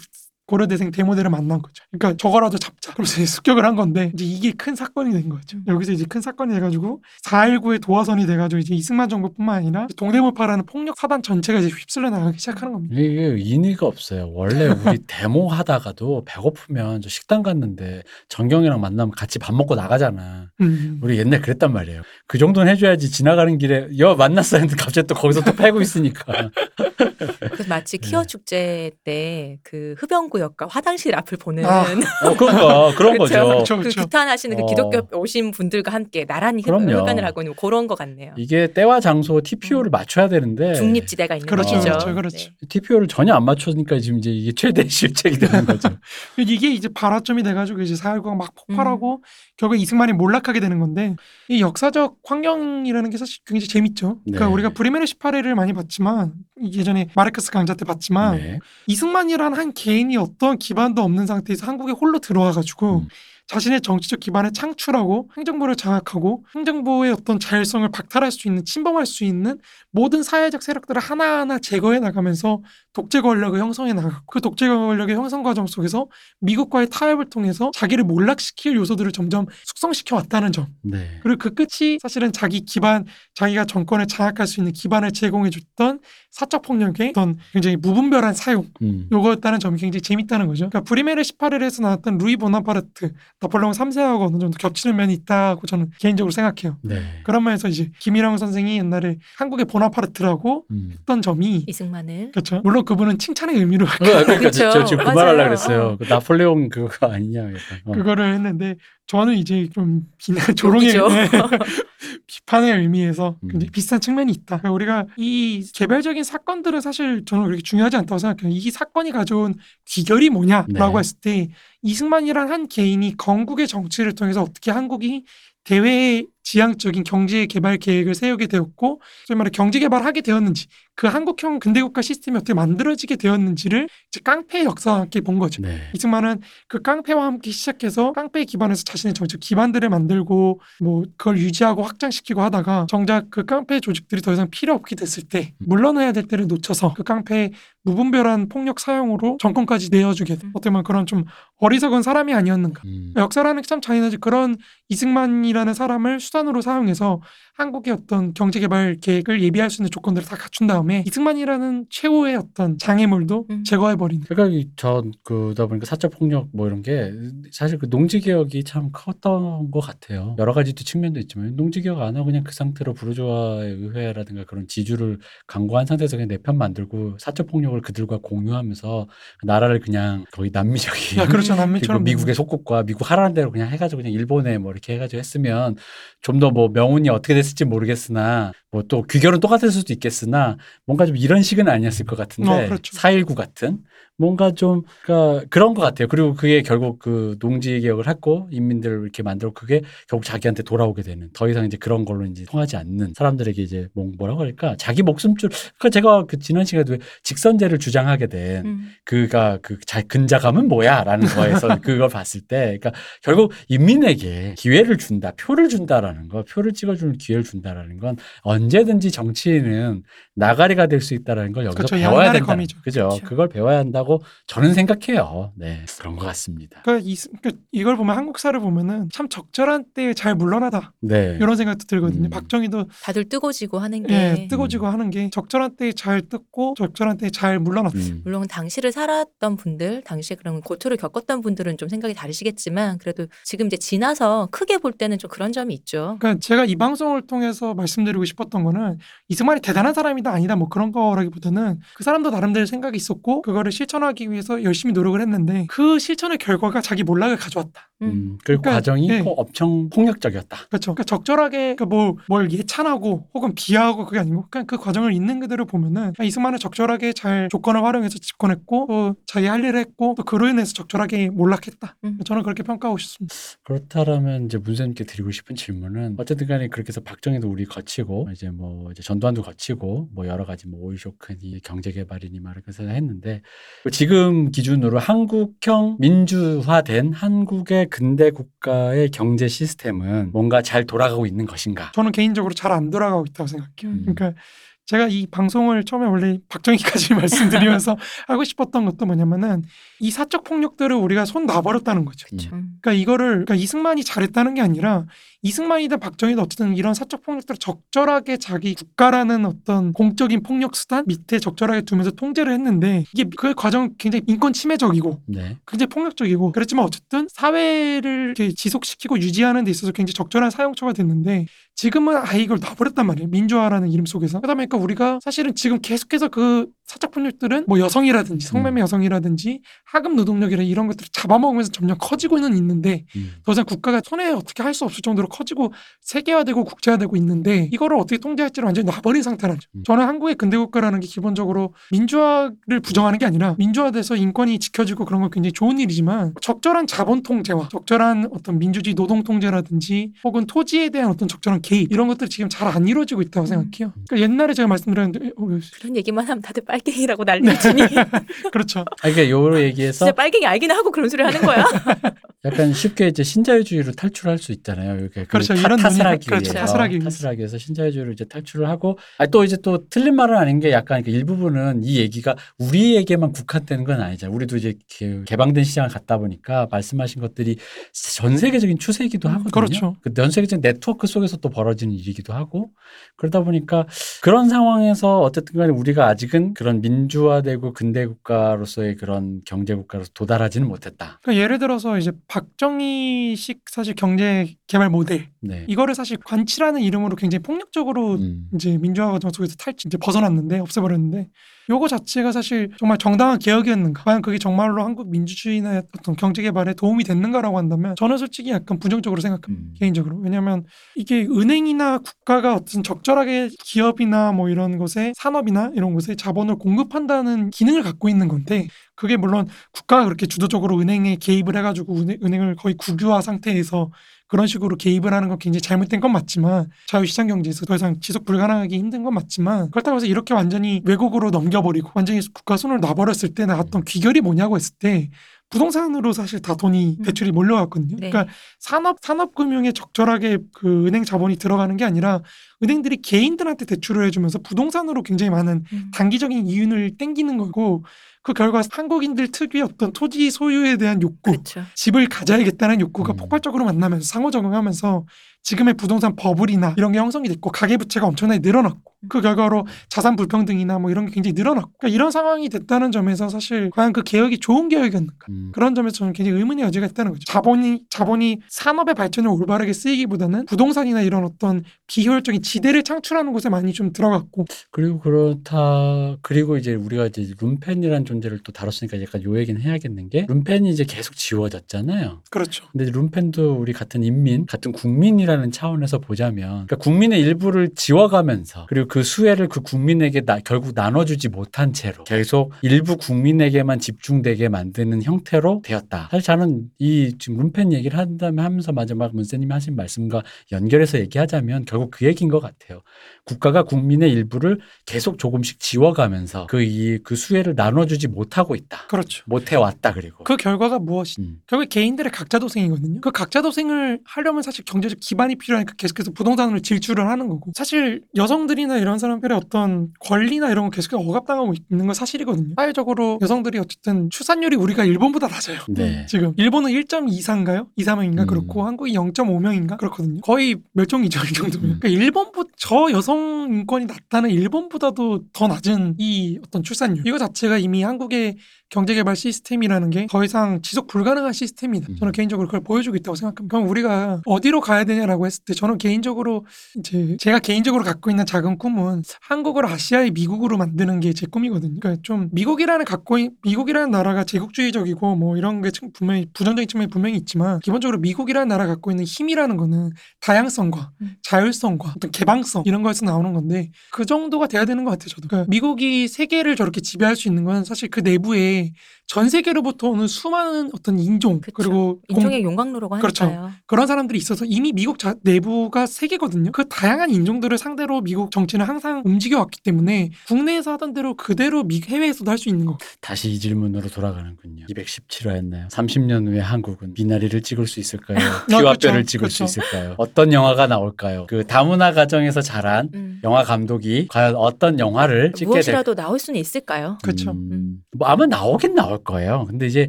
Speaker 2: 고려대생 대모대를 만난 거죠. 그러니까 저거라도 잡자. 그래서 이제 습격을 한 건데 이제 이게 큰 사건이 된 거죠. 여기서 이제 큰 사건이 돼가지고 4.19의 도화선이 돼가지고 이제 이승만 정부뿐만 아니라 동대문파라는 폭력 사단 전체가 이제 휩쓸려 나가기 시작하는 겁니다.
Speaker 3: 이게 인의가 없어요. 원래 우리 데모 하다가도 배고프면 저 식당 갔는데 정경이랑 만나면 같이 밥 먹고 나가잖아.
Speaker 2: 음.
Speaker 3: 우리 옛날 그랬단 말이에요. 그 정도는 해줘야지 지나가는 길에 여 만났어 했는데 갑자기 또 거기서 또 패고 있으니까.
Speaker 1: 그래서 마치
Speaker 3: 네.
Speaker 1: 키어 축제 때 그 흡연구 역과 화장실 앞을 보는
Speaker 2: 아,
Speaker 3: 어, 그런
Speaker 1: 그쵸?
Speaker 3: 거죠.
Speaker 2: 그렇죠,
Speaker 1: 그. 규탄하시는 그
Speaker 3: 어.
Speaker 1: 기독교 오신 분들과 함께 나란히 흡-
Speaker 3: 그럼요.
Speaker 1: 흡연을 하고 있는 그런 것 같네요.
Speaker 3: 이게 때와 장소 TPO를 맞춰야 되는데
Speaker 1: 중립지대가 있는
Speaker 2: 그렇죠,
Speaker 1: 것이죠.
Speaker 2: 그렇죠, 그렇죠.
Speaker 1: 네.
Speaker 3: TPO를 전혀 안 맞추니까 지금 이제 이게 최대 실책이 되는 거죠.
Speaker 2: 이게 이제 발화점이 돼가지고 이제 4.19가 막 폭발하고
Speaker 1: 음.
Speaker 2: 결국 이승만이 몰락하게 되는 건데 이 역사적 환경이라는 게 사실 굉장히 재밌죠. 그러니까
Speaker 3: 네.
Speaker 2: 우리가 브리메르 18회를 많이 봤지만 예전에 마르크스 강좌 때 봤지만
Speaker 3: 네.
Speaker 2: 이승만이란 한 개인이 어떤 기반도 없는 상태에서 한국에 홀로 들어와가지고
Speaker 3: 음.
Speaker 2: 자신의 정치적 기반을 창출하고 행정부를 장악하고 행정부의 어떤 자율성을 박탈할 수 있는 침범할 수 있는 모든 사회적 세력들을 하나하나 제거해 나가면서 독재 권력을 형성해 나가고 그 독재 권력의 형성 과정 속에서 미국과의 타협을 통해서 자기를 몰락시킬 요소들을 점점 숙성시켜 왔다는 점
Speaker 3: 네.
Speaker 2: 그리고 그 끝이 사실은 자기 기반 자기가 정권을 장악할 수 있는 기반을 제공해 줬던 사적 폭력의 어떤 굉장히 무분별한 사용
Speaker 3: 음.
Speaker 2: 요거였다는 점이 굉장히 재밌다는 거죠. 그러니까 브리메르 18일에서 나왔던 루이 보나파르트, 나폴레옹 3세하고 어느 정도 겹치는 면이 있다고 저는 개인적으로 생각해요.
Speaker 3: 네.
Speaker 2: 그런 면에서 이제 김일영 선생이 옛날에 한국의 보나파르트라고
Speaker 3: 음.
Speaker 2: 했던 점이
Speaker 1: 이승만을
Speaker 2: 그렇죠. 물론 그분은 칭찬의 의미로
Speaker 3: 어, 그러니까
Speaker 1: 그쵸.
Speaker 3: 저, 저 지금 그. 말하려고 그랬어요.
Speaker 1: 어.
Speaker 3: 그 나폴레옹 그거 아니냐. 약간. 어.
Speaker 2: 그거를 했는데 저는 이제 좀 비난 조롱의. 네. 비판의 의미에서
Speaker 3: 음.
Speaker 2: 굉장히 비슷한 측면이 있다. 그러니까 우리가 이 개별적인 사건들은 사실 저는 그렇게 중요하지 않다고 생각해요. 이 사건이 가져온 귀결이 뭐냐라고
Speaker 3: 네.
Speaker 2: 했을 때 이승만이란 한 개인이 건국의 정치를 통해서 어떻게 한국이 대외 지향적인 경제 개발 계획을 세우게 되었고 소위 말해 경제 개발하게 되었는지 그 한국형 근대국가 시스템이 어떻게 만들어지게 되었는지를 이제 깡패의 역사와 함께 본 거죠.
Speaker 3: 네.
Speaker 2: 이승만은 그 깡패와 함께 시작해서 깡패에 기반해서 자신의 정치적 기반들을 만들고 뭐 그걸 유지하고 확장시키고 하다가 정작 그 깡패 조직들이 더 이상 필요 없게 됐을 때 물러나야 될 때를 놓쳐서 그 깡패의 무분별한 폭력 사용으로 정권까지 내어주게 돼.
Speaker 1: 음.
Speaker 2: 어떻게 보면 그런 좀 어리석은 사람이 아니었는가.
Speaker 3: 음.
Speaker 2: 역사라는 게 참 잔인하지 그런 이승만이라는 사람을 수단으로 사용해서 한국의 어떤 경제개발 계획을 예비할 수 있는 조건들을 다 갖춘 다음에 이승만이라는 최후의 어떤 장애물도
Speaker 1: 음.
Speaker 2: 제거해버리는
Speaker 3: 그러니까 전 그다 보니까 사적 폭력 뭐 이런 게 사실 그 농지 개혁이 참 컸던 것 같아요. 여러 가지 또 측면도 있지만 농지 개혁 안 하고 그냥 그 상태로 부르주아의 의회라든가 그런 지주를 강구한 상태에서 그냥 내 편 만들고 사적 폭력을 그들과 공유하면서 나라를 그냥 거의 남미적인
Speaker 2: 야, 그렇죠. 남미처럼
Speaker 3: 미국의 속국과 미국 하라는 대로 그냥 해가지고 그냥 일본에 뭐 이렇게 해가지고 했으면 좀 더 뭐 명운이 어떻게 됐을 지 모르겠으나 뭐또 귀결은 똑같을 수도 있겠으나 뭔가 좀 이런 식은 아니었을 것 같은데
Speaker 2: 어, 그렇죠.
Speaker 3: 4.19 같은 뭔가 좀 그러니까 그런 것 같아요. 그리고 그게 결국 그 농지 개혁을 했고 인민들을 이렇게 만들고 그게 결국 자기한테 돌아오게 되는 더 이상 이제 그런 걸로 이제 통하지 않는 사람들에게 이제 뭐- 뭐라고 할까 자기 목숨줄 그러니까 제가 그 지난 시간에도 왜 직선제를 주장하게 된
Speaker 1: 음.
Speaker 3: 그가 그 자, 근자감은 뭐야라는 거에서 그걸 봤을 때, 그러니까 결국 인민에게 기회를 준다, 표를 준다라는 거, 표를 찍어주는 기회를 준다라는 건 언제든지 정치인은 나가리가 될 수 있다라는 걸 여기서
Speaker 2: 그렇죠.
Speaker 3: 배워야 된다. 그죠?
Speaker 1: 그렇죠.
Speaker 3: 그걸 배워야 한다고 저는 생각해요. 네, 그런 것 같습니다.
Speaker 2: 그러니까, 이, 그러니까 이걸 보면 한국사를 보면은 참 적절한 때에 잘 물러나다
Speaker 3: 네,
Speaker 2: 이런 생각도 들거든요.
Speaker 3: 음.
Speaker 2: 박정희도
Speaker 1: 다들 뜨고지고 하는 게
Speaker 2: 예, 뜨고지고 하는 게 적절한 때에 잘 뜯고 적절한 때에 잘 물러났다.
Speaker 3: 음,
Speaker 1: 물론 당시를 살았던 분들, 당시에 그런 고초를 겪었던 분들은 좀 생각이 다르시겠지만 그래도 지금 이제 지나서 크게 볼 때는 좀 그런 점이 있죠.
Speaker 2: 그러니까 제가 이 방송을 통해서 말씀드리고 싶었던 거는 이승만이 대단한 사람이다 아니다 뭐 그런 거라기보다는 그 사람도 나름대로 생각이 있었고 그거를 실천 하기 위해서 열심히 노력을 했는데 그 실천의 결과가 자기 몰락을 가져왔다.
Speaker 3: 음, 그
Speaker 2: 그러니까,
Speaker 3: 과정이
Speaker 2: 예.
Speaker 3: 꼭 엄청 폭력적이었다.
Speaker 2: 그렇죠. 그러니까 적절하게 그러니까 뭐, 뭘 예찬하고 혹은 비하하고 그게 아니고 그냥 그 과정을 있는 그대로 보면은 아, 이승만은 적절하게 잘 조건을 활용해서 집권했고 또 자기 할 일을 했고 또 그로 인해서 적절하게 몰락했다.
Speaker 1: 음.
Speaker 2: 저는 그렇게 평가하고 싶습니다.
Speaker 3: 그렇다라면 이제 문쌤님께 드리고 싶은 질문은 어쨌든 간에 그렇게 해서 박정희도 우리 거치고 이제 뭐 이제 전두환도 거치고 뭐 여러 가지 뭐 오일쇼크니 경제개발이니 말을 그래서 했는데 지금 기준으로 한국형 민주화된 한국의 근대 국가의 경제 시스템은 뭔가 잘 돌아가고 있는 것인가?
Speaker 2: 저는 개인적으로 잘 안 돌아가고 있다고 생각해요.
Speaker 1: 음.
Speaker 2: 그러니까 제가 이 방송을 처음에 원래 박정희까지 말씀드리면서 하고 싶었던 것도 뭐냐면은 이 사적 폭력들을 우리가 손 놔버렸다는 거죠.
Speaker 3: 음.
Speaker 1: 음.
Speaker 2: 그러니까 이거를 그러니까 이승만이 잘했다는 게 아니라 이승만이든 박정희든 어쨌든 이런 사적 폭력들을 적절하게 자기 국가라는 어떤 공적인 폭력 수단 밑에 적절하게 두면서 통제를 했는데 이게 그 과정 굉장히 인권 침해적이고
Speaker 3: 네.
Speaker 2: 굉장히 폭력적이고 그렇지만 어쨌든 사회를 이렇게 지속시키고 유지하는 데 있어서 굉장히 적절한 사용처가 됐는데 지금은 아예 이걸 놔버렸단 말이에요 민주화라는 이름 속에서 그러다 보니까 우리가 사실은 지금 계속해서 그 사적 폭력들은 뭐 여성이라든지 성매매 여성이라든지 하급 노동력이라 이런 것들을 잡아먹으면서 점점 커지고는 있는데
Speaker 3: 음.
Speaker 2: 더 이상 국가가 손에 어떻게 할 수 없을 정도로 커지고 세계화되고 국제화되고 있는데 이거를 어떻게 통제할지를 완전히 놔버린 상태라죠.
Speaker 3: 음.
Speaker 2: 저는 한국의 근대 국가라는 게 기본적으로 민주화를 부정하는 게 아니라 민주화돼서 인권이 지켜지고 그런 건 굉장히 좋은 일이지만 적절한 자본 통제와 적절한 어떤 민주주의 노동 통제라든지 혹은 토지에 대한 어떤 적절한 개입 이런 것들이 지금 잘 안 이루어지고 있다고
Speaker 1: 음.
Speaker 2: 생각해요. 그러니까 옛날에 제가 말씀드렸는데 어,
Speaker 1: 그런 얘기만 하면 다들 빨 갱이라고 난리 치니
Speaker 2: 그렇죠.
Speaker 3: 아, 그러니까 요로 얘기해서
Speaker 1: 진짜 빨갱이 알긴 하고 그런 소리 하는 거야.
Speaker 3: 약간 쉽게 이제 신자유주의로 탈출할 수 있잖아요. 이렇게 그
Speaker 2: 그렇죠.
Speaker 3: 타-
Speaker 2: 이런
Speaker 3: 타스라기
Speaker 2: 논의- 그렇죠.
Speaker 3: 위해서
Speaker 2: 타스라기 위해서.
Speaker 3: 타스라기 위해서 신자유주의로 이제 탈출을 하고 아, 또 이제 또 틀린 말은 아닌 게 약간 그 일부분은 이 얘기가 우리에게만 국한되는 건 아니잖아요. 우리도 이제 그 개방된 시장을 갔다 보니까 말씀하신 것들이 전 세계적인 추세이기도
Speaker 1: 음,
Speaker 3: 하거든요.
Speaker 2: 그렇죠.
Speaker 3: 그전 세계적인 네트워크 속에서 또 벌어지는 일이기도 하고 그러다 보니까 그런 상황에서 어쨌든 간에 우리가 아직은 그런 민주화되고 근대 국가로서의 그런 경제 국가로서 도달하지는 못했다.
Speaker 2: 그러니까 예를 들어서 이제 박정희식 사실 경제 개발 모델
Speaker 3: 네.
Speaker 2: 이거를 사실 관치라는 이름으로 굉장히 폭력적으로
Speaker 3: 음.
Speaker 2: 이제 민주화 과정 속에서 탈취 이제 벗어났는데 없애버렸는데 요거 자체가 사실 정말 정당한 개혁이었는가 과연 그게 정말로 한국 민주주의나 어떤 경제 개발에 도움이 됐는가라고 한다면 저는 솔직히 약간 부정적으로 생각합니다
Speaker 3: 음.
Speaker 2: 개인적으로 왜냐하면 이게 은행이나 국가가 어떤 적절하게 기업이나 뭐 이런 곳에 산업이나 이런 곳에 자본을 공급한다는 기능을 갖고 있는 건데 그게 물론 국가가 그렇게 주도적으로 은행에 개입을 해가지고 은행, 은행을 거의 국유화 상태에서 그런 식으로 개입을 하는 건 굉장히 잘못된 건 맞지만 자유시장 경제에서 더 이상 지속 불가능하기 힘든 건 맞지만 그렇다고 해서 이렇게 완전히 외국으로 넘겨버리고 완전히 국가 손을 놔버렸을 때 나왔던 귀결이 뭐냐고 했을 때 부동산으로 사실 다 돈이
Speaker 1: 음.
Speaker 2: 대출이 몰려갔거든요.
Speaker 1: 네.
Speaker 2: 그러니까 산업 산업 금융에 적절하게 그 은행 자본이 들어가는 게 아니라 은행들이 개인들한테 대출을 해주면서 부동산으로 굉장히 많은
Speaker 1: 음.
Speaker 2: 단기적인 이윤을 땡기는 거고 그 결과 한국인들 특유의 어떤 토지 소유에 대한 욕구
Speaker 1: 그렇죠.
Speaker 2: 집을 가져야겠다는 욕구가
Speaker 3: 음.
Speaker 2: 폭발적으로 만나면서 상호작용하면서 지금의 부동산 버블이나 이런 게 형성이 됐고 가계부채가 엄청나게 늘어났고 그 결과로 자산 불평등이나 뭐 이런 게 굉장히 늘어났고 그러니까 이런 상황이 됐다는 점에서 사실 과연 그 개혁이 좋은 개혁이었는가
Speaker 3: 음.
Speaker 2: 그런 점에서 저는 굉장히 의문의 여지가 있다는 거죠. 자본이 자본이 산업의 발전에 올바르게 쓰이기보다는 부동산이나 이런 어떤 비효율적인 지대를 창출하는 곳에 많이 좀 들어갔고
Speaker 3: 그리고 그렇다 그리고 이제 우리가 이제 룸펜이라는 존재를 또 다뤘으니까 약간 요 얘기는 해야겠는 게 룸펜이 이제 계속 지워졌잖아요.
Speaker 2: 그렇죠.
Speaker 3: 근데 룸펜도 우리 같은 인민, 같은 국민이라 는 차원에서 보자면, 그러니까 국민의 일부를 지워가면서, 그리고 그 수혜를 그 국민에게 나- 결국 나눠주지 못한 채로 계속 일부 국민에게만 집중되게 만드는 형태로 되었다. 사실 저는 이 지금 룸펜 얘기를 한다면 하면서 마지막 문세님이 하신 말씀과 연결해서 얘기하자면 결국 그 얘기인 것 같아요. 국가가 국민의 일부를 계속 조금씩 지워가면서 그이그 수혜를 나눠주지 못하고 있다.
Speaker 2: 그렇죠.
Speaker 3: 못해왔다 그리고.
Speaker 2: 그 결과가 무엇이?
Speaker 3: 음.
Speaker 2: 결국 개인들의 각자 도생이거든요. 그 각자 도생을 하려면 사실 경제적 기반이 필요하니까 계속해서 부동산으로 질주를 하는 거고 사실 여성들이나 이런 사람들의 어떤 권리나 이런 거 계속해서 억압당하고 있는 건 사실이거든요. 사회적으로 여성들이 어쨌든 출산율이 우리가 일본보다 낮아요.
Speaker 3: 네.
Speaker 2: 지금 일본은 1.24인가요? 2, 3명인가
Speaker 3: 음.
Speaker 2: 그렇고 한국이 0.5명인가 그렇거든요. 거의 멸종이죠 이 정도면.
Speaker 3: 음.
Speaker 2: 그러니까 일본보 저 여성 인권이 낮다는 일본보다도 더 낮은 이 어떤 출산율 이거 자체가 이미 한국의 경제개발 시스템이라는 게 더 이상 지속 불가능한 시스템이다.
Speaker 3: 음.
Speaker 2: 저는 개인적으로 그걸 보여주고 있다고 생각합니다. 그럼 우리가 어디로 가야 되냐라고 했을 때 저는 개인적으로 이제 제가 개인적으로 갖고 있는 작은 꿈은 한국을 아시아의 미국으로 만드는 게 제 꿈이거든요. 그러니까 좀 미국이라는 갖고 있, 미국이라는 나라가 제국주의적이고 뭐 이런 게 층- 분명히 부정적인 측면이 분명히 있지만 기본적으로 미국이라는 나라가 갖고 있는 힘이라는 거는 다양성과
Speaker 1: 음.
Speaker 2: 자율성과 어떤 개방성 이런 거에서 나오는 건데 그 정도가 돼야 되는 것 같아요. 저도 그러니까 미국이 세계를 저렇게 지배할 수 있는 건 사실 그 내부에 전 세계로부터 오는 수많은 어떤 인종
Speaker 1: 그쵸.
Speaker 2: 그리고
Speaker 1: 인종의 용광로라고
Speaker 2: 그렇죠.
Speaker 1: 하니까요.
Speaker 2: 그런 사람들이 있어서 이미 미국 자, 내부가 세계거든요. 그 다양한 인종들을 상대로 미국 정치는 항상 움직여 왔기 때문에 국내에서 하던 대로 그대로 미, 해외에서도 할 수 있는 거.
Speaker 3: 다시 이 질문으로 돌아가는군요. 1917화였나요? 30년 후에 한국은 미나리를 찍을 수 있을까요?
Speaker 2: 아,
Speaker 3: 피와
Speaker 2: 그쵸,
Speaker 3: 뼈를 찍을 수
Speaker 2: 그쵸.
Speaker 3: 있을까요? 어떤 영화가 나올까요? 그 다문화 가정에서 자란
Speaker 1: 음.
Speaker 3: 영화 감독이 과연 어떤 영화를 찍게 될
Speaker 1: 무엇이라도 나올 수는 있을까요?
Speaker 2: 그쵸.
Speaker 3: 음, 뭐 아마 나오긴 나올 거예요. 근데 이제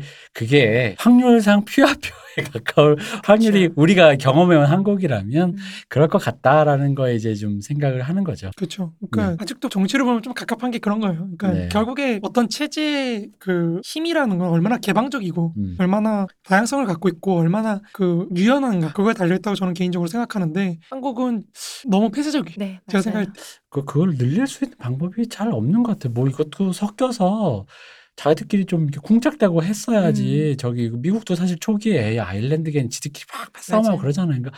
Speaker 3: 그게 확률상 피와 뼈에 가까울 확률이 우리가 경험해온 한국이라면
Speaker 1: 음.
Speaker 3: 그럴 것 같다라는 거에 이제 좀 생각을 하는 거죠.
Speaker 2: 그렇죠. 그러니까 아직도 정치를 보면 좀 갑갑한 게 그런 거예요. 그러니까
Speaker 3: 네.
Speaker 2: 결국에 어떤 체제의 그 힘이라는 건 얼마나 개방적이고
Speaker 3: 음.
Speaker 2: 얼마나 다양성을 갖고 있고 얼마나 그 유연한가 그거에 달려 있다고 저는 개인적으로 생각하는데 한국은 너무 폐쇄적이에요.
Speaker 1: 네,
Speaker 2: 제가. 생각할 때
Speaker 3: 그 그걸 늘릴 수 있는 방법이 잘 없는 것 같아요. 뭐 이것도 섞여서 자기들끼리 좀 이렇게 쿵짝대고 했어야지. 저기 미국도 사실 초기에 아일랜드계는 지들끼리 막 패싸움하고
Speaker 1: 맞아요.
Speaker 3: 그러잖아요. 그러니까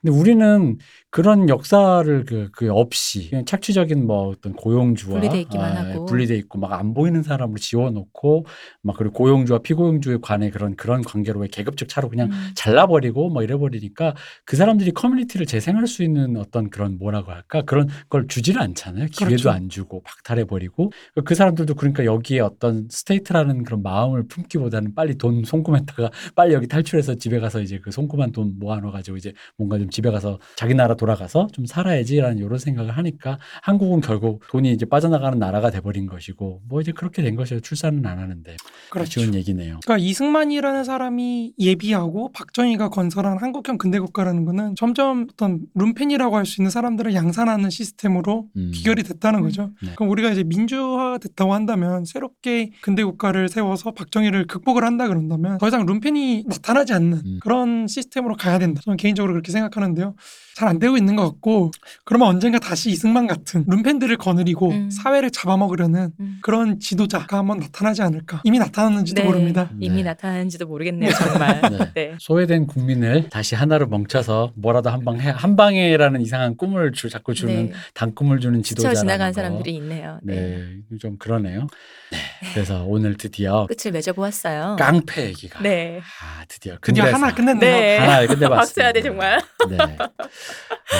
Speaker 3: 근데 우리는 그런 역사를 그, 그 없이 그냥 착취적인 뭐 어떤 고용주와
Speaker 1: 분리돼 있기만
Speaker 3: 아,
Speaker 1: 하고.
Speaker 3: 분리돼 있고 막 안 보이는 사람으로 지워놓고 막 그리고 고용주와 피고용주에 관해 그런 그런 관계로 왜 계급적 차로 그냥
Speaker 1: 음.
Speaker 3: 잘라버리고 뭐 이래버리니까 그 사람들이 커뮤니티를 재생할 수 있는 어떤 그런 뭐라고 할까 그런 걸 주지를 않잖아요. 기회도
Speaker 2: 그렇죠.
Speaker 3: 안 주고 박탈해버리고 그 사람들도 그러니까 여기에 어떤 stay하려는 그런 마음을 품기보다는 빨리 돈 송금했다가 빨리 여기 탈출해서 집에 가서 이제 그 송금한 돈 모아놔 가지고 이제 뭔가 좀 집에 가서 자기 나라 돌아가서 좀 살아야지라는 이런 생각을 하니까 한국은 결국 돈이 이제 빠져나가는 나라가 돼버린 것이고 뭐 이제 그렇게 된 것이에요. 출산은 안 하는데
Speaker 2: 그렇죠.
Speaker 3: 아쉬운 얘기네요.
Speaker 2: 그러니까 이승만이라는 사람이 예비하고 박정희가 건설한 한국형 근대 국가라는 거는 점점 어떤 룸펜이라고 할 수 있는 사람들을 양산하는 시스템으로
Speaker 3: 음.
Speaker 2: 비결이 됐다는
Speaker 1: 음.
Speaker 2: 거죠.
Speaker 3: 네.
Speaker 2: 그럼 우리가 이제 민주화가 됐다고 한다면 새롭게 근대 국가를 세워서 박정희를 극복을 한다 그런다면 더 이상 룸펜이 나타나지 않는
Speaker 3: 음.
Speaker 2: 그런 시스템으로 가야 된다. 저는 개인적으로 그렇게 생각하는데요. 잘 안 되고 있는 것 같고 그러면 언젠가 다시 이승만 같은 룸펜들을 거느리고
Speaker 1: 음.
Speaker 2: 사회를 잡아먹으려는
Speaker 1: 음.
Speaker 2: 그런 지도자가 한번 나타나지 않을까. 이미 나타났는지도
Speaker 1: 네,
Speaker 2: 모릅니다.
Speaker 1: 이미
Speaker 3: 네.
Speaker 1: 나타나는지도 모르겠네요, 정말.
Speaker 3: 네.
Speaker 1: 네.
Speaker 3: 소외된 국민을 다시 하나로 뭉쳐서 뭐라도 한 방 해, 한 방에라는 이상한 꿈을 주, 자꾸 주는
Speaker 1: 네.
Speaker 3: 단꿈을 주는 지도자라는
Speaker 1: 지나간
Speaker 3: 거.
Speaker 1: 사람들이 있네요. 네.
Speaker 3: 네, 좀 그러네요. 네, 그래서 오늘 드디어
Speaker 1: 끝을 맺어보았어요.
Speaker 3: 깡패 얘기가
Speaker 1: 네.
Speaker 3: 아 드디어
Speaker 2: 드디어. 하나 끝냈네요.
Speaker 1: 네.
Speaker 3: 하나 끝내봤습니다.
Speaker 1: 박수 해야 돼, 정말.
Speaker 3: 네,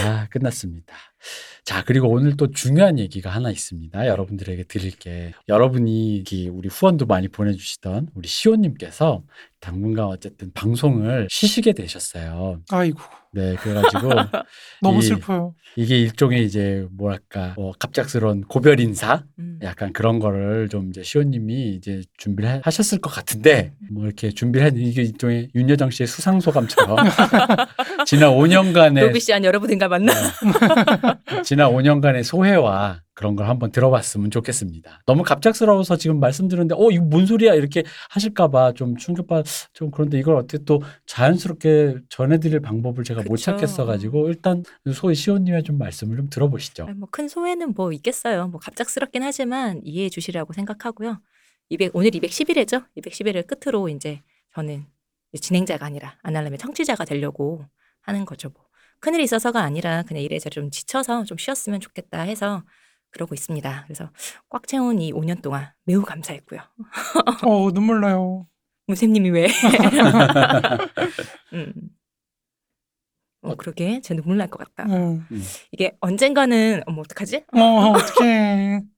Speaker 3: 아 끝났습니다. 자 그리고 오늘 또 중요한 얘기가 하나 있습니다. 여러분들에게 드릴 게 여러분이 이렇게 우리 후원도 많이 보내주시던 우리 시호님께서 당분간 어쨌든 방송을 쉬시게 되셨어요.
Speaker 2: 아이고
Speaker 3: 네, 그래가지고
Speaker 2: 너무
Speaker 3: 이-
Speaker 2: 슬퍼요.
Speaker 3: 이게 일종의 이제 뭐랄까 뭐 갑작스러운 고별 인사
Speaker 1: 음.
Speaker 3: 약간 그런 거를 좀 이제 시호님이 이제 준비를 해- 하셨을 것 같은데 뭐 이렇게 준비를 했 이게 일종의 윤여정 씨의 수상 소감처럼 지난 5년간의
Speaker 1: 로비 씨한 여러분인가 맞나?
Speaker 3: 지난 5년간의 소회와 그런 걸 한번 들어봤으면 좋겠습니다. 너무 갑작스러워서 지금 말씀드렸는데 어 이거 뭔 소리야 이렇게 하실까봐 좀 충격받 좀 그런데 이걸 어떻게 또 자연스럽게 전해드릴 방법을 제가 못
Speaker 1: 그쵸.
Speaker 3: 찾겠어가지고 일단 소희 시호님의 좀 말씀을 좀 들어보시죠.
Speaker 1: 아니, 뭐큰 소회는 뭐 있겠어요. 뭐 갑작스럽긴 하지만 이해해 주시라고 생각하고요. 200 오늘 211회죠. 211회 끝으로 이제 저는 진행자가 아니라 아날람의 청취자가 되려고 하는 거죠. 뭐 큰일이 있어서가 아니라 그냥 이래저래 좀 지쳐서 좀 쉬었으면 좋겠다 해서 그러고 있습니다. 그래서 꽉 채운 이 5년 동안 매우 감사했고요.
Speaker 2: 어 눈물 나요.
Speaker 1: 무쌤님이 왜? 음. 어 그러게 제 눈물 날 것 같다.
Speaker 2: 어,
Speaker 1: 이게 언젠가는 어머 어떡하지?
Speaker 2: 어 어떡해.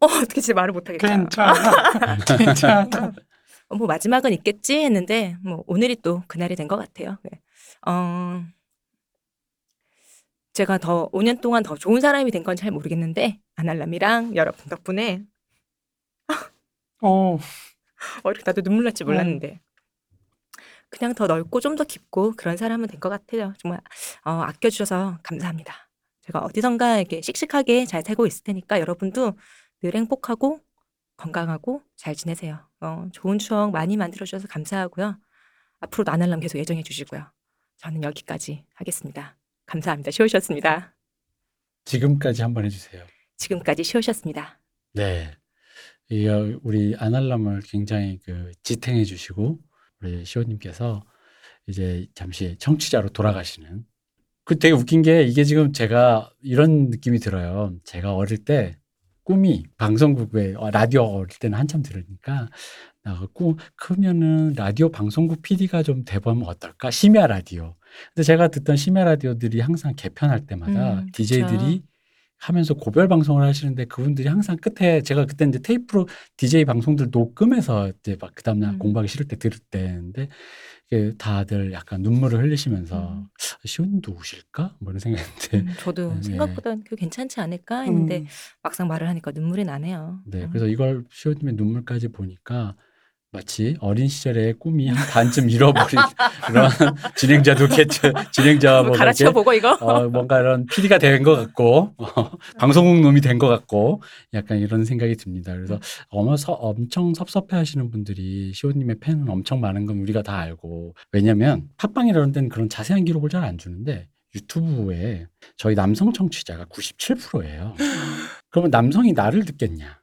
Speaker 1: 어 어떻게 진짜 말을 못하겠다.
Speaker 2: 괜찮아. 괜찮아.
Speaker 1: 어, 뭐 마지막은 있겠지 했는데 뭐 오늘이 또 그날이 된 것 같아요. 네. 어, 제가 더 5년 동안 더 좋은 사람이 된 건 잘 모르겠는데 아날람이랑 여러분 덕분에
Speaker 2: 어
Speaker 1: 어, 이렇게 나도 눈물 날지 몰랐는데 그냥 더 넓고 좀 더 깊고 그런 사람은 된 것 같아요. 정말 어, 아껴주셔서 감사합니다. 제가 어디선가 이렇게 씩씩하게 잘 살고 있을 테니까 여러분도 늘 행복하고 건강하고 잘 지내세요. 어, 좋은 추억 많이 만들어주셔서 감사하고요. 앞으로도 아날람 계속 예정해 주시고요. 저는 여기까지 하겠습니다. 감사합니다. 쉬우셨습니다.
Speaker 3: 지금까지 한번 해주세요.
Speaker 1: 지금까지 쉬우셨습니다.
Speaker 3: 네. 이 어, 우리 아날람을 굉장히 그 지탱해 주시고 우리 시호님께서 이제 잠시 청취자로 돌아가시는 그 되게 웃긴 게 이게 지금 제가 이런 느낌이 들어요. 제가 어릴 때 꿈이 방송국에 어, 라디오 어릴 때는 한참 들으니까 나갖고 크면은 라디오 방송국 PD가 좀 돼보면 어떨까? 심야 라디오. 근데 제가 듣던 심야 라디오들이 항상 개편할 때마다
Speaker 1: 음.
Speaker 3: DJ들이 하면서 고별 방송을 하시는데 그분들이 항상 끝에 제가 그때 이제 테이프로 DJ 방송들 녹음해서 이제 막 그 다음날
Speaker 1: 음.
Speaker 3: 공부하기 싫을 때 들을 때인데 다들 약간 눈물을 흘리시면서
Speaker 1: 음.
Speaker 3: 시온님도 우실까? 뭐 이런 생각했는데
Speaker 1: 음, 저도
Speaker 3: 네.
Speaker 1: 생각보다 그 괜찮지 않을까 했는데
Speaker 2: 음.
Speaker 1: 막상 말을 하니까 눈물이 나네요.
Speaker 3: 네,
Speaker 1: 음.
Speaker 3: 그래서 이걸 시온님의 눈물까지 보니까 마치 어린 시절의 꿈이 한 반쯤 잃어버린 그런 진행자도 겠죠. 진행자와 뭐뭐
Speaker 1: 가르쳐 보고 이거.
Speaker 3: 어, 뭔가 이런 PD가 된 것 같고 어, 방송국 놈이 된 것 같고 약간 이런 생각이 듭니다. 그래서 어머 서, 엄청 섭섭해하시는 분들이 시호님의 팬은 엄청 많은 건 우리가 다 알고 왜냐하면 팟빵이라는 데는 그런 자세한 기록을 잘 안 주는데 유튜브에 저희 남성 청취자가 97%예요. 그러면 남성이 나를 듣겠냐?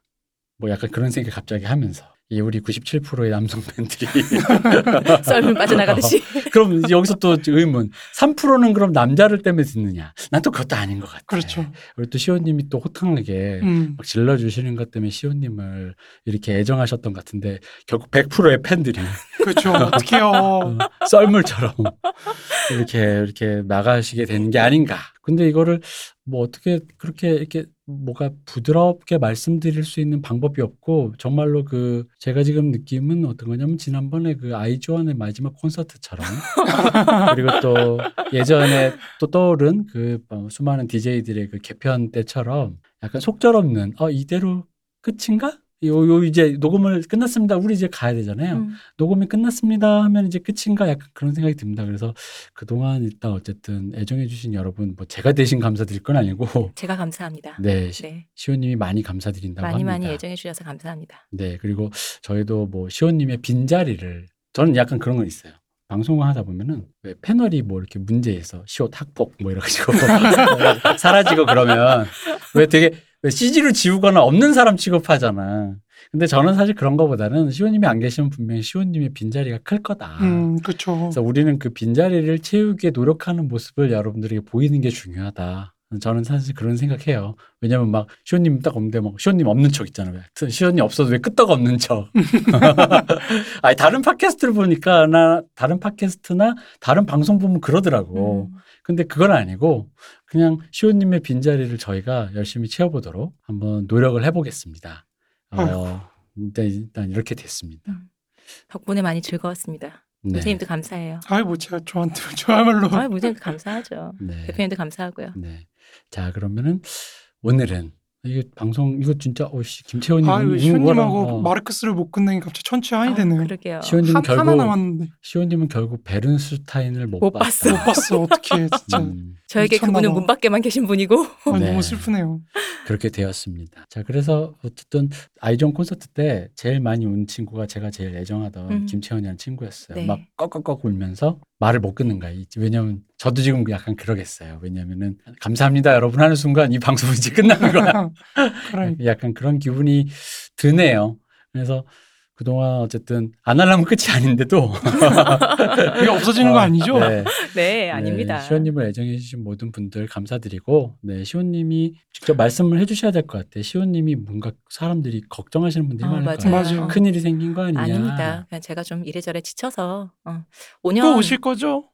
Speaker 3: 뭐 약간 그런 생각 갑자기 하면서 이 우리 97%의 남성 팬들이
Speaker 1: 썰물 빠져나가듯이.
Speaker 3: 그럼 여기서 또 의문 3%는 그럼 남자를 때문에 듣느냐? 난 또 그것도 아닌 것 같아.
Speaker 2: 그렇죠.
Speaker 3: 그리고 또 시호님이 또 호탕하게
Speaker 2: 음.
Speaker 3: 막 질러주시는 것 때문에 시호님을 이렇게 애정하셨던 것 같은데 결국 100%의 팬들이
Speaker 2: 그렇죠. 어떡해요.
Speaker 3: 어, 썰물처럼 이렇게 이렇게 나가시게 되는 게 아닌가. 근데 이거를 뭐 어떻게 그렇게 이렇게 뭐가 부드럽게 말씀드릴 수 있는 방법이 없고 정말로 그 제가 지금 느낌은 어떤 거냐면 지난번에 그 아이즈원의 마지막 콘서트처럼 그리고 또 예전에 또 떠오른 그 어, 수많은 DJ들의 그 개편 때처럼 약간 속절없는 어 이대로 끝인가? 요, 요 이제 녹음을 끝났습니다. 우리 이제 가야 되잖아요.
Speaker 1: 음.
Speaker 3: 녹음이 끝났습니다 하면 이제 끝인가 약간 그런 생각이 듭니다. 그래서 그동안 일단 어쨌든 애정해 주신 여러분 뭐 제가 대신 감사드릴 건 아니고
Speaker 1: 제가 감사합니다.
Speaker 3: 네 시-
Speaker 1: 네.
Speaker 3: 시호님이 많이 감사드린다고
Speaker 1: 많이
Speaker 3: 합니다.
Speaker 1: 많이 애정해 주셔서 감사합니다.
Speaker 3: 네 그리고 저희도 뭐 시호님의 빈자리를 저는 약간 그런 건 있어요. 방송을 하다 보면은 왜 패널이 뭐 이렇게 문제에서 시옷 학폭 뭐 이래가지고 사라지고 그러면 왜 되게 왜 CG를 지우거나 없는 사람 취급하잖아. 근데 저는 사실 그런 거보다는 시호님이 안 계시면 분명히 시호님의 빈자리가 클 거다.
Speaker 2: 음, 그렇죠.
Speaker 3: 그래서 우리는 그 빈자리를 채우기에 노력하는 모습을 여러분들에게 보이는 게 중요하다. 저는 사실 그런 생각해요. 왜냐면 막 시호님 딱 없는데 막 시호님 없는 척 있잖아요. 왜. 시호님 없어도 왜 끄떡 없는 척. 아니 다른 팟캐스트를 보니까 나 다른 팟캐스트나 다른 방송 보면 그러더라고.
Speaker 1: 음.
Speaker 3: 근데 그건 아니고 그냥 시호님의 빈자리를 저희가 열심히 채워보도록 한번 노력을 해보겠습니다. 어, 일단, 일단 이렇게 됐습니다.
Speaker 1: 덕분에 많이 즐거웠습니다.
Speaker 3: 네.
Speaker 1: 무생님도 감사해요.
Speaker 2: 아이 뭐 제가 저한테 저야말로
Speaker 1: 아, 무생님도 감사하죠.
Speaker 3: 네.
Speaker 1: 대표님도 감사하고요.
Speaker 3: 네. 자, 그러면은 오늘은 이게 방송 이거 진짜 어씨 김채원님
Speaker 2: 아유
Speaker 3: 이거
Speaker 2: 시온님하고
Speaker 3: 어,
Speaker 2: 마르크스를 못 끝내니 갑자기 천추한이
Speaker 1: 아,
Speaker 2: 되네요.
Speaker 1: 그러게요.
Speaker 3: 시온님은
Speaker 2: 한,
Speaker 3: 결국
Speaker 2: 하나 남았는데
Speaker 3: 시온님은 결국 베른슈타인을 못,
Speaker 1: 못. 봤어.
Speaker 2: 못 봤어 어떻게 진짜
Speaker 3: 음,
Speaker 1: 저에게 그분은
Speaker 2: 봐.
Speaker 1: 문 밖에만 계신 분이고
Speaker 2: 아,
Speaker 3: 네.
Speaker 2: 너무 슬프네요.
Speaker 3: 그렇게 되었습니다. 자, 그래서 어쨌든 아이존 콘서트 때 제일 많이 운 친구가 제가 제일 애정하던
Speaker 1: 음.
Speaker 3: 김채원이라는 친구였어요.
Speaker 1: 네.
Speaker 3: 막 꺽꺽꺽 울면서 말을 못 끊는 거야. 이- 왜냐면 저도 지금 약간 그러겠어요. 왜냐면은 감사합니다 여러분 하는 순간 이 방송이 이제 끝나는 거야.
Speaker 2: 그래.
Speaker 3: 약간 그런 기분이 드네요. 그래서 그동안 어쨌든 안 하려면 끝이 아닌데도
Speaker 2: 이게 없어지는 거 아니죠?
Speaker 3: 네,
Speaker 1: 네 아닙니다.
Speaker 3: 네, 시호님을 애정해 주신 모든 분들 감사드리고 네, 시호님이 직접 말씀을 해주셔야 될 것 같아요. 시호님이 뭔가 사람들이 걱정하시는 분들이
Speaker 1: 어,
Speaker 3: 많을
Speaker 1: 맞아요.
Speaker 3: 거예요.
Speaker 2: 맞아요.
Speaker 1: 어.
Speaker 3: 큰 일이 생긴 거 아니냐?
Speaker 1: 아닙니다. 그냥 제가 좀 이래저래 지쳐서 어. 5년
Speaker 2: 또 오실 거죠?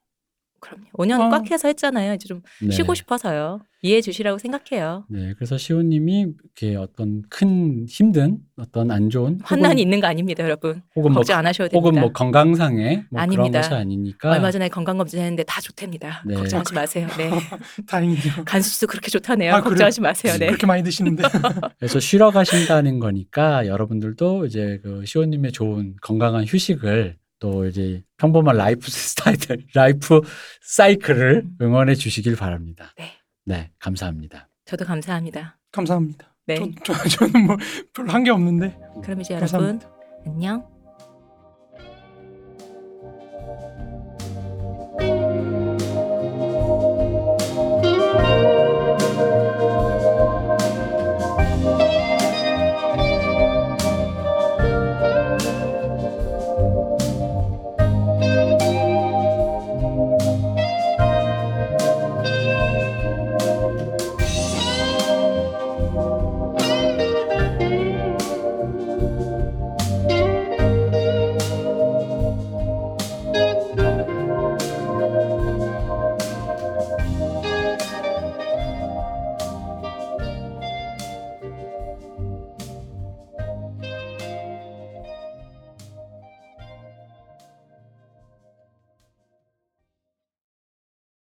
Speaker 1: 그럼요. 5년
Speaker 2: 어.
Speaker 1: 꽉 해서 했잖아요. 이제 좀
Speaker 3: 네.
Speaker 1: 쉬고 싶어서요. 이해해 주시라고 생각해요.
Speaker 3: 네, 그래서 시옷님이 이렇게 어떤 큰 힘든 어떤 안 좋은
Speaker 1: 환난이
Speaker 3: 혹은,
Speaker 1: 있는 거 아닙니다, 여러분.
Speaker 3: 혹은 뭐
Speaker 1: 걱정 안 하셔도 됩니다.
Speaker 3: 혹은 뭐 건강상의 뭐 그런
Speaker 1: 아닙니다.
Speaker 3: 것이 아니니까
Speaker 1: 얼마 전에 건강 검진했는데 다 좋답니다.
Speaker 3: 네.
Speaker 1: 걱정하지 마세요. 네.
Speaker 2: 다행이네요.
Speaker 1: 간 수치도 그렇게 좋다네요.
Speaker 2: 아?
Speaker 1: 걱정하지 마세요. 네.
Speaker 2: 그렇게 많이 드시는데
Speaker 3: 그래서 쉬러 가신다는 거니까 여러분들도 이제 그 시옷님의 좋은 건강한 휴식을 또 이제 평범한 라이프 스타일, 라이프 사이클을 응원해 주시길 바랍니다.
Speaker 1: 네.
Speaker 3: 네, 감사합니다.
Speaker 1: 저도 감사합니다.
Speaker 2: 감사합니다.
Speaker 1: 네.
Speaker 2: 저, 저, 저는 뭐 별로 한 게 없는데
Speaker 1: 그럼 이제
Speaker 2: 감사합니다.
Speaker 1: 여러분 안녕.